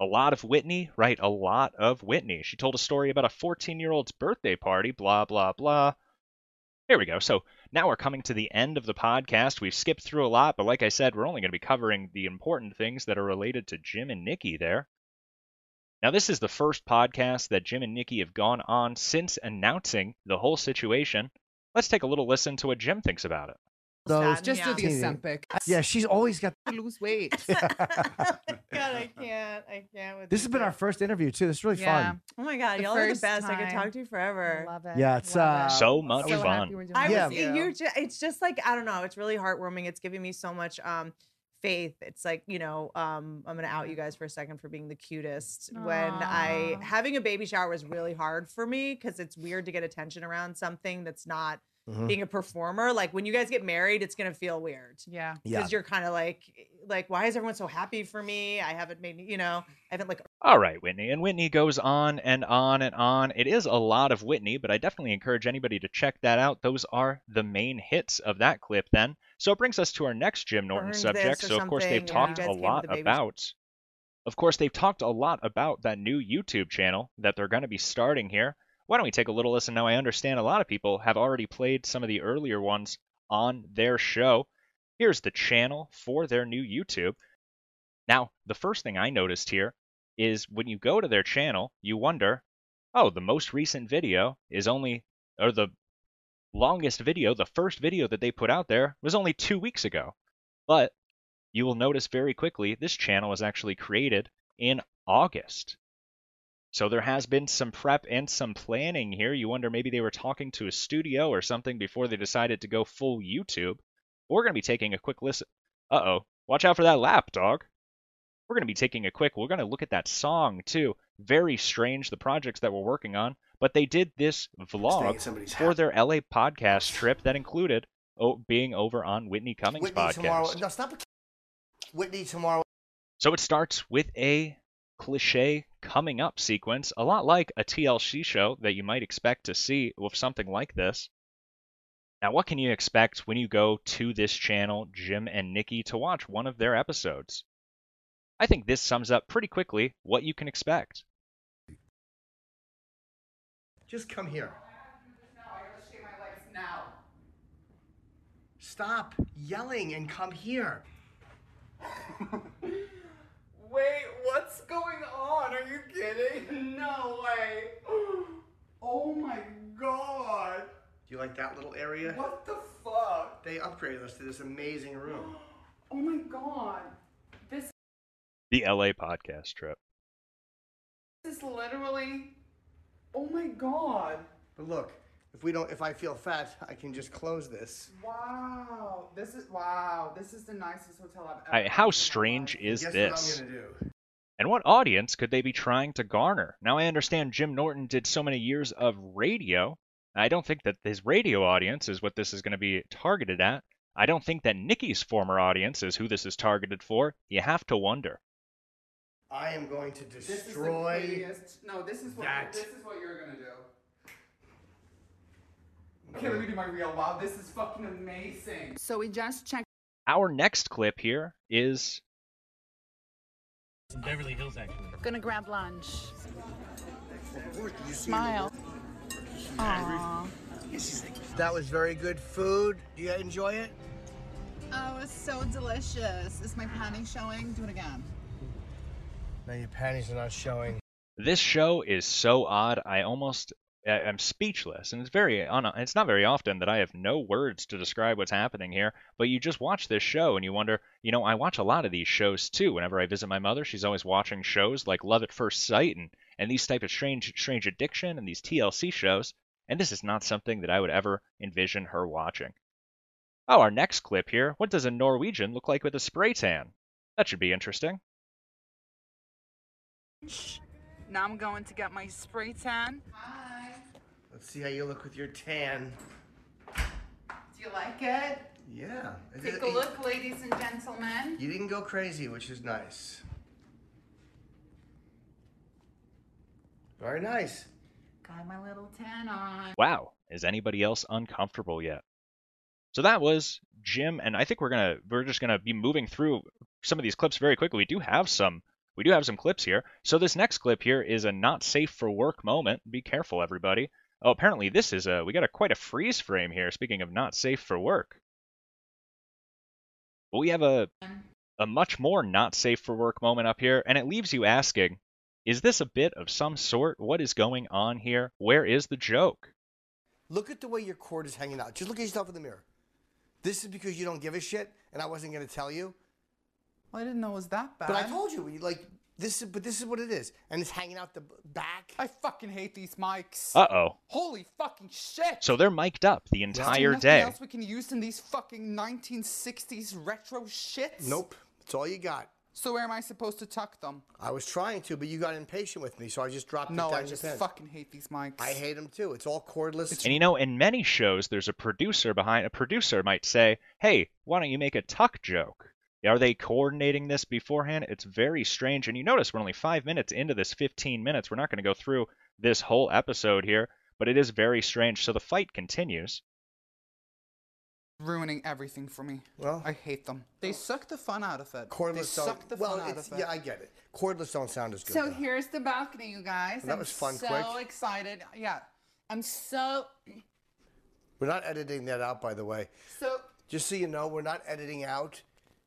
A lot of Whitney, right? A lot of Whitney. She told a story about a 14 year old's birthday party, blah, blah, blah. Here we go. So now we're coming to the end of the podcast. We've skipped through a lot, but like I said, we're only going to be covering the important things that are related to Jim and Nikki there. Now, this is the first podcast that Jim and Nikki have gone on since announcing the whole situation. Let's take a little listen to what Jim thinks about it. Those Just do the teeny- Ozempic. Yeah, she's always got. To lose weight. God, I can't. I can't with This has been our first interview too. This is really fun. Oh my god, The y'all are the first best. I could talk to you forever. Love it. Yeah, it's uh, So much So fun. happy we're I Yeah. was you. ju- it's just like I don't know. It's really heartwarming. It's giving me so much um faith. It's like you know um I'm gonna out you guys for a second for being the cutest. When I having a baby shower was really hard for me because it's weird to get attention around something that's not Mhm. being a performer. Like when you guys get married, it's gonna feel weird. Yeah. Because Yeah. you're kind of like like why is everyone so happy for me? I haven't made you know I haven't like All right, Whitney. And Whitney goes on and on and on. It is a lot of Whitney, but I definitely encourage anybody to check that out. Those are the main hits of that clip then. So it brings us to our next Jim Norton Burned subject. So of course they've yeah. talked a guys came to lot the baby sh- about Of course they've talked a lot about that new YouTube channel that they're going to be starting here. Why don't we take a little listen? Now I understand a lot of people have already played some of the earlier ones on their show. Here's the channel for their new YouTube. Now, the first thing I noticed here is when you go to their channel, you wonder, oh, the most recent video is only, or the longest video, the first video that they put out there was only two weeks ago. But you will notice very quickly this channel was actually created in August. So there has been some prep and some planning here. You wonder maybe they were talking to a studio or something before they decided to go full YouTube. We're going to be taking a quick listen. Uh oh. Watch out for that lap, dog. We're going to be taking a quick, we're going to look at that song too. Very strange, the projects that we're working on. But they did this vlog for their LA podcast trip that included oh, being over on Whitney Cummings' Whitney podcast. tomorrow. No, stop. Whitney tomorrow. So it starts with a cliche coming up sequence, a lot like a TLC show that you might expect to see with something like this. Now, what can you expect when you go to this channel, Jim and Nikki, to watch one of their episodes? I think this sums up pretty quickly what you can expect. Just come here. Stop yelling and come here. Wait, what's going on? Are you kidding? No way. Oh my god. Do you like that little area? What the fuck? They upgraded us to this amazing room. Oh my god. This The LA podcast trip. This is literally. Oh my god. But look, if we don't, if I feel fat, I can just close this. Wow. This is wow. This is the nicest hotel I've ever. I, how strange is Guess this? what I'm gonna do? And what audience could they be trying to garner? Now, I understand Jim Norton did so many years of radio. I don't think that his radio audience is what this is going to be targeted at. I don't think that Nikki's former audience is who this is targeted for. You have to wonder. I am going to destroy. This is the destroy. prettiest. No, this is what that. this is what you're gonna do. Okay, let me do my real. Wow, this is fucking amazing. So we just checked. Our next clip here is Beverly Hills, actually. Gonna grab lunch. Smile. Aww. That was very good food. Do you enjoy it? Oh, it's so delicious. Is my panty showing? Do it again. No, your panties are not showing. this show is so odd. I almost I- I'm speechless, and it's very un- it's not very often that I have no words to describe what's happening here. But you just watch this show and you wonder, you know, I watch a lot of these shows too. Whenever I visit my mother, she's always watching shows like Love at First Sight and and these type of strange strange addiction and these TLC shows. And this is not something that I would ever envision her watching. Oh, our next clip here. What does a Norwegian look like with a spray tan? That should be interesting. Now I'm going to get my spray tan. Hi. Let's see how you look with your tan. Do you like it? Yeah. Take it- a look, ladies and gentlemen. You didn't go crazy, which is nice. Very nice. Got my little tan on. Wow, is anybody else uncomfortable yet? So that was Jim, and I think we're gonna we're just gonna be moving through some of these clips very quickly. We do have some we do have some clips here. So this next clip here is a not safe for work moment. Be careful, everybody. Oh, apparently this is a we got a quite a freeze frame here. Speaking of not safe for work, but we have a a much more not safe for work moment up here, and it leaves you asking, is this a bit of some sort? What is going on here? Where is the joke? Look at the way your cord is hanging out. Just look at yourself in the mirror. This is because you don't give a shit, and I wasn't going to tell you. Well, I didn't know it was that bad. But I told you, you, like this is. But this is what it is, and it's hanging out the back. I fucking hate these mics. Uh oh. Holy fucking shit! So they're mic'd up the Is there entire nothing day. else we can use in these fucking 1960s retro shits? Nope, that's all you got. So where am I supposed to tuck them? I was trying to, but you got impatient with me, so I just dropped No, it down I just fucking hate these mics. I hate them too. It's all cordless. And you know, in many shows, there's a producer behind. A producer might say, "Hey, why don't you make a tuck joke?" Are they coordinating this beforehand? It's very strange. And you notice we're only five minutes into this 15 minutes. We're not going to go through this whole episode here, but it is very strange. So the fight continues. ruining everything for me. Well, I hate them. They suck the fun out of it. they Cordless suck don't. the well, fun out of it. yeah, I get it. Cordless don't sound as good. So though. here's the balcony, you guys. That I'm was fun, so quick. excited. Yeah, I'm so We're not editing that out, by the way. so. Just so you know, we're not editing out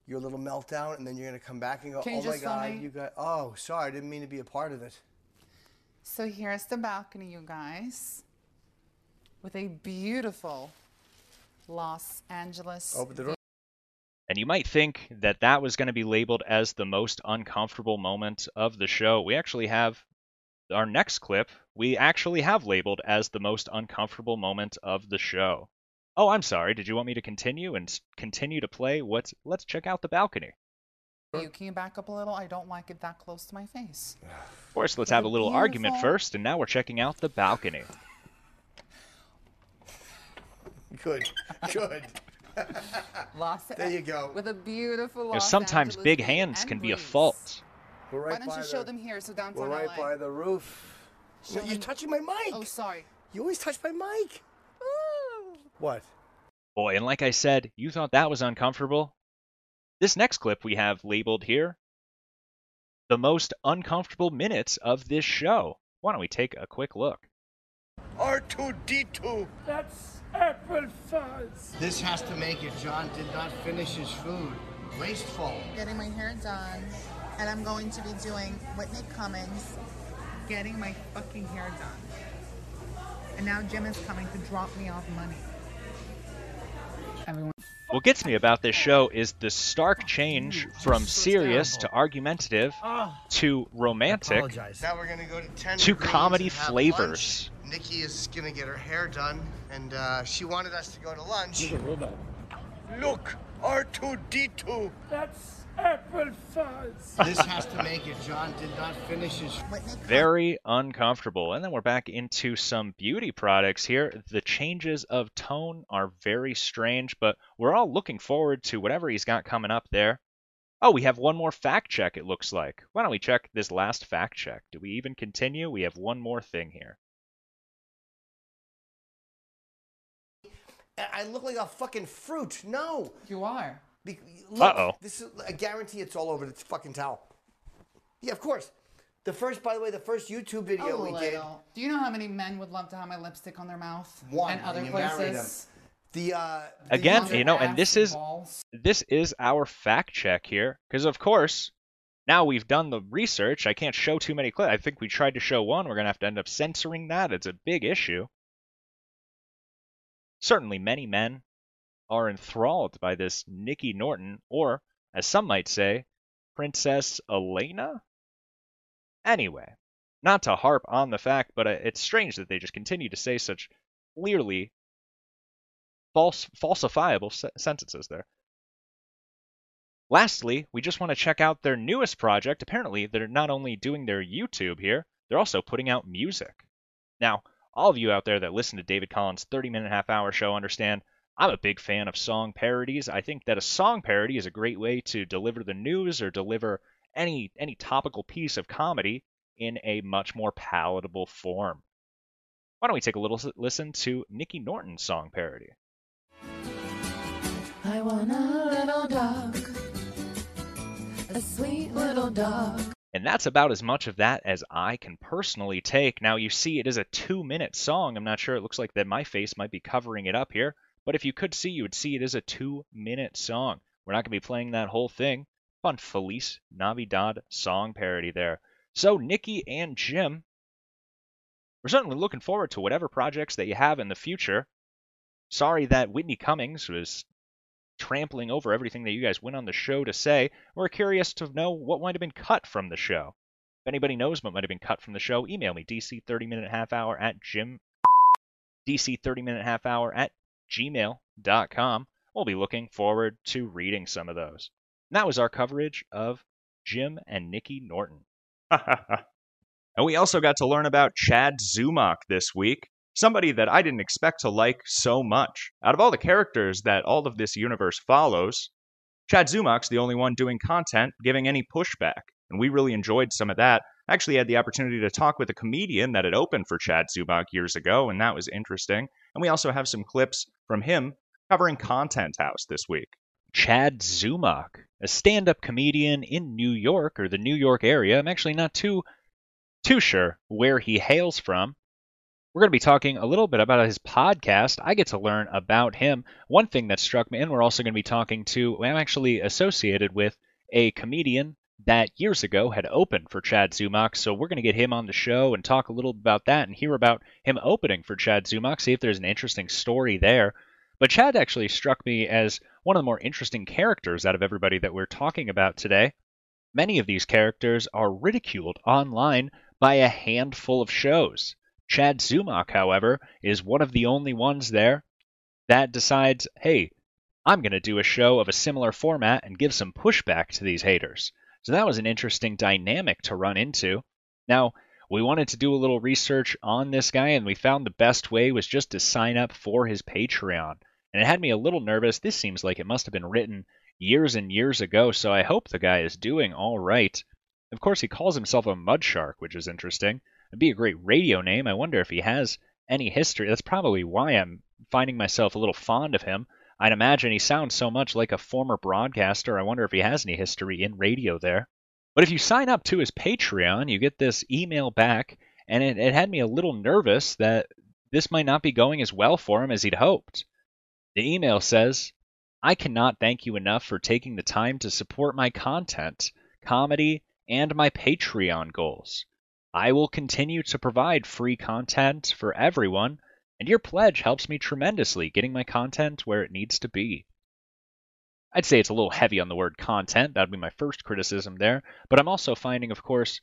your little meltdown, and then you're gonna come back and go, Can you "Oh my just film God, me?" you got." Oh, sorry, I didn't mean to be a part of it. So here's the balcony, you guys, with a beautiful Los Angeles. Open the door. And you might think that that was going to be labeled as the most uncomfortable moment of the show. We actually have our next clip, we actually have labeled as the most uncomfortable moment of the show. Oh, I'm sorry. Did you want me to continue and continue to play? What's Let's check out the balcony. You can you back up a little? I don't like it that close to my face. Of course, let's have a little argument first, and now we're checking out the balcony. Good, good. Los There you go. With a beautiful You know, sometimes Angeles big hands and can be a fault. We're Why don't by you show the, them here? So downtown We're right LA. by the roof. Show you're them- touching my mic. Oh, sorry. You always touch my mic. What? Boy, and like I said, you thought that was uncomfortable? This next clip we have labeled here the most uncomfortable minutes of this show. Why don't we take a quick look? R2D2. That's apple fuzz. This has to make it John did not finish his food. Wasteful. Getting my hair done, and I'm going to be doing Whitney Cummings. Getting my fucking hair done. And now Jim is coming to drop me off money. Everyone. What gets me about this show is the stark change from serious to argumentative to romantic Now we're gonna go to ten. to comedy flavors. lunch. Nikki is gonna get her hair done, and uh, she wanted us to go to lunch. Look, R2D2. That's apple fuzz. This has to make it John did not finish his. Very uncomfortable. And then we're back into some beauty products here. The changes of tone are very strange, but we're all looking forward to whatever he's got coming up there. Oh, we have one more fact check, it looks like. Why don't we check this last fact check? Do we even continue? We have one more thing here. I I look like a fucking fruit. No. You are. Be- look, Uh-oh. This is. I guarantee it's all over the fucking towel. Yeah, of course. The first, by the way, the first YouTube video a we did. little. Do you know how many men would love to have my lipstick on their mouth? One, and other when you marry places. The uh. the Again, user- you know, and this is this is our fact check here, because of course, now we've done the research. I can't show too many clips. I think we tried to show one. We're gonna have to end up censoring that. It's a big issue. Certainly, many men are enthralled by this Nikki Norton, or as some might say, Princess Elena. Anyway, not to harp on the fact, but uh, it's strange that they just continue to say such clearly false falsifiable se- sentences there. Lastly, we just want to check out their newest project. Apparently, they're not only doing their YouTube here, they're also putting out music. Now, all of you out there that listen to David Collins' 30 minute half hour show understand I'm a big fan of song parodies. I think that a song parody is a great way to deliver the news or deliver any any topical piece of comedy in a much more palatable form. Why don't we take a little listen to Nikki Norton's song parody? I want a little dog, a sweet little dog. And that's about as much of that as I can personally take. Now, you see, it is a two minute song. I'm not sure. It looks like that my face might be covering it up here. But if you could see, you would see it is a two minute song. We're not going to be playing that whole thing. Fun Feliz Navidad song parody there. So, Nikki and Jim, we're certainly looking forward to whatever projects that you have in the future. Sorry that Whitney Cummings was trampling over everything that you guys went on the show to say. We're curious to know what might have been cut from the show. If anybody knows what might have been cut from the show, email me dc30minute half hour at jim dc30minute half hour at gmail.com. We'll be looking forward to reading some of those. And that was our coverage of Jim and Nikki Norton. and we also got to learn about Chad Zumock this week, somebody that I didn't expect to like so much. Out of all the characters that all of this universe follows, Chad Zumock's the only one doing content giving any pushback, and we really enjoyed some of that. Actually had the opportunity to talk with a comedian that had opened for Chad Zumock years ago, and that was interesting. And we also have some clips from him covering Content House this week. Chad Zumock, a stand-up comedian in New York or the New York area. I'm actually not too too sure where he hails from. We're going to be talking a little bit about his podcast. I get to learn about him. One thing that struck me, and we're also going to be talking to, I'm actually associated with a comedian that years ago had opened for Chad Zumock. So we're going to get him on the show and talk a little about that and hear about him opening for Chad Zumock, see if there's an interesting story there. But Chad actually struck me as one of the more interesting characters out of everybody that we're talking about today. Many of these characters are ridiculed online by a handful of shows. Chad Zumock, however, is one of the only ones there that decides, hey, I'm going to do a show of a similar format and give some pushback to these haters. So that was an interesting dynamic to run into. Now, we wanted to do a little research on this guy, and we found the best way was just to sign up for his Patreon. And it had me a little nervous. This seems like it must have been written years and years ago, so I hope the guy is doing all right. Of course, he calls himself a mud shark, which is interesting. It'd be a great radio name. I wonder if he has any history. That's probably why I'm finding myself a little fond of him. I'd imagine he sounds so much like a former broadcaster. I wonder if he has any history in radio there. But if you sign up to his Patreon, you get this email back, and it, it had me a little nervous that this might not be going as well for him as he'd hoped. The email says, I cannot thank you enough for taking the time to support my content, comedy, and my Patreon goals. I will continue to provide free content for everyone, and your pledge helps me tremendously getting my content where it needs to be. I'd say it's a little heavy on the word content. That would be my first criticism there. But I'm also finding, of course,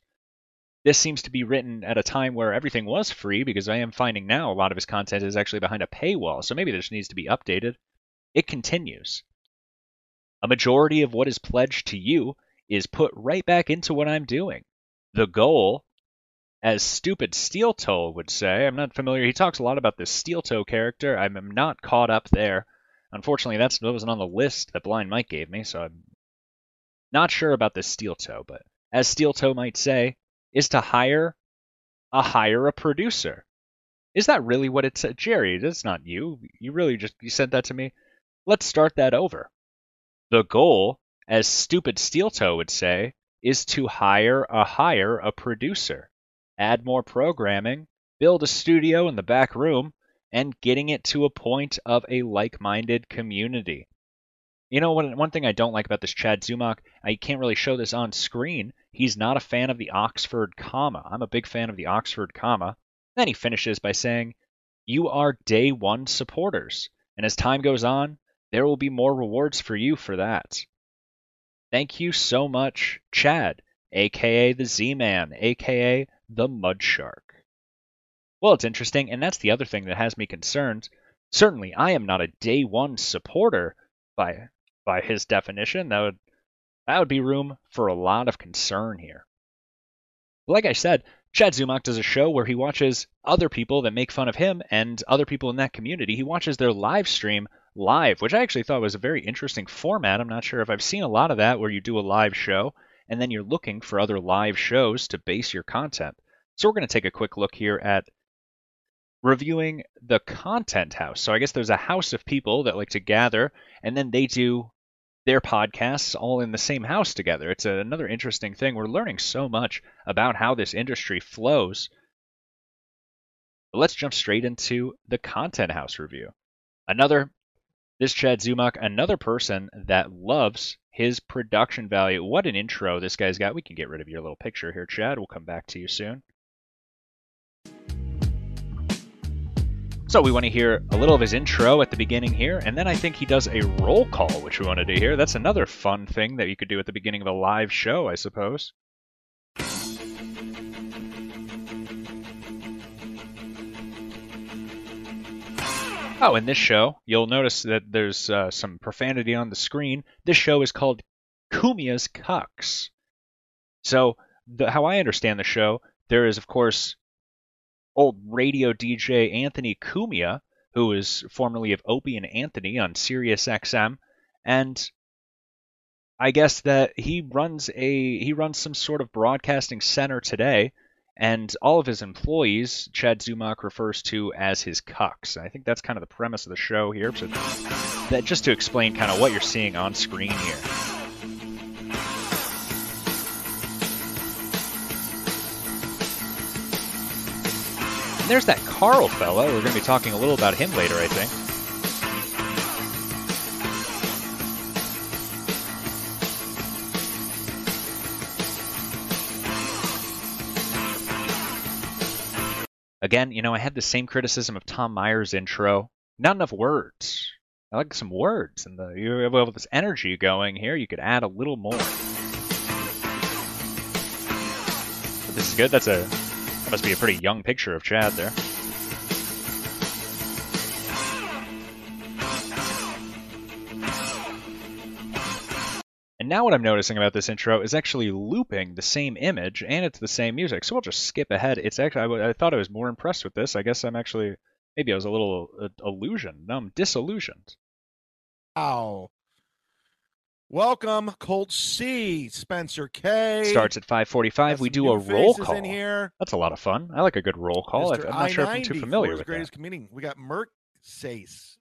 this seems to be written at a time where everything was free because I am finding now a lot of his content is actually behind a paywall. So maybe this needs to be updated. It continues. A majority of what is pledged to you is put right back into what I'm doing. The goal, as stupid Steel Toe would say, I'm not familiar. He talks a lot about this Steel Toe character. I'm not caught up there. Unfortunately, that's that wasn't on the list that Blind Mike gave me, so I'm not sure about this Steel Toe. But as Steel Toe might say, is to hire a hire a producer. Is that really what it said, Jerry? That's not you. You really just you sent that to me. Let's start that over. The goal, as stupid Steel Toe would say, is to hire a hire a producer, add more programming, build a studio in the back room, and getting it to a point of a like-minded community. You know what? One thing I don't like about this Chad Zumock, I can't really show this on screen. He's not a fan of the Oxford comma. I'm a big fan of the Oxford comma. Then he finishes by saying, "You are day one supporters, and as time goes on, there will be more rewards for you for that." Thank you so much, Chad, aka the Z-Man, aka the Mud Shark. Well, it's interesting, and that's the other thing that has me concerned. Certainly, I am not a day one supporter by by his definition. That would that would be room for a lot of concern here. Like I said, Chad Zumock does a show where he watches other people that make fun of him and other people in that community. He watches their live stream live, which I actually thought was a very interesting format. I'm not sure if I've seen a lot of that where you do a live show and then you're looking for other live shows to base your content. So we're going to take a quick look here at reviewing the content house. So I guess there's a house of people that like to gather and then they do their podcasts all in the same house together. It's another interesting thing. We're learning so much about how this industry flows. But let's jump straight into the Content House review. Another, this Chad Zumock, another person that loves his production value. What an intro this guy's got. We can get rid of your little picture here, Chad. We'll come back to you soon. So we want to hear a little of his intro at the beginning here, and then I think he does a roll call, which we wanted to hear. That's another fun thing that you could do at the beginning of a live show, I suppose. Oh, in this show, you'll notice that there's uh, some profanity on the screen. This show is called Cumia's Cucks. So, the, how I understand the show, there is, of course, old radio DJ Anthony Cumia, who is formerly of Opie and Anthony on Sirius XM, and I guess that he runs a he runs some sort of broadcasting center today, and all of his employees, Chad Zumock refers to as his cucks. I think that's kind of the premise of the show here. So that just to explain kind of what you're seeing on screen here. And there's that Carl fella. We're going to be talking a little about him later, I think. Again, you know, I had the same criticism of Tom Myers' intro. Not enough words. I like some words, and the you have all this energy going here. You could add a little more. This is good. That's a that must be a pretty young picture of Chad there. And now what I'm noticing about this intro is actually looping the same image and it's the same music. So we'll just skip ahead. It's actually I, thought I was more impressed with this. I guess I'm actually maybe I was a little uh, illusioned. No, I'm disillusioned. Ow. Welcome, Colt C, Spencer K. Starts at 5:45. We do a roll call. in here. That's a lot of fun. I like a good roll call. I, I'm not sure if I'm too I-90, familiar with greatest that. comedian. We got Merck Sace.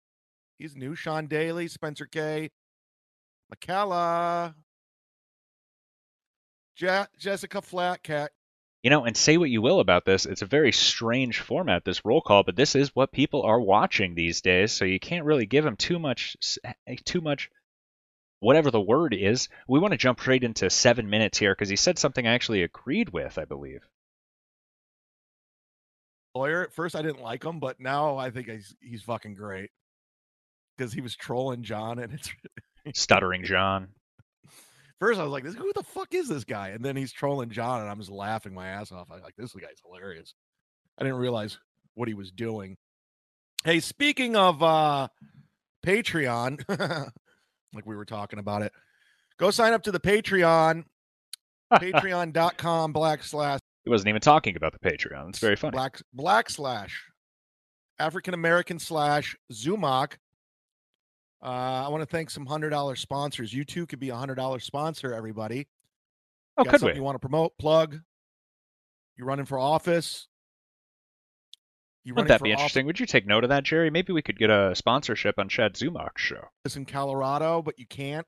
He's new. Sean Daly, Spencer K. McCalla. Je- Jessica Flatcat. You know, and say what you will about this, it's a very strange format, this roll call, but this is what people are watching these days, so you can't really give them too much, eh, too much, whatever the word is. We want to jump straight into seven minutes here because he said something I actually agreed with, I believe. Lawyer. At first, I didn't like him, but now I think he's he's fucking great because he was trolling John, and it's Stuttering John. First, I was like, who the fuck is this guy?" And then he's trolling John, and I'm just laughing my ass off. I'm like this guy's hilarious. I didn't realize what he was doing. Hey, speaking of uh Patreon, like we were talking about it, go sign up to the Patreon, patreon.com black slash He wasn't even talking about the Patreon. It's very funny. black black slash African American slash Zumock. Uh, I want to thank some hundred dollar sponsors. You too could be a hundred dollar sponsor, everybody. Oh, Got could we? You want to promote, plug? You're running for office. You Wouldn't that be interesting? Would you take note of that, Jerry? Maybe we could get a sponsorship on Chad Zumock's show. office in Colorado, but you can't.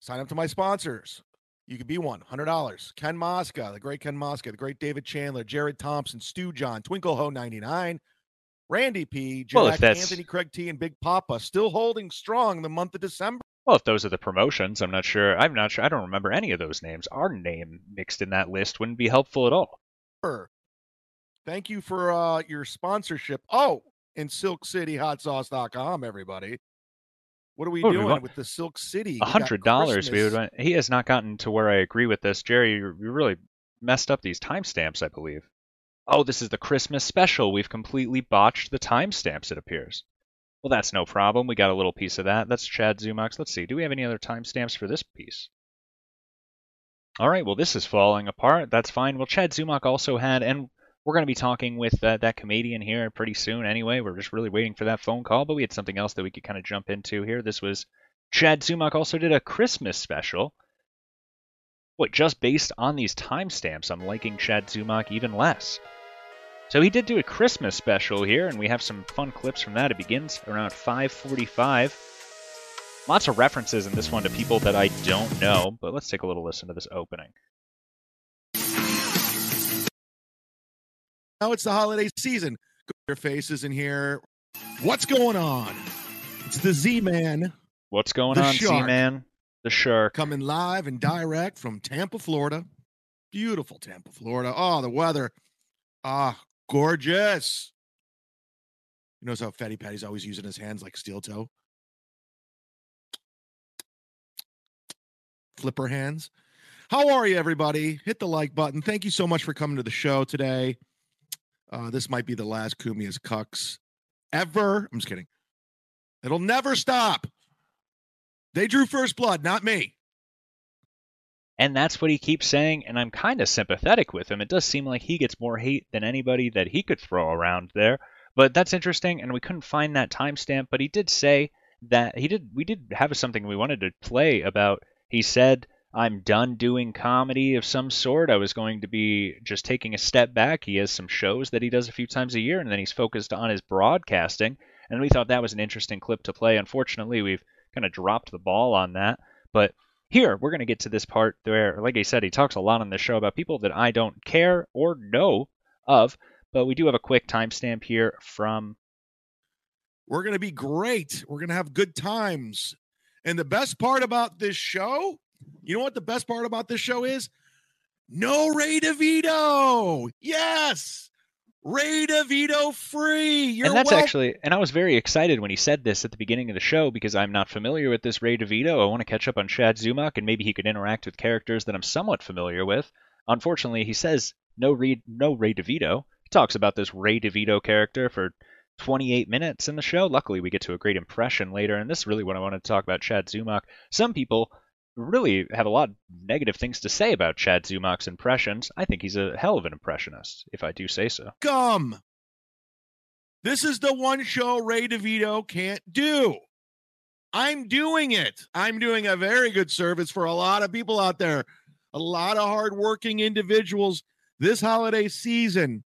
Sign up to my sponsors. You could be one. Hundred dollars. Ken Mosca, the great Ken Mosca, the great David Chandler, Jared Thompson, Stu John, Twinkle Ho ninety nine, Randy P, Jack, Well, Anthony Craig T, and Big Papa still holding strong the month of December. Well, if those are the promotions, I'm not sure. I'm not sure. I don't remember any of those names. Our name mixed in that list wouldn't be helpful at all. Thank you for uh, your sponsorship. Oh, and SilkCityHotSauce.com, everybody. What are we What we doing want? with the Silk City? A hundred dollars. We would. He has not gotten to where I agree with this, Jerry. You really messed up these timestamps, I believe. Oh, this is the Christmas special. We've completely botched the timestamps. It appears. Well, that's no problem. We got a little piece of that. That's Chad Zumock's. Let's see. Do we have any other timestamps for this piece? All right. Well, this is falling apart. That's fine. Well, Chad Zumock also had, and we're going to be talking with uh, that comedian here pretty soon anyway. We're just really waiting for that phone call, but we had something else that we could kind of jump into here. This was Chad Zumock also did a Christmas special. Wait, just based on these timestamps, I'm liking Chad Zumock even less. So he did do a Christmas special here, and we have some fun clips from that. It begins around 5:45. Lots of references in this one to people that I don't know, but let's take a little listen to this opening. Now it's the holiday season. Your faces in here. What's going on? It's the Z Man What's going on, shark. Z-Man? The shark. coming live and direct from Tampa, Florida. Beautiful Tampa, Florida. Oh, the weather. Ah, gorgeous. You notice how Fatty Patty's always using his hands like steel toe? Flipper hands. How are you, everybody? Hit the like button. Thank you so much for coming to the show today. Uh, this might be the last Cumia's Cucks ever. I'm just kidding. It'll never stop. They drew first blood, not me. And that's what he keeps saying, and I'm kind of sympathetic with him. It does seem like he gets more hate than anybody that he could throw around there. But that's interesting, and we couldn't find that timestamp, but he did say that he did we did have something we wanted to play about he said I'm done doing comedy of some sort. I was going to be just taking a step back. He has some shows that he does a few times a year, and then he's focused on his broadcasting. And we thought that was an interesting clip to play. Unfortunately, we've kind of dropped the ball on that. But here, we're going to get to this part where, like I said, he talks a lot on the show about people that I don't care or know of. But we do have a quick timestamp here from We're going to be great. We're going to have good times. And the best part about this show, you know what the best part about this show is? No Ray DeVito. Yes. Ray DeVito free. You're and that's wel- actually, and I was very excited when he said this at the beginning of the show because I'm not familiar with this Ray DeVito. I want to catch up on Chad Zumock and maybe he could interact with characters that I'm somewhat familiar with. Unfortunately, he says no Ray, no Ray DeVito. He talks about this Ray DeVito character for 28 minutes in the show. Luckily, we get to a great impression later, and this is really what I wanted to talk about Chad Zumock. Some people really have a lot of negative things to say about Chad Zumock's impressions. I think he's a hell of an impressionist, if I do say so. Come. This is the one show Ray DeVito can't do. I'm doing it. I'm doing a very good service for a lot of people out there, a lot of hardworking individuals this holiday season.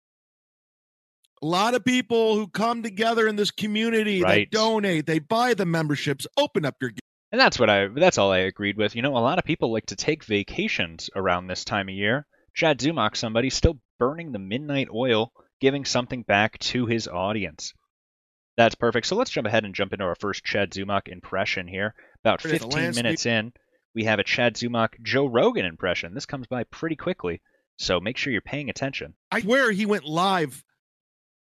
A lot of people who come together in this community, Right. they donate, they buy the memberships, open up your And that's what I that's all I agreed with. You know, a lot of people like to take vacations around this time of year. Chad Zumock, somebody still burning the midnight oil, giving something back to his audience. That's perfect. So let's jump ahead and jump into our first Chad Zumock impression here. About There it is, the 15 landscape- minutes in, we have a Chad Zumock Joe Rogan impression. This comes by pretty quickly, so make sure you're paying attention. I swear he went live.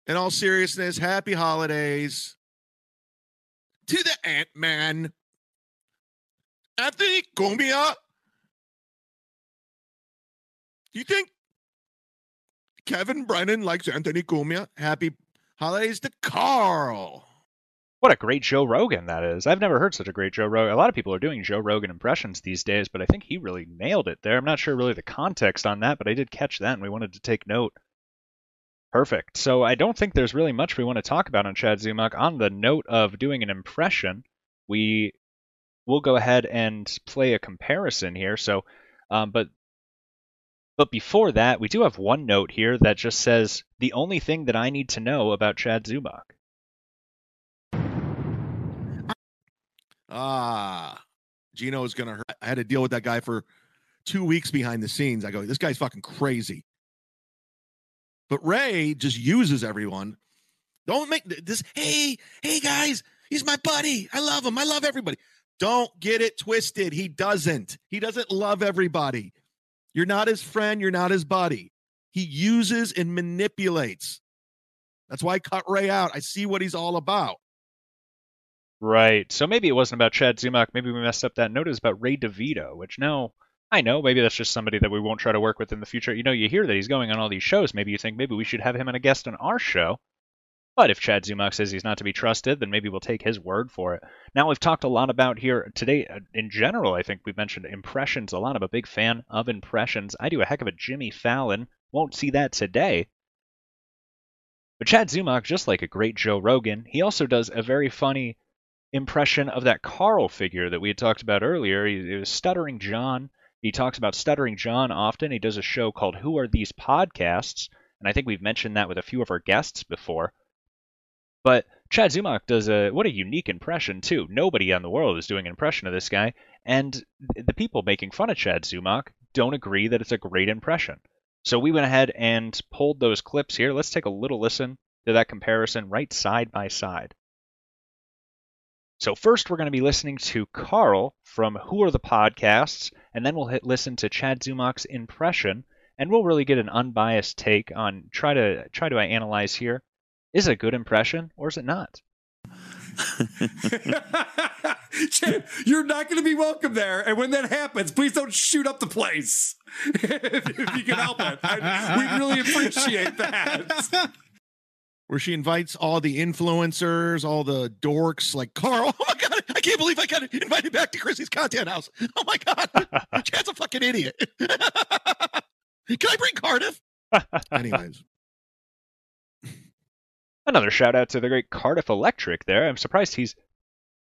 In all seriousness, happy holidays to the Ant Man, Anthony Cumia. Do you think Kevin Brennan likes Anthony Cumia? Happy holidays to Carl. What a great Joe Rogan that is. I've never heard such a great Joe Rogan. A lot of people are doing Joe Rogan impressions these days, but I think he really nailed it there. I'm not sure really the context on that, but I did catch that and we wanted to take note. Perfect. So I don't think there's really much we want to talk about on Chad Zumock. On the note of doing an impression, we will go ahead and play a comparison here. So, um, but but before that, we do have one note here that just says the only thing that I need to know about Chad Zumock. Ah, Gino is gonna hurt. I had to deal with that guy for two weeks behind the scenes. I go, this guy's fucking crazy. But Ray just uses everyone. Don't make this. Hey, hey guys, he's my buddy. I love him. I love everybody. Don't get it twisted. He doesn't. He doesn't love everybody. You're not his friend. You're not his buddy. He uses and manipulates. That's why I cut Ray out. I see what he's all about. Right. So maybe it wasn't about Chad Zumock. Maybe we messed up that note. It was about Ray DeVito, which now I know maybe that's just somebody that we won't try to work with in the future. You know, you hear that he's going on all these shows. Maybe you think maybe we should have him on a guest on our show. But if Chad Zumock says he's not to be trusted, then maybe we'll take his word for it. Now, we've talked a lot about here today, uh, in general, I think we've mentioned impressions a lot. I'm a big fan of impressions. I do a heck of a Jimmy Fallon. Won't see that today. But Chad Zumock, just like a great Joe Rogan, he also does a very funny impression of that Carl figure that we had talked about earlier. He, it was Stuttering John. He talks about Stuttering John often. He does a show called Who Are These Podcasts? And I think we've mentioned that with a few of our guests before. But Chad Zumock does a what a unique impression too. Nobody in the world is doing an impression of this guy, and the people making fun of Chad Zumock don't agree that it's a great impression. So we went ahead and pulled those clips here. Let's take a little listen to that comparison right side by side. So first we're going to be listening to Carl from Who Are the Podcasts, and then we'll hit listen to Chad Zumock's impression, and we'll really get an unbiased take on try to try to analyze here. Is it a good impression or is it not? Chad, you're not going to be welcome there. And when that happens, please don't shoot up the place if, if you can help it. I, we'd really appreciate that. Where she invites all the influencers, all the dorks, like Carl. Oh my god, I can't believe I got invited back to Chrissy's content house. Oh my god, Chad's a fucking idiot. Can I bring Cardiff? Anyways, Another shout out to the great Cardiff Electric there. I'm surprised he's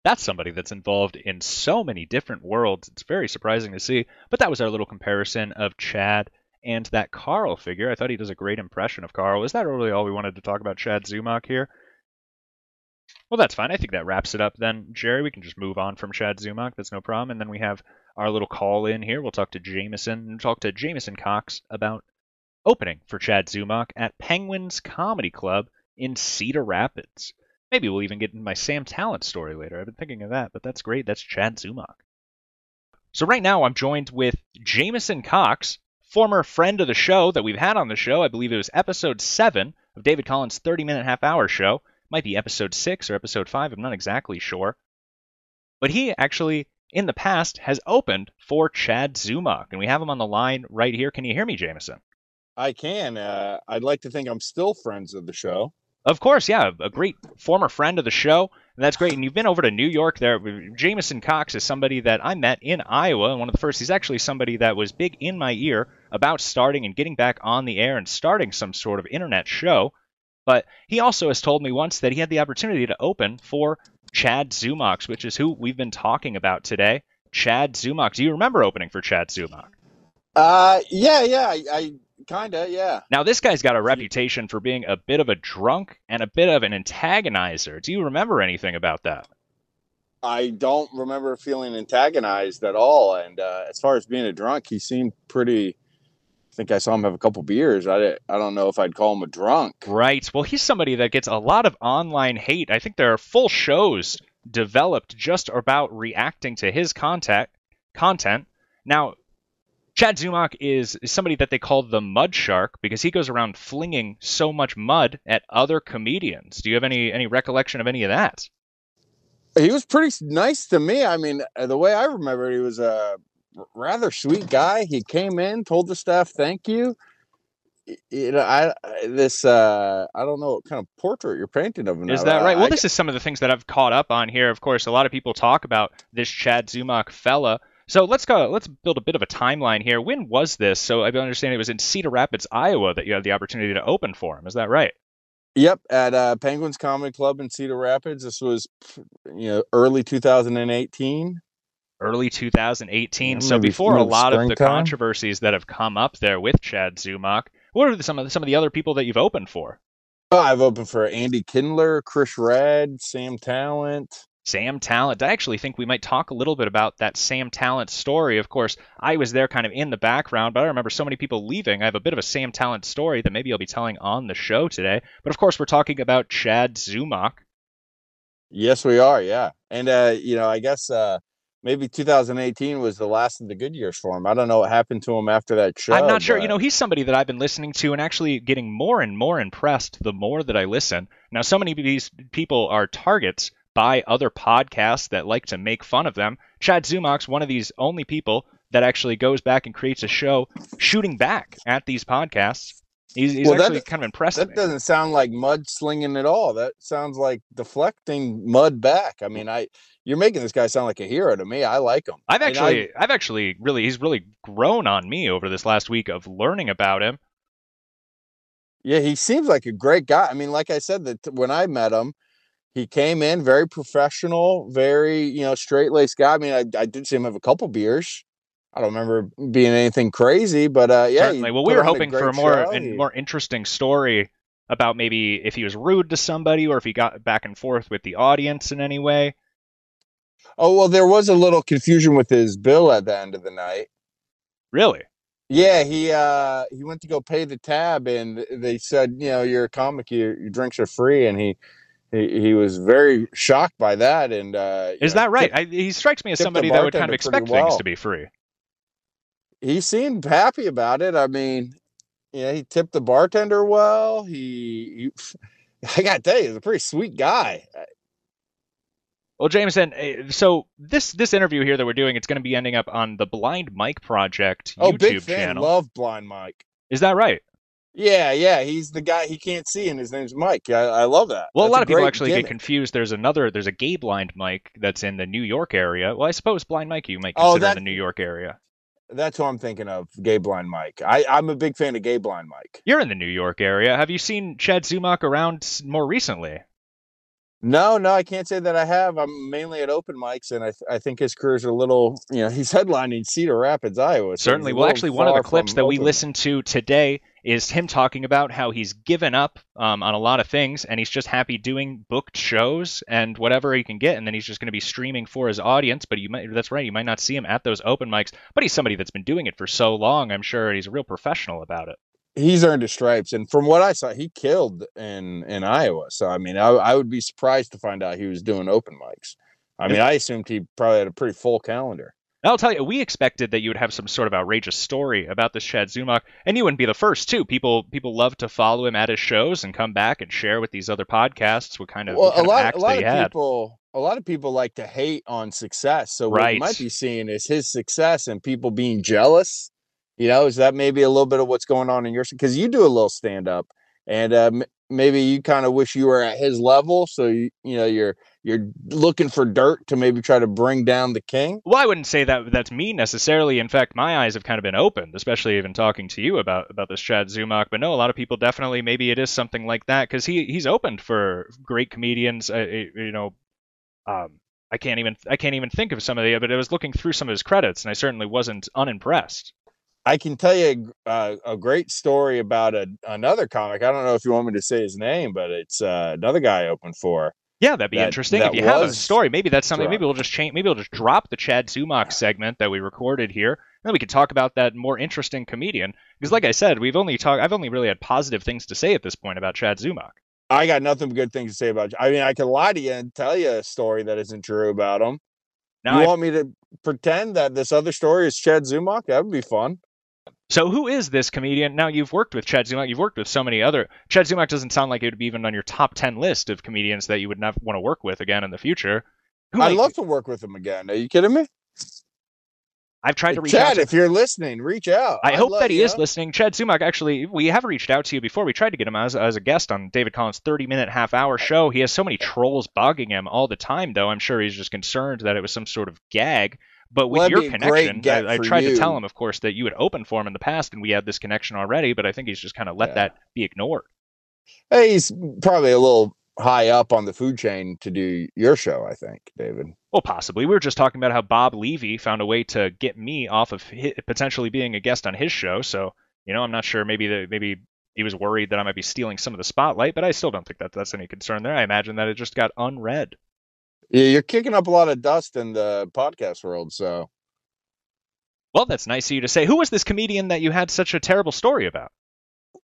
that's somebody that's involved in so many different worlds. It's very surprising to see. But that was our little comparison of Chad and that Carl figure. I thought he does a great impression of Carl. Is that really all we wanted to talk about Chad Zumock here? Well, that's fine. I think that wraps it up then, Jerry. We can just move on from Chad Zumock. That's no problem. And then we have our little call in here. We'll talk to Jameson and talk to Jameson Cox about opening for Chad Zumock at Penguins Comedy Club in Cedar Rapids. Maybe we'll even get into my Sam Tallent story later. I've been thinking of that, but that's great. That's Chad Zumock. So right now I'm joined with Jameson Cox, former friend of the show that we've had on the show. I believe it was episode seven of David Collins' 30 minute half hour show. Might be episode six or episode five. I'm not exactly sure. But he actually, in the past, has opened for Chad Zumock, and we have him on the line right here. Can you hear me, Jameson? I can. Uh, I'd like to think I'm still friends of the show. Of course, yeah, a great former friend of the show. And that's great. And you've been over to New York there. Jameson Cox is somebody that I met in Iowa. And one of the first, he's actually somebody that was big in my ear about starting and getting back on the air and starting some sort of internet show. But he also has told me once that he had the opportunity to open for Chad Zumock, which is who we've been talking about today. Chad Zumock. Do you remember opening for Chad Zumock? Uh, yeah, yeah, I kinda, yeah. Now, this guy's got a reputation for being a bit of a drunk and a bit of an antagonizer. Do you remember anything about that? I don't remember feeling antagonized at all. And uh, as far as being a drunk, he seemed pretty. I think I saw him have a couple beers. I, I don't know if I'd call him a drunk. Right. Well, he's somebody that gets a lot of online hate. I think there are full shows developed just about reacting to his content. Content. Now, Chad Zumock is, is somebody that they call the mud shark because he goes around flinging so much mud at other comedians. Do you have any any recollection of any of that? He was pretty nice to me. I mean, uh, the way I remember it, he was a rather sweet guy. He came in, told the staff thank you. You know, I this uh I don't know what kind of portrait you're painting of him. Is now. that right? Well, I- this is some of the things that I've caught up on here. Of course, a lot of people talk about this Chad Zumock fella. So let's go. Let's build a bit of a timeline here. When was this? So I understand it was in Cedar Rapids, Iowa, that you had the opportunity to open for him. Is that right? Yep, at uh, Penguins Comedy Club in Cedar Rapids. This was, you know, early 2018. Early 2018. Yeah, so before a lot of the controversies that have come up there with Chad Zumock, what are the, some of the, some of the other people that you've opened for? Oh, I've opened for Andy Kindler, Chris Redd, Sam Tallent. Sam Tallent. I actually think we might talk a little bit about that Sam Tallent story. Of course, I was there kind of in the background, but I remember so many people leaving. I have a bit of a Sam Tallent story that maybe I'll be telling on the show today. But of course, we're talking about Chad Zumock. Yes, we are. Yeah, and uh, you know, I guess uh, maybe 2018 was the last of the good years for him. I don't know what happened to him after that show. I'm not sure. but- You know, he's somebody that I've been listening to and actually getting more and more impressed the more that I listen. Now, so many of these people are targets by other podcasts that like to make fun of them. Chad Zumock's one of these only people that actually goes back and creates a show shooting back at these podcasts. He's, he's Well, actually kind of impressive. That doesn't sound like mud slinging at all. That sounds like deflecting mud back. I mean, I you're making this guy sound like a hero to me. I like him. I've And I- actually, I've actually really, he's really grown on me over this last week of learning about him. Yeah, he seems like a great guy. I mean, like I said, that when I met him, he came in very professional, very you know straight laced guy. I mean, I, I did see him have a couple beers. I don't remember being anything crazy, but uh, yeah. Certainly. Well, we were on a hoping for a more and more interesting story about maybe if he was rude to somebody or if he got back and forth with the audience in any way. Oh well, there was a little confusion with his bill at the end of the night. Really? Yeah, he uh he went to go pay the tab, and they said, you know, you're a comic, your your drinks are free, and he he, he was very shocked by that. And uh, Is know, that right? tipped- I, he strikes me as somebody that would kind of expect pretty things to be free. He seemed happy about it. I mean, yeah, he tipped the bartender well. He, he I got to tell you, he's a pretty sweet guy. Well, Jameson, eh, so this this interview here that we're doing, it's going to be ending up on the Blind Mike Project Oh, YouTube big fan. channel. Love Blind Mike. Is that right? Yeah, yeah, he's the guy he can't see, and his name's Mike. I, I love that. Well, a That's lot of people actually get confused. There's another, there's a gay blind Mike that's in the New York area. Well, I suppose blind Mike you might Oh, consider that- in the New York area. That's who I'm thinking of. Gay Blind Mike. I, I'm a big fan of Gay Blind Mike. You're in the New York area. Have you seen Chad Zumach around more recently? No, no, I can't say that I have. I'm mainly at open mics, and I, th- I think his career's a little, you know, he's headlining Cedar Rapids, Iowa. so Certainly. Well, actually, one of the clips that we listened to today is him talking about how he's given up um, on a lot of things and he's just happy doing booked shows and whatever he can get, and then he's just going to be streaming for his audience. But you might, that's right, you might not see him at those open mics, but he's somebody that's been doing it for so long. I'm sure he's a real professional about it. He's earned his stripes, and from what I saw, he killed in in Iowa. So I mean, I, I would be surprised to find out he was doing open mics. I mean, I assumed he probably had a pretty full calendar. I'll tell you, we expected that you would have some sort of outrageous story about this Chad Zumock, and you wouldn't be the first too. People people love to follow him at his shows and come back and share with these other podcasts what kind of, well, what kind a lot, of a lot of had. people, a lot of people like to hate on success. So what Right. you might be seeing is his success and people being jealous. You know, is that maybe a little bit of what's going on in your? Because you do a little stand up, and uh, maybe you kind of wish you were at his level. So you, you know, you're you're looking for dirt to maybe try to bring down the king. Well, I wouldn't say that that's me necessarily. In fact, my eyes have kind of been opened, especially even talking to you about about this Chad Zumock. But no, a lot of people definitely maybe it is something like that because he he's opened for great comedians. Uh, uh, you know, um, I can't even I can't even think of some of the. But I was looking through some of his credits, and I certainly wasn't unimpressed. I can tell you a, uh, a great story about a, another comic. I don't know if you want me to say his name, but it's uh, another guy I opened for. Yeah, that'd be that- interesting. that if you have a story, maybe that's something. dropped. Maybe we'll just change. Maybe we'll just drop the Chad Zumock segment that we recorded here, and then we could talk about that more interesting comedian. Because, like I said, we've only talked. I've only really had positive things to say at this point about Chad Zumock. I got nothing but good things to say about. I mean, I could lie to you and tell you a story that isn't true about him. Now, you I- want me to pretend that this other story is Chad Zumock? That would be fun. So, who is this comedian? Now, you've worked with Chad Zumock. You've worked with so many other. Chad Zumock doesn't sound like it would be even on your top ten list of comedians that you would not want to work with again in the future. Who I'd love to work with him again. Are you kidding me? I've tried to reach Chad, out to if you're listening, reach out. I I'd hope that he you is listening. Chad Zumock, actually, we have reached out to you before. We tried to get him as, as a guest on David Collins' 30 minute, half hour show. He has so many trolls bugging him all the time, though. I'm sure he's just concerned that it was some sort of gag. But with Well, your be a great connection, I, I tried to tell him, of course, that you had opened for him in the past and we had this connection already, but I think he's just kind of let that be ignored. Hey, he's probably a little high up on the food chain to do your show. I think, David. Well, possibly. We were just talking about how Bob Levy found a way to get me off of hi potentially being a guest on his show. So, you know, I'm not sure. Maybe that maybe he was worried that I might be stealing some of the spotlight, but I still don't think that that's any concern there. I imagine that it just got unread. Yeah, you're kicking up a lot of dust in the podcast world. So Well, that's nice of you to say. Who was this comedian that you had such a terrible story about?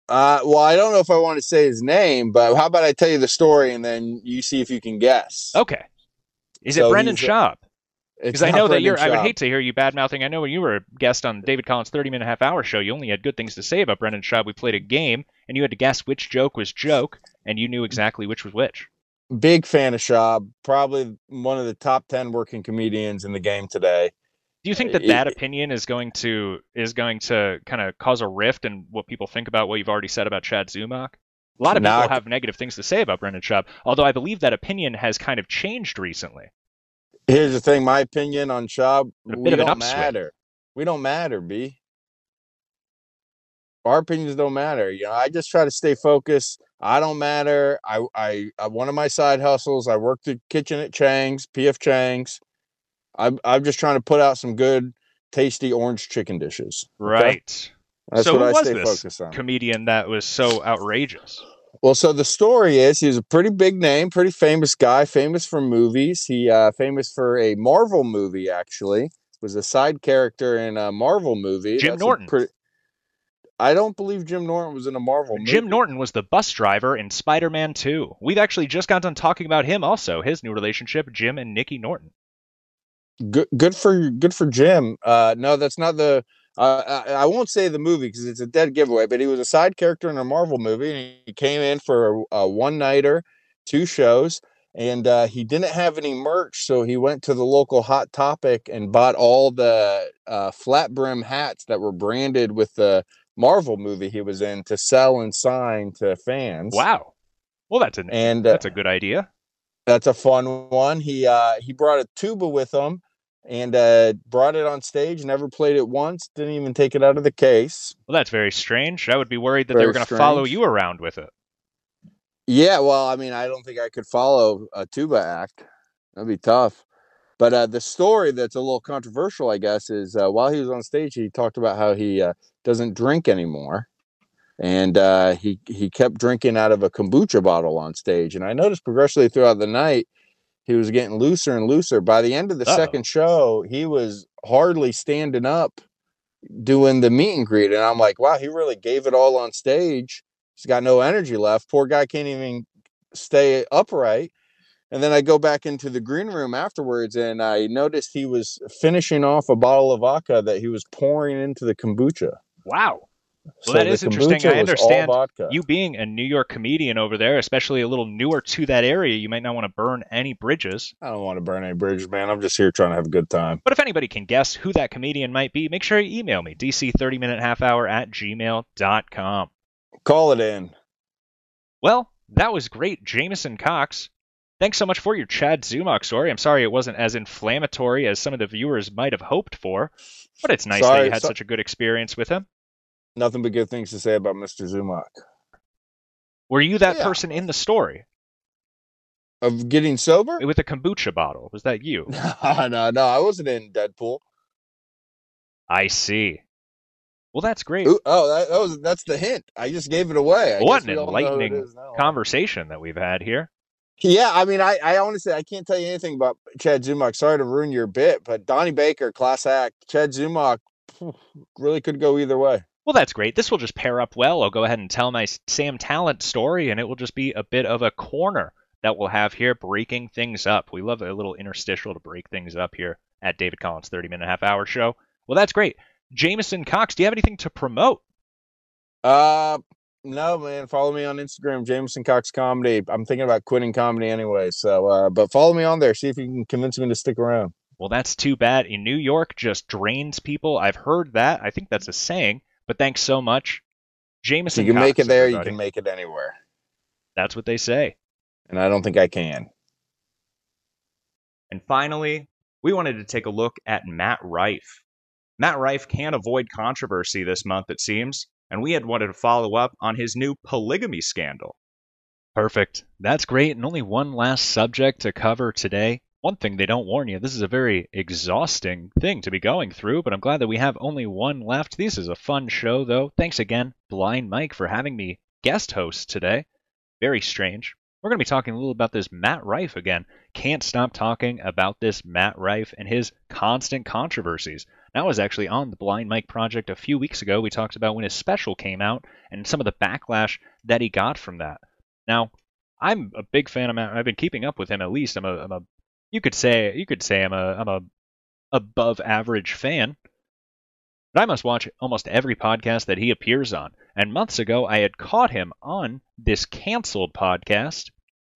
Uh, well, I don't know if I want to say his name, but how about I tell you the story and then you see if you can guess? Okay. Is So it Brendan Schaub? Because I know that you're. I would hate to hear you bad mouthing. I know when you were a guest on David Collins' 30 minute half hour show, you only had good things to say about Brendan Schaub. We played a game, and you had to guess which joke was joke, and you knew exactly which was which. Big fan of Schaub, Probably one of the top ten working comedians in the game today. Do you think uh, that that opinion is going to is going to kind of cause a rift in what people think about what you've already said about Chad Zumock? A lot of Nah, people have negative things to say about Brendan Schaub, although I believe that opinion has kind of changed recently. Here's the thing, my opinion on Schaub, we don't matter. We don't matter, B. Our opinions don't matter. You know, I just try to stay focused. I don't matter. I, I, I one of my side hustles. I work the kitchen at Chang's, PF Chang's. I'm, I'm just trying to put out some good, tasty orange chicken dishes. okay? Right. That's so what who I was stay this focused on. comedian that was so outrageous? Well, so the story is he's a pretty big name, pretty famous guy, famous for movies. He uh famous for a Marvel movie actually. Was a side character in a Marvel movie. Jim That's Norton. pretty- I don't believe Jim Norton was in a Marvel movie. Jim Norton was the bus driver in Spider-Man 2. We've actually just got done talking about him also, his new relationship, Jim and Nikki Norton. good good for good for Jim. Uh, no, that's not the. Uh, I, I won't say the movie because it's a dead giveaway. But he was a side character in a Marvel movie, and he came in for a, a one nighter, two shows, and uh, he didn't have any merch, so he went to the local Hot Topic and bought all the uh, flat brim hats that were branded with the Marvel movie he was in to sell and sign to fans. Wow. Well, that's an And uh, that's a good idea. that's a fun one. He uh he brought a tuba with him and uh brought it on stage, never played it once, didn't even take it out of the case. Well, that's very strange. I would be worried that they were going to follow you around with it. Yeah, well, I mean, I don't think I could follow a tuba act. That'd be tough. But uh the story that's a little controversial, I guess, is uh, while he was on stage, he talked about how he uh, doesn't drink anymore. And uh, he he kept drinking out of a kombucha bottle on stage. And I noticed progressively throughout the night, he was getting looser and looser. By the end of the Uh-oh. second show, he was hardly standing up doing the meet and greet. And I'm like, wow, he really gave it all on stage. He's got no energy left. Poor guy can't even stay upright. And then I go back into the green room afterwards and I noticed he was finishing off a bottle of vodka that he was pouring into the kombucha. Wow. Well, So that is interesting. I understand vodka. you being a New York comedian over there, especially a little newer to that area. You might not want to burn any bridges. I don't want to burn any bridges, man. I'm just here trying to have a good time. But if anybody can guess who that comedian might be, make sure you email me, dc30minutehalfhour at gmail.com. Call it in. Well, that was great, Jameson Cox. Thanks so much for your Chad Zumock story. I'm sorry it wasn't as inflammatory as some of the viewers might have hoped for, but it's nice that you had so- such a good experience with him. Nothing but good things to say about Mr. Zumock. Were you that Yeah. person in the story Of getting sober? with a kombucha bottle? Was that you? no, no, no. I wasn't in Deadpool. I see. Well, that's great. Ooh, oh, that, that was that's the hint. I just gave it away. I what an we all know who it enlightening conversation that we've had here. Yeah, I mean, I, I honestly I can't tell you anything about Chad Zumock. Sorry to ruin your bit, but Donnie Baker, class act. Chad Zumock really could go either way. Well, that's great. This will just pair up well. I'll go ahead and tell my Sam Tallent story, and it will just be a bit of a corner that we'll have here breaking things up. We love a little interstitial to break things up here at David Collins' 30 minute half hour show. Well, that's great. Jameson Cox, do you have anything to promote? Uh, no, man. Follow me on Instagram, Jameson Cox Comedy. I'm thinking about quitting comedy anyway. So, uh, but follow me on there. See if you can convince me to stick around. Well, that's too bad. In New York, just drains people. I've heard that. I think that's a saying. But thanks so much, Jameson. you can make it there, you can make it anywhere. That's what they say. And I don't think I can. And finally, we wanted to take a look at Matt Rife. Matt Rife can't avoid controversy this month, it seems, and we had wanted to follow up on his new polygamy scandal. Perfect. That's great. And only one last subject to cover today. One thing they don't warn you this is a very exhausting thing to be going through, but I'm glad that we have only one left. This is a fun show, though. Thanks again, Blind Mike, for having me guest host today. Very strange. We're going to be talking a little about this Matt Rife again. Can't stop talking about this Matt Rife and his constant controversies. That was actually on the Blind Mike project a few weeks ago. We talked about when his special came out and some of the backlash that he got from that. Now, I'm a big fan of Matt. I've been keeping up with him at least. I'm a, I'm a you could say you could say I'm a I'm a above average fan. But I must watch almost every podcast that he appears on. And months ago, I had caught him on this canceled podcast.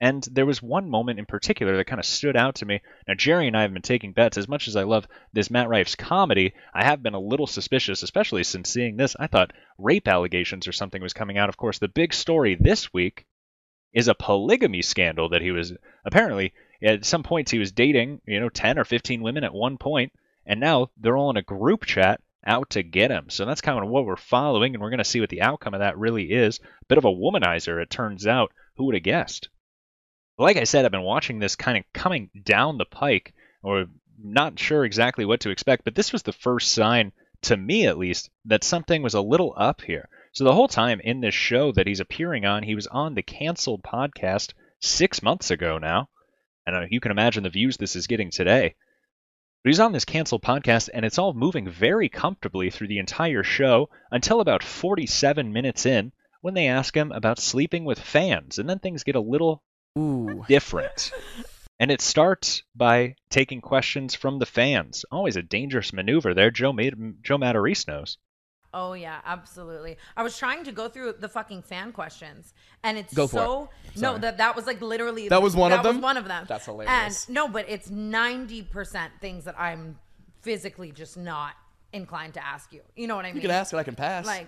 And there was one moment in particular that kind of stood out to me. Now, Jerry and I have been taking bets. As much as I love this Matt Rife's comedy, I have been a little suspicious, especially since seeing this. I thought rape allegations or something was coming out. Of course, the big story this week is a polygamy scandal that he was apparently at some points he was dating, you know, 10 or 15 women at one point, and now they're all in a group chat out to get him. So that's kind of what we're following, and we're going to see what the outcome of that really is. Bit of a womanizer, it turns out. Who would have guessed? Like I said, I've been watching this kind of coming down the pike, or not sure exactly what to expect, but this was the first sign, to me at least, that something was a little up here. So the whole time in this show that he's appearing on, he was on the canceled podcast six months ago now. And you can imagine the views this is getting today. But he's on this canceled podcast, and it's all moving very comfortably through the entire show until about 47 minutes in when they ask him about sleeping with fans. And then things get a little different. And it starts by taking questions from the fans. Always a dangerous maneuver there. Joe, made, Joe Matarese knows. Oh yeah, absolutely. I was trying to go through the fucking fan questions, and it's Go for so it. no Sorry. that that was like literally That was one of that was them? one of them. That's hilarious. And no, but it's ninety percent things that I'm physically just not inclined to ask you. You know what I mean? You can ask and I can pass. Like,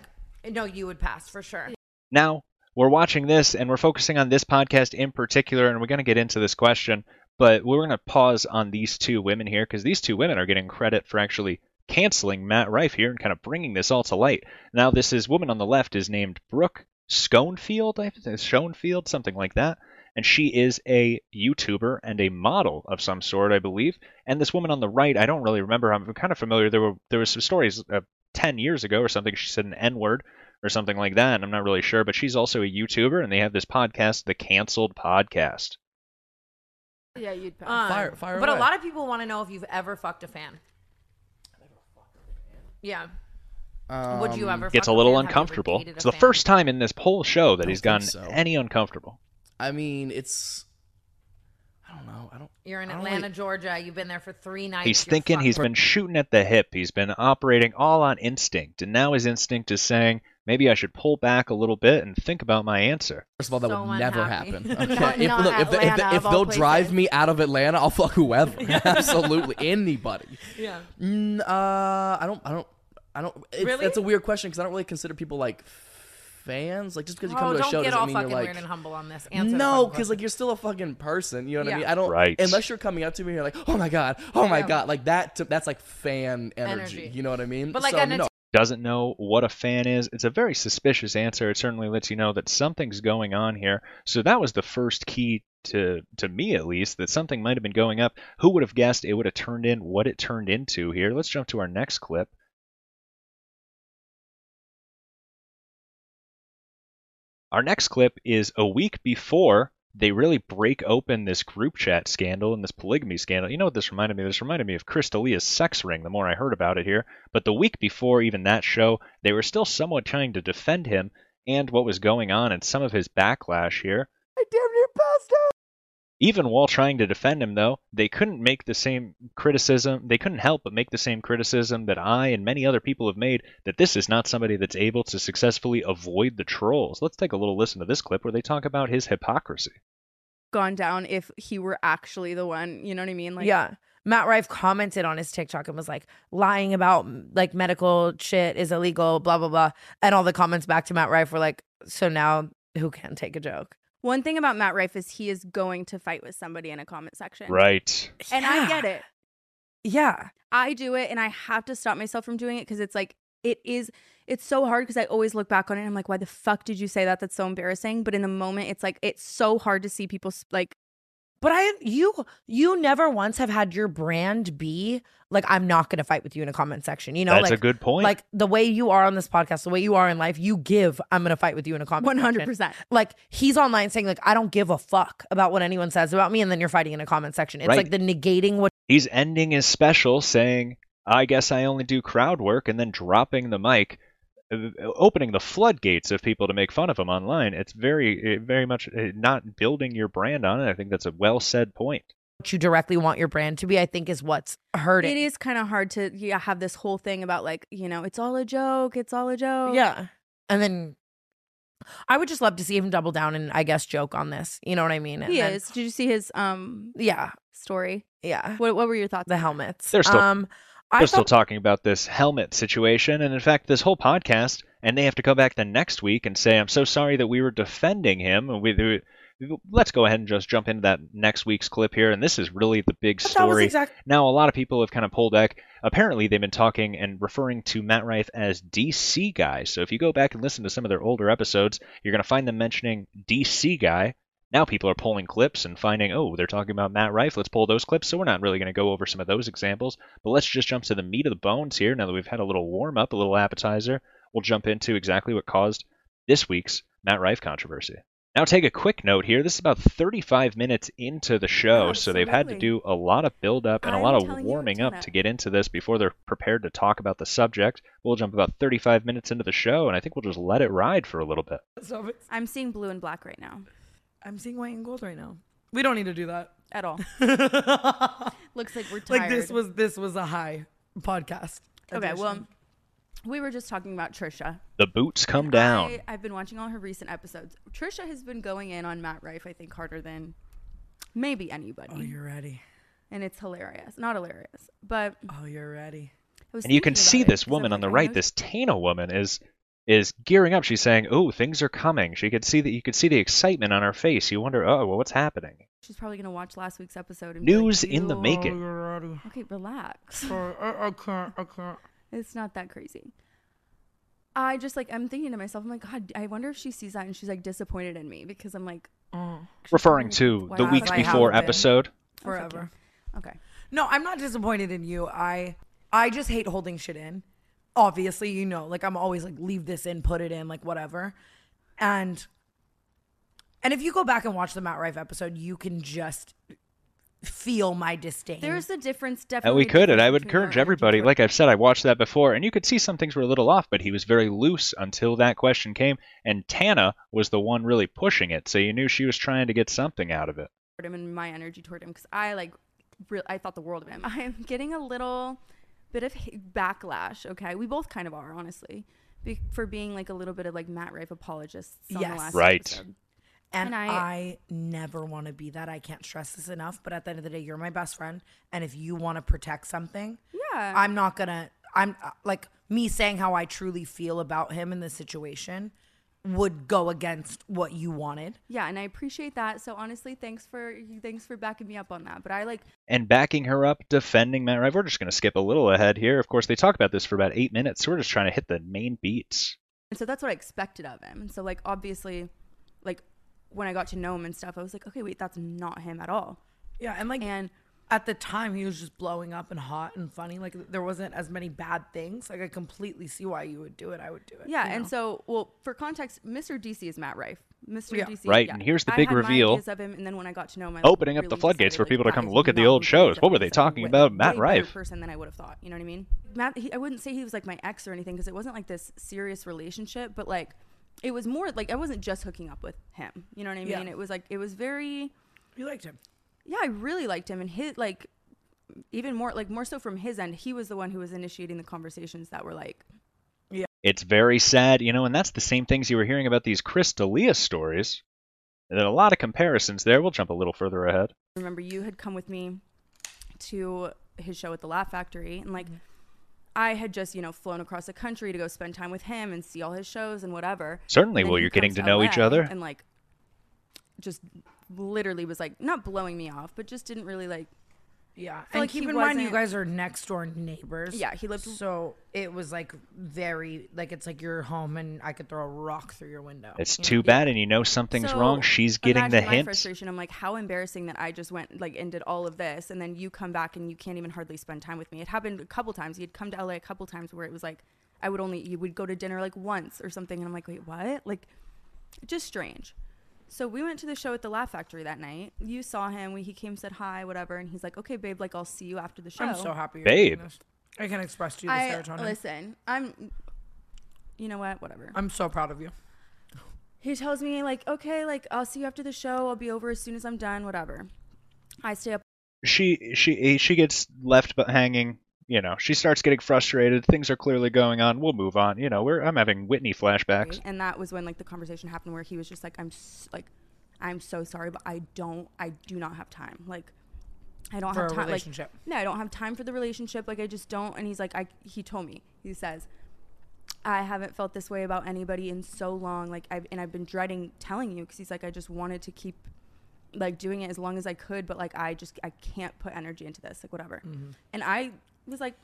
no, you would pass for sure. Now, we're watching this and we're focusing on this podcast in particular, and we're going to get into this question, but we're going to pause on these two women here because these two women are getting credit for actually canceling Matt Rife here and kind of bringing this all to light. Now, this is woman on the left is named Brooke Schoenfield, I think, Schoenfield, something like that. And she is a YouTuber and a model of some sort, I believe. And this woman on the right, I don't really remember. I'm kind of familiar. There were there was some stories uh, ten years ago or something. She said an N word or something like that, I'm not really sure. But she's also a YouTuber, and they have this podcast, the Canceled Podcast. Yeah, you'd pass. Um, Fire- fire but a lot of people want to know if you've ever fucked a fan. Yeah. Would you Um, ever? Gets fuck a little fan? Have you ever uncomfortable. a It's the fan? first time in this whole show that Don't he's gotten so. any uncomfortable. I mean, it's. I don't know. I don't. You're in don't Atlanta, like- Georgia. You've been there for three nights. He's you're thinking he's fucked. been shooting at the hip. He's been operating all on instinct, and now his instinct is saying maybe I should pull back a little bit and think about my answer. First of all, that So would never happen. Okay, if, not look, if, they, if, they, if they'll drive me out of Atlanta, I'll fuck whoever. Absolutely, anybody. Yeah. Mm, uh, I don't. I don't. I don't. It's, Really? That's a weird question because I don't really consider people like fans. Like just because you come Oh, to a don't show get doesn't all mean fucking you're like weird and humble on this. Answer no, because like you're still a fucking person. You know what I mean? I don't. Right. Unless you're coming up to me and you're like, oh my god, oh my Yeah. god, like that. To, that's like fan energy, Energy. You know what I mean? But, like, so, an no. Doesn't know what a fan is. It's a very suspicious answer. It certainly lets you know that something's going on here. So that was the first key to to me at least that something might have been going up. Who would have guessed it would have turned in what it turned into here? Let's jump to our next clip. Our next clip is a week before they really break open this group chat scandal and this polygamy scandal. You know what this reminded me? This reminded me of Chris D'Elia's sex ring the more I heard about it here. But the week before even that show, they were still somewhat trying to defend him and what was going on and some of his backlash here. I out. Even while trying to defend him, though, they couldn't make the same criticism. They couldn't help but make the same criticism that I and many other people have made that this is not somebody that's able to successfully avoid the trolls. Let's take a little listen to this clip where they talk about his hypocrisy. Gone down if he were actually the one. You know what I mean? Like, yeah. Matt Rife commented on his TikTok and was like, lying about like medical shit is illegal, blah, blah, blah. And all the comments back to Matt Rife were like, so now who can take a joke? One thing about Matt Rife is he is going to fight with somebody in a comment section. Right. And I get it. Yeah. I do it and I have to stop myself from doing it because it's like it is it's so hard because I always look back on it and I'm like, why the fuck did you say that? That's so embarrassing. But in the moment, it's like it's so hard to see people s- like But I, you, you never once have had your brand be like, I'm not going to fight with you in a comment section. You know, That's a good point. Like the way you are on this podcast, the way you are in life, you give, I'm going to fight with you in a comment. 100%. Like he's online saying like, I don't give a fuck about what anyone says about me. And then you're fighting in a comment section. It's Right. like the negating what He's ending his special saying, I guess I only do crowd work, and then dropping the mic, opening the floodgates of people to make fun of him online. It's very, very much uh, not building your brand on it. I think that's a well said point. What you directly want your brand to be, I think is what's hurting. it is kind of hard to yeah have this whole thing about like you know it's all a joke, it's all a joke. Yeah. And then I would just love to see him double down and I guess joke on this. You know what I mean? And he then- is. Did you see his um Yeah. story? Yeah. What What were your thoughts? The helmets. They're still, um I they're still talking about this helmet situation, and in fact, this whole podcast, and they have to come back the next week and say, "I'm so sorry that we were defending him." And we, we- let's go ahead and just jump into that next week's clip here, and this is really the big But that was story. Now, a lot of people have kind of pulled back. Apparently, they've been talking and referring to Matt Rife as DC guy. So if you go back and listen to some of their older episodes, you're going to find them mentioning DC guy. Now people are pulling clips and finding, oh, they're talking about Matt Rife. Let's pull those clips. So we're not really going to go over some of those examples, but let's just jump to the meat of the bones here. Now that we've had a little warm up, a little appetizer, we'll jump into exactly what caused this week's Matt Rife controversy. Now, take a quick note here. This is about 35 minutes into the show, so they've had to do a lot of build up and a I'm lot of warming up to get into this before they're prepared to talk about the subject. We'll jump about 35 minutes into the show, and I think we'll just let it ride for a little bit. I'm seeing blue and black right now. I'm seeing white and gold right now. We don't need to do that at all. Looks like we're tired. Like this was this was a high podcast. Okay, well, we were just talking about Trisha. The boots come down. I, I've been watching all her recent episodes. Trisha has been going in on Matt Rife, I think, harder than maybe anybody. Oh, you're ready. And it's hilarious. Not hilarious, but oh, you're ready. And you can see about it this 'cause woman on the right, this Tana woman, is is gearing up. She's saying, "Oh, things are coming." She could see that. You could see the excitement on her face. You wonder, "Oh, well, what's happening?" She's probably gonna watch last week's episode. And be like, News in the "You- making. Oh, okay, relax. I, I can't. I can't. It's not that crazy. I just like I'm thinking to myself, I'm like, God, I wonder if she sees that and she's like disappointed in me because I'm like, oh. Referring to the Wow. weeks I before episode. forever. Okay. No, I'm not disappointed in you. I I just hate holding shit in. Obviously, you know, like I'm always like leave this in, put it in, like whatever. And and if you go back and watch the Matt Rife episode, you can just feel my disdain. there's a difference. Definitely, we could, and I would encourage everybody. Like I've said, I watched that before, and you could see some things were a little off, but he was very loose until that question came, and Tana was the one really pushing it, so you knew she was trying to get something out of it. toward him and my energy toward him because I like, re- I thought the world of him. I'm getting a little bit of backlash. Okay, we both kind of are, honestly, be- for being like a little bit of like Matt Rife apologists. On Yes. the last Right. episode. And, And I, I- never want to be that. I can't stress this enough. But at the end of the day, you're my best friend. And if you want to protect something, Yeah. I'm not going to, I'm uh, like me saying how I truly feel about him in this situation would go against what you wanted. Yeah, and I appreciate that. So honestly, thanks for thanks for backing me up on that. But I like And backing her up, defending Matt Rife. We're just going to skip a little ahead here. Of course, they talk about this for about eight minutes, so we're just trying to hit the main beats. And so that's what I expected of him. And so like obviously, like when I got to know him and stuff, I was like, okay, wait, that's not him at all. Yeah, and like and at the time he was just blowing up and hot and funny. Like there wasn't as many bad things. Like I completely see why you would do it. I would do it. Yeah, and know? so well for context, Mr. DC is Matt Rife. Mr. Yeah. DC, Right, yeah. and here's the I big had my reveal. ideas of him, and then when I got to know him, I Opening up the really floodgates for people like, to come look at the old shows. What were they talking about? Matt way Rife. person than I would have thought. You know what I mean? Matt, he, I wouldn't say he was like my ex or anything because it wasn't like this serious relationship, but like it was more like I wasn't just hooking up with him. You know what I mean? Yeah. It was like it was very. You liked him. Yeah, I really liked him, and his like even more like more so from his end, he was the one who was initiating the conversations that were like Yeah. It's very sad, you know, and that's the same things you were hearing about these Chris D'Elia stories. And then a lot of comparisons there. We'll jump a little further ahead. remember you had come with me to his show at the Laugh Factory and like mm-hmm. I had just, you know, flown across the country to go spend time with him and see all his shows and whatever. Certainly, And well, you're getting to know each other. And like just literally was like not blowing me off, but just didn't really like Yeah, and like keep in mind you guys are next door neighbors. Yeah, he lived- So it was like very like it's like you're home and I could throw a rock through your window. It's you too know? bad, and you know something's So, wrong. She's getting the imagine hint. frustration. I'm like, how embarrassing that I just went like and did all of this, and then you come back and you can't even hardly spend time with me. It happened a couple times. He'd come to LA a couple times where it was like, I would only you would go to dinner like once or something, and I'm like, wait, what? Like, just strange. So we went to the show at the Laugh Factory that night. You saw him. We, he came, said hi, whatever, and he's like, okay, babe, like I'll see you after the show. I'm so happy. You're Babe. doing this. I can express to you the I serotonin. listen. I'm. You know what? Whatever. I'm so proud of you. He tells me like, okay, like I'll see you after the show. I'll be over as soon as I'm done. Whatever. I stay up She she she gets left but hanging. You know, she starts getting frustrated. Things are clearly going on. We'll move on. You know, we're I'm having Whitney flashbacks. and that was when like the conversation happened where he was just like, I'm s- like, I'm so sorry, but I don't, I do not have time. Like, I don't For have time. relationship. Like, no, I don't have time for the relationship. Like, I just don't. And he's like, I. He told me. He says, I haven't felt this way about anybody in so long. Like, I've and I've been dreading telling you because he's like, I just wanted to keep like doing it as long as I could, but like I just I can't put energy into this. Like, whatever. Mhm. And I was like.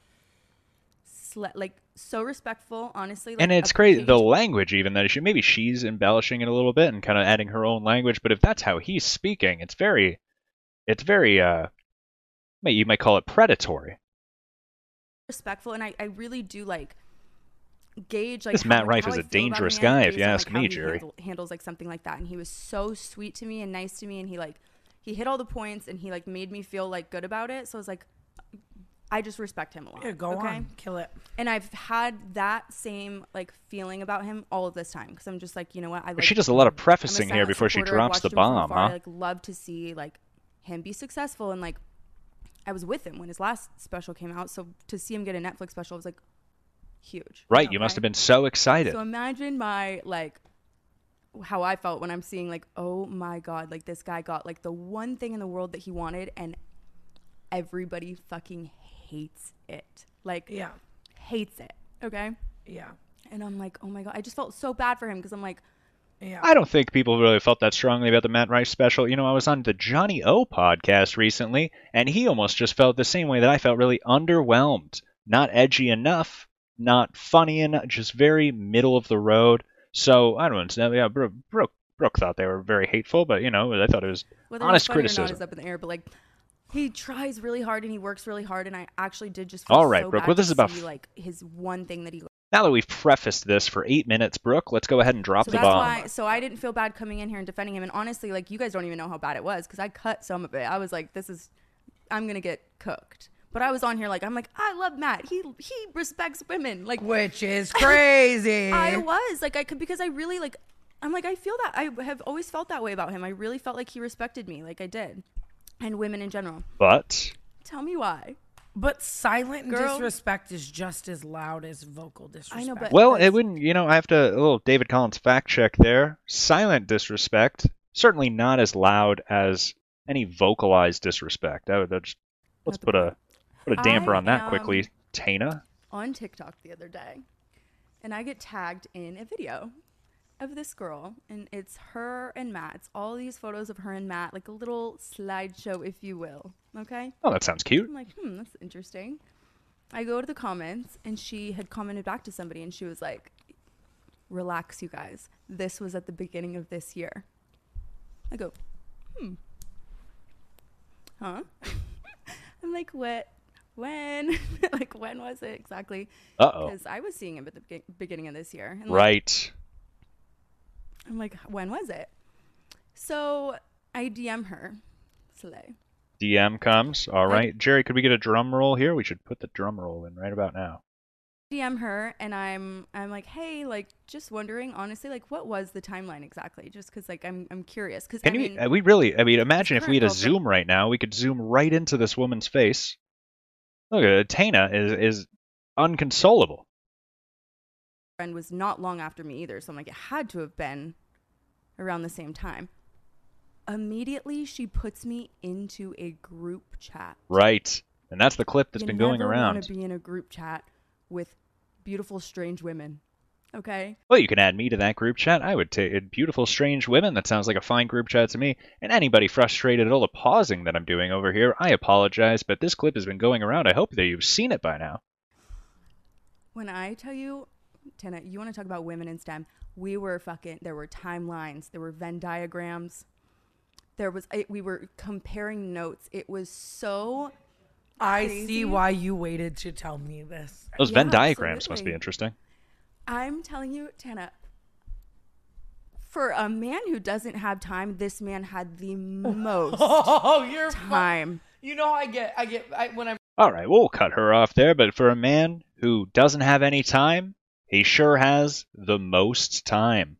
Sle- like so respectful, honestly. Like, and it's crazy the language even that she maybe she's embellishing it a little bit and kind of adding her own language but if that's how he's speaking it's very it's very uh you might call it predatory respectful and I, I really do like gauge like This how Matt Rife is I a dangerous guy, if you ask like, me, Jerry. handle- handles like something like that, and he was so sweet to me and nice to me, and he like he hit all the points, and he like made me feel like good about it. So I was like, I just respect him a lot. Yeah, go okay? on, kill it. And I've had that same like feeling about him all of this time because I'm just like, you know what? I like, she does a lot of prefacing here before she supporter. I've drops the watched him from bomb, afar. I, huh? like love to see like him be successful and like I was with him when his last special came out, so to see him get a Netflix special was like huge. Right, you must have been so excited. So imagine my like how I felt when I'm seeing like, oh my god, like this guy got like the one thing in the world that he wanted and everybody fucking hates it. Like Yeah. hates it. Okay? Yeah. And I'm like, oh my god, I just felt so bad for him because I'm like, yeah. I don't think people really felt that strongly about the Matt Rife special. You know, I was on the Johnny O podcast recently, and he almost just felt the same way that I felt really underwhelmed. Not edgy enough, not funny enough, just very middle of the road. So, I don't know. Yeah, Brooke, Brooke, Brooke thought they were very hateful, but, you know, I thought it was whether honest it's funny or criticism. not is up in the air, but like he tries really hard and he works really hard and I actually did just feel All right, so Brooke, bad well, this is about see, like his one thing that he Now that we've prefaced this for eight minutes, Brooke, let's go ahead and drop so the that's bomb. why so I didn't feel bad coming in here and defending him and honestly like you guys don't even know how bad it was because I cut some of it. I was like this is I'm going to get cooked. But I was on here like I'm like I love Matt. He he respects women. Like which is crazy. I was like I could because I really like I'm like I feel that I have always felt that way about him. I really felt like he respected me like I did. And women in general. But Tell me why. But silent Girl. disrespect is just as loud as vocal disrespect. I know, but Well, it wouldn't. You know, I have to a little David Collins fact check there. Silent disrespect, certainly not as loud as any vocalized disrespect. I would that's, let's put a put a damper I on that quickly, Tana. on TikTok the other day, and I get tagged in a video of this girl, and it's her and Matt. It's all these photos of her and Matt, like a little slideshow, if you will. Okay. Oh, that sounds cute. I'm like, hmm, that's interesting. I go to the comments, and she had commented back to somebody, and she was like, "Relax, you guys. This was at the beginning of this year." I go, hmm. Huh? I'm like, what? When? like, when was it exactly? Because I was seeing him at the begin- beginning of this year. And like, Right. I'm like, when was it? So I DM her, Slay. DM comes. All right, Jerry, could we get a drum roll here? We should put the drum roll in right about now. DM her, and I'm I'm like, hey, like, just wondering, honestly, like, what was the timeline exactly? Just because, like, I'm I'm curious. Because Can I mean, uh, we really? I mean, imagine if we had a zoom right now. We could zoom right into this woman's face. Look. Tana is is unconsolable. Friend was not long after me either. So I'm like, it had to have been around the same time. Immediately, she puts me into a group chat. Right. And that's the clip that's you been going around. want to be in a group chat with beautiful, strange women. Okay. Well, you can add me to that group chat. I would take beautiful, strange women. That sounds like a fine group chat to me. And anybody frustrated at all the pausing that I'm doing over here, I apologize, but this clip has been going around. I hope that you've seen it by now. When I tell you, Tana, you want to talk about women in STEM? We were fucking. There were timelines. There were Venn diagrams. There was. It, we were comparing notes. It was so. I crazy. see why you waited to tell me this. Those Yeah, Venn diagrams must be interesting. I'm telling you, Tana. For a man who doesn't have time, this man had the most Oh, you're fu- time. You know, I get, I get, I, when I'm. All right, we'll cut her off there. But for a man who doesn't have any time, he sure has the most time.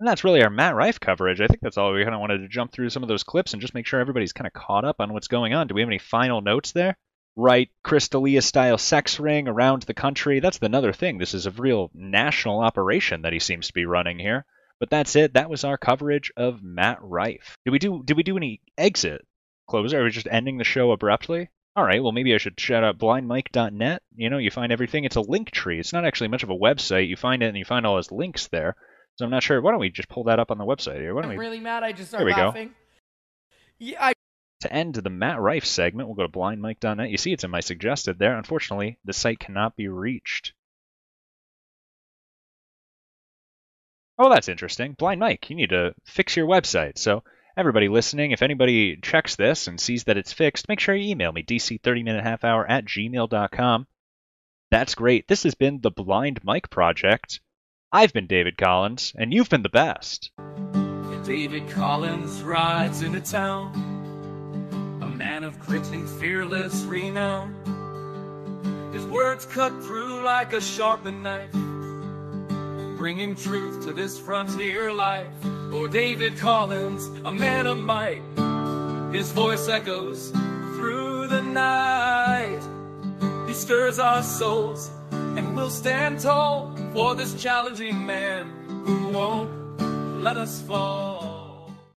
And that's really our Matt Rife coverage. I think that's all we kind of wanted to jump through some of those clips and just make sure everybody's kind of caught up on what's going on. Do we have any final notes there? Right, Chris D'Elia style sex ring around the country. That's another thing. This is a real national operation that he seems to be running here. But that's it. That was our coverage of Matt Rife. Did we do did we do any exit closer? Are we just ending the show abruptly? All right, well maybe I should shout out blindmike.net. You know, you find everything. It's a link tree. It's not actually much of a website. You find it and you find all his links there. So I'm not sure. Why don't we just pull that up on the website here? Why don't I'm we really mad. I just There started we go. Yeah, I, to end the Matt Rife segment, we'll go to blindmike.net. You see it's in my suggested there. Unfortunately, the site cannot be reached. Oh, that's interesting. Blind Mike, you need to fix your website. So, everybody listening, if anybody checks this and sees that it's fixed, make sure you email me, dc30minutehalfhour at gmail.com. That's great. This has been the Blind Mike Project. I've been David Collins, and you've been the best. David Collins rides into town, a man of quickly fearless renown. His words cut through like a sharpened knife, bringing truth to this frontier life. Oh, David Collins, a man of might, his voice echoes through the night. He stirs our souls, and we'll stand tall for this challenging man who won't let us fall.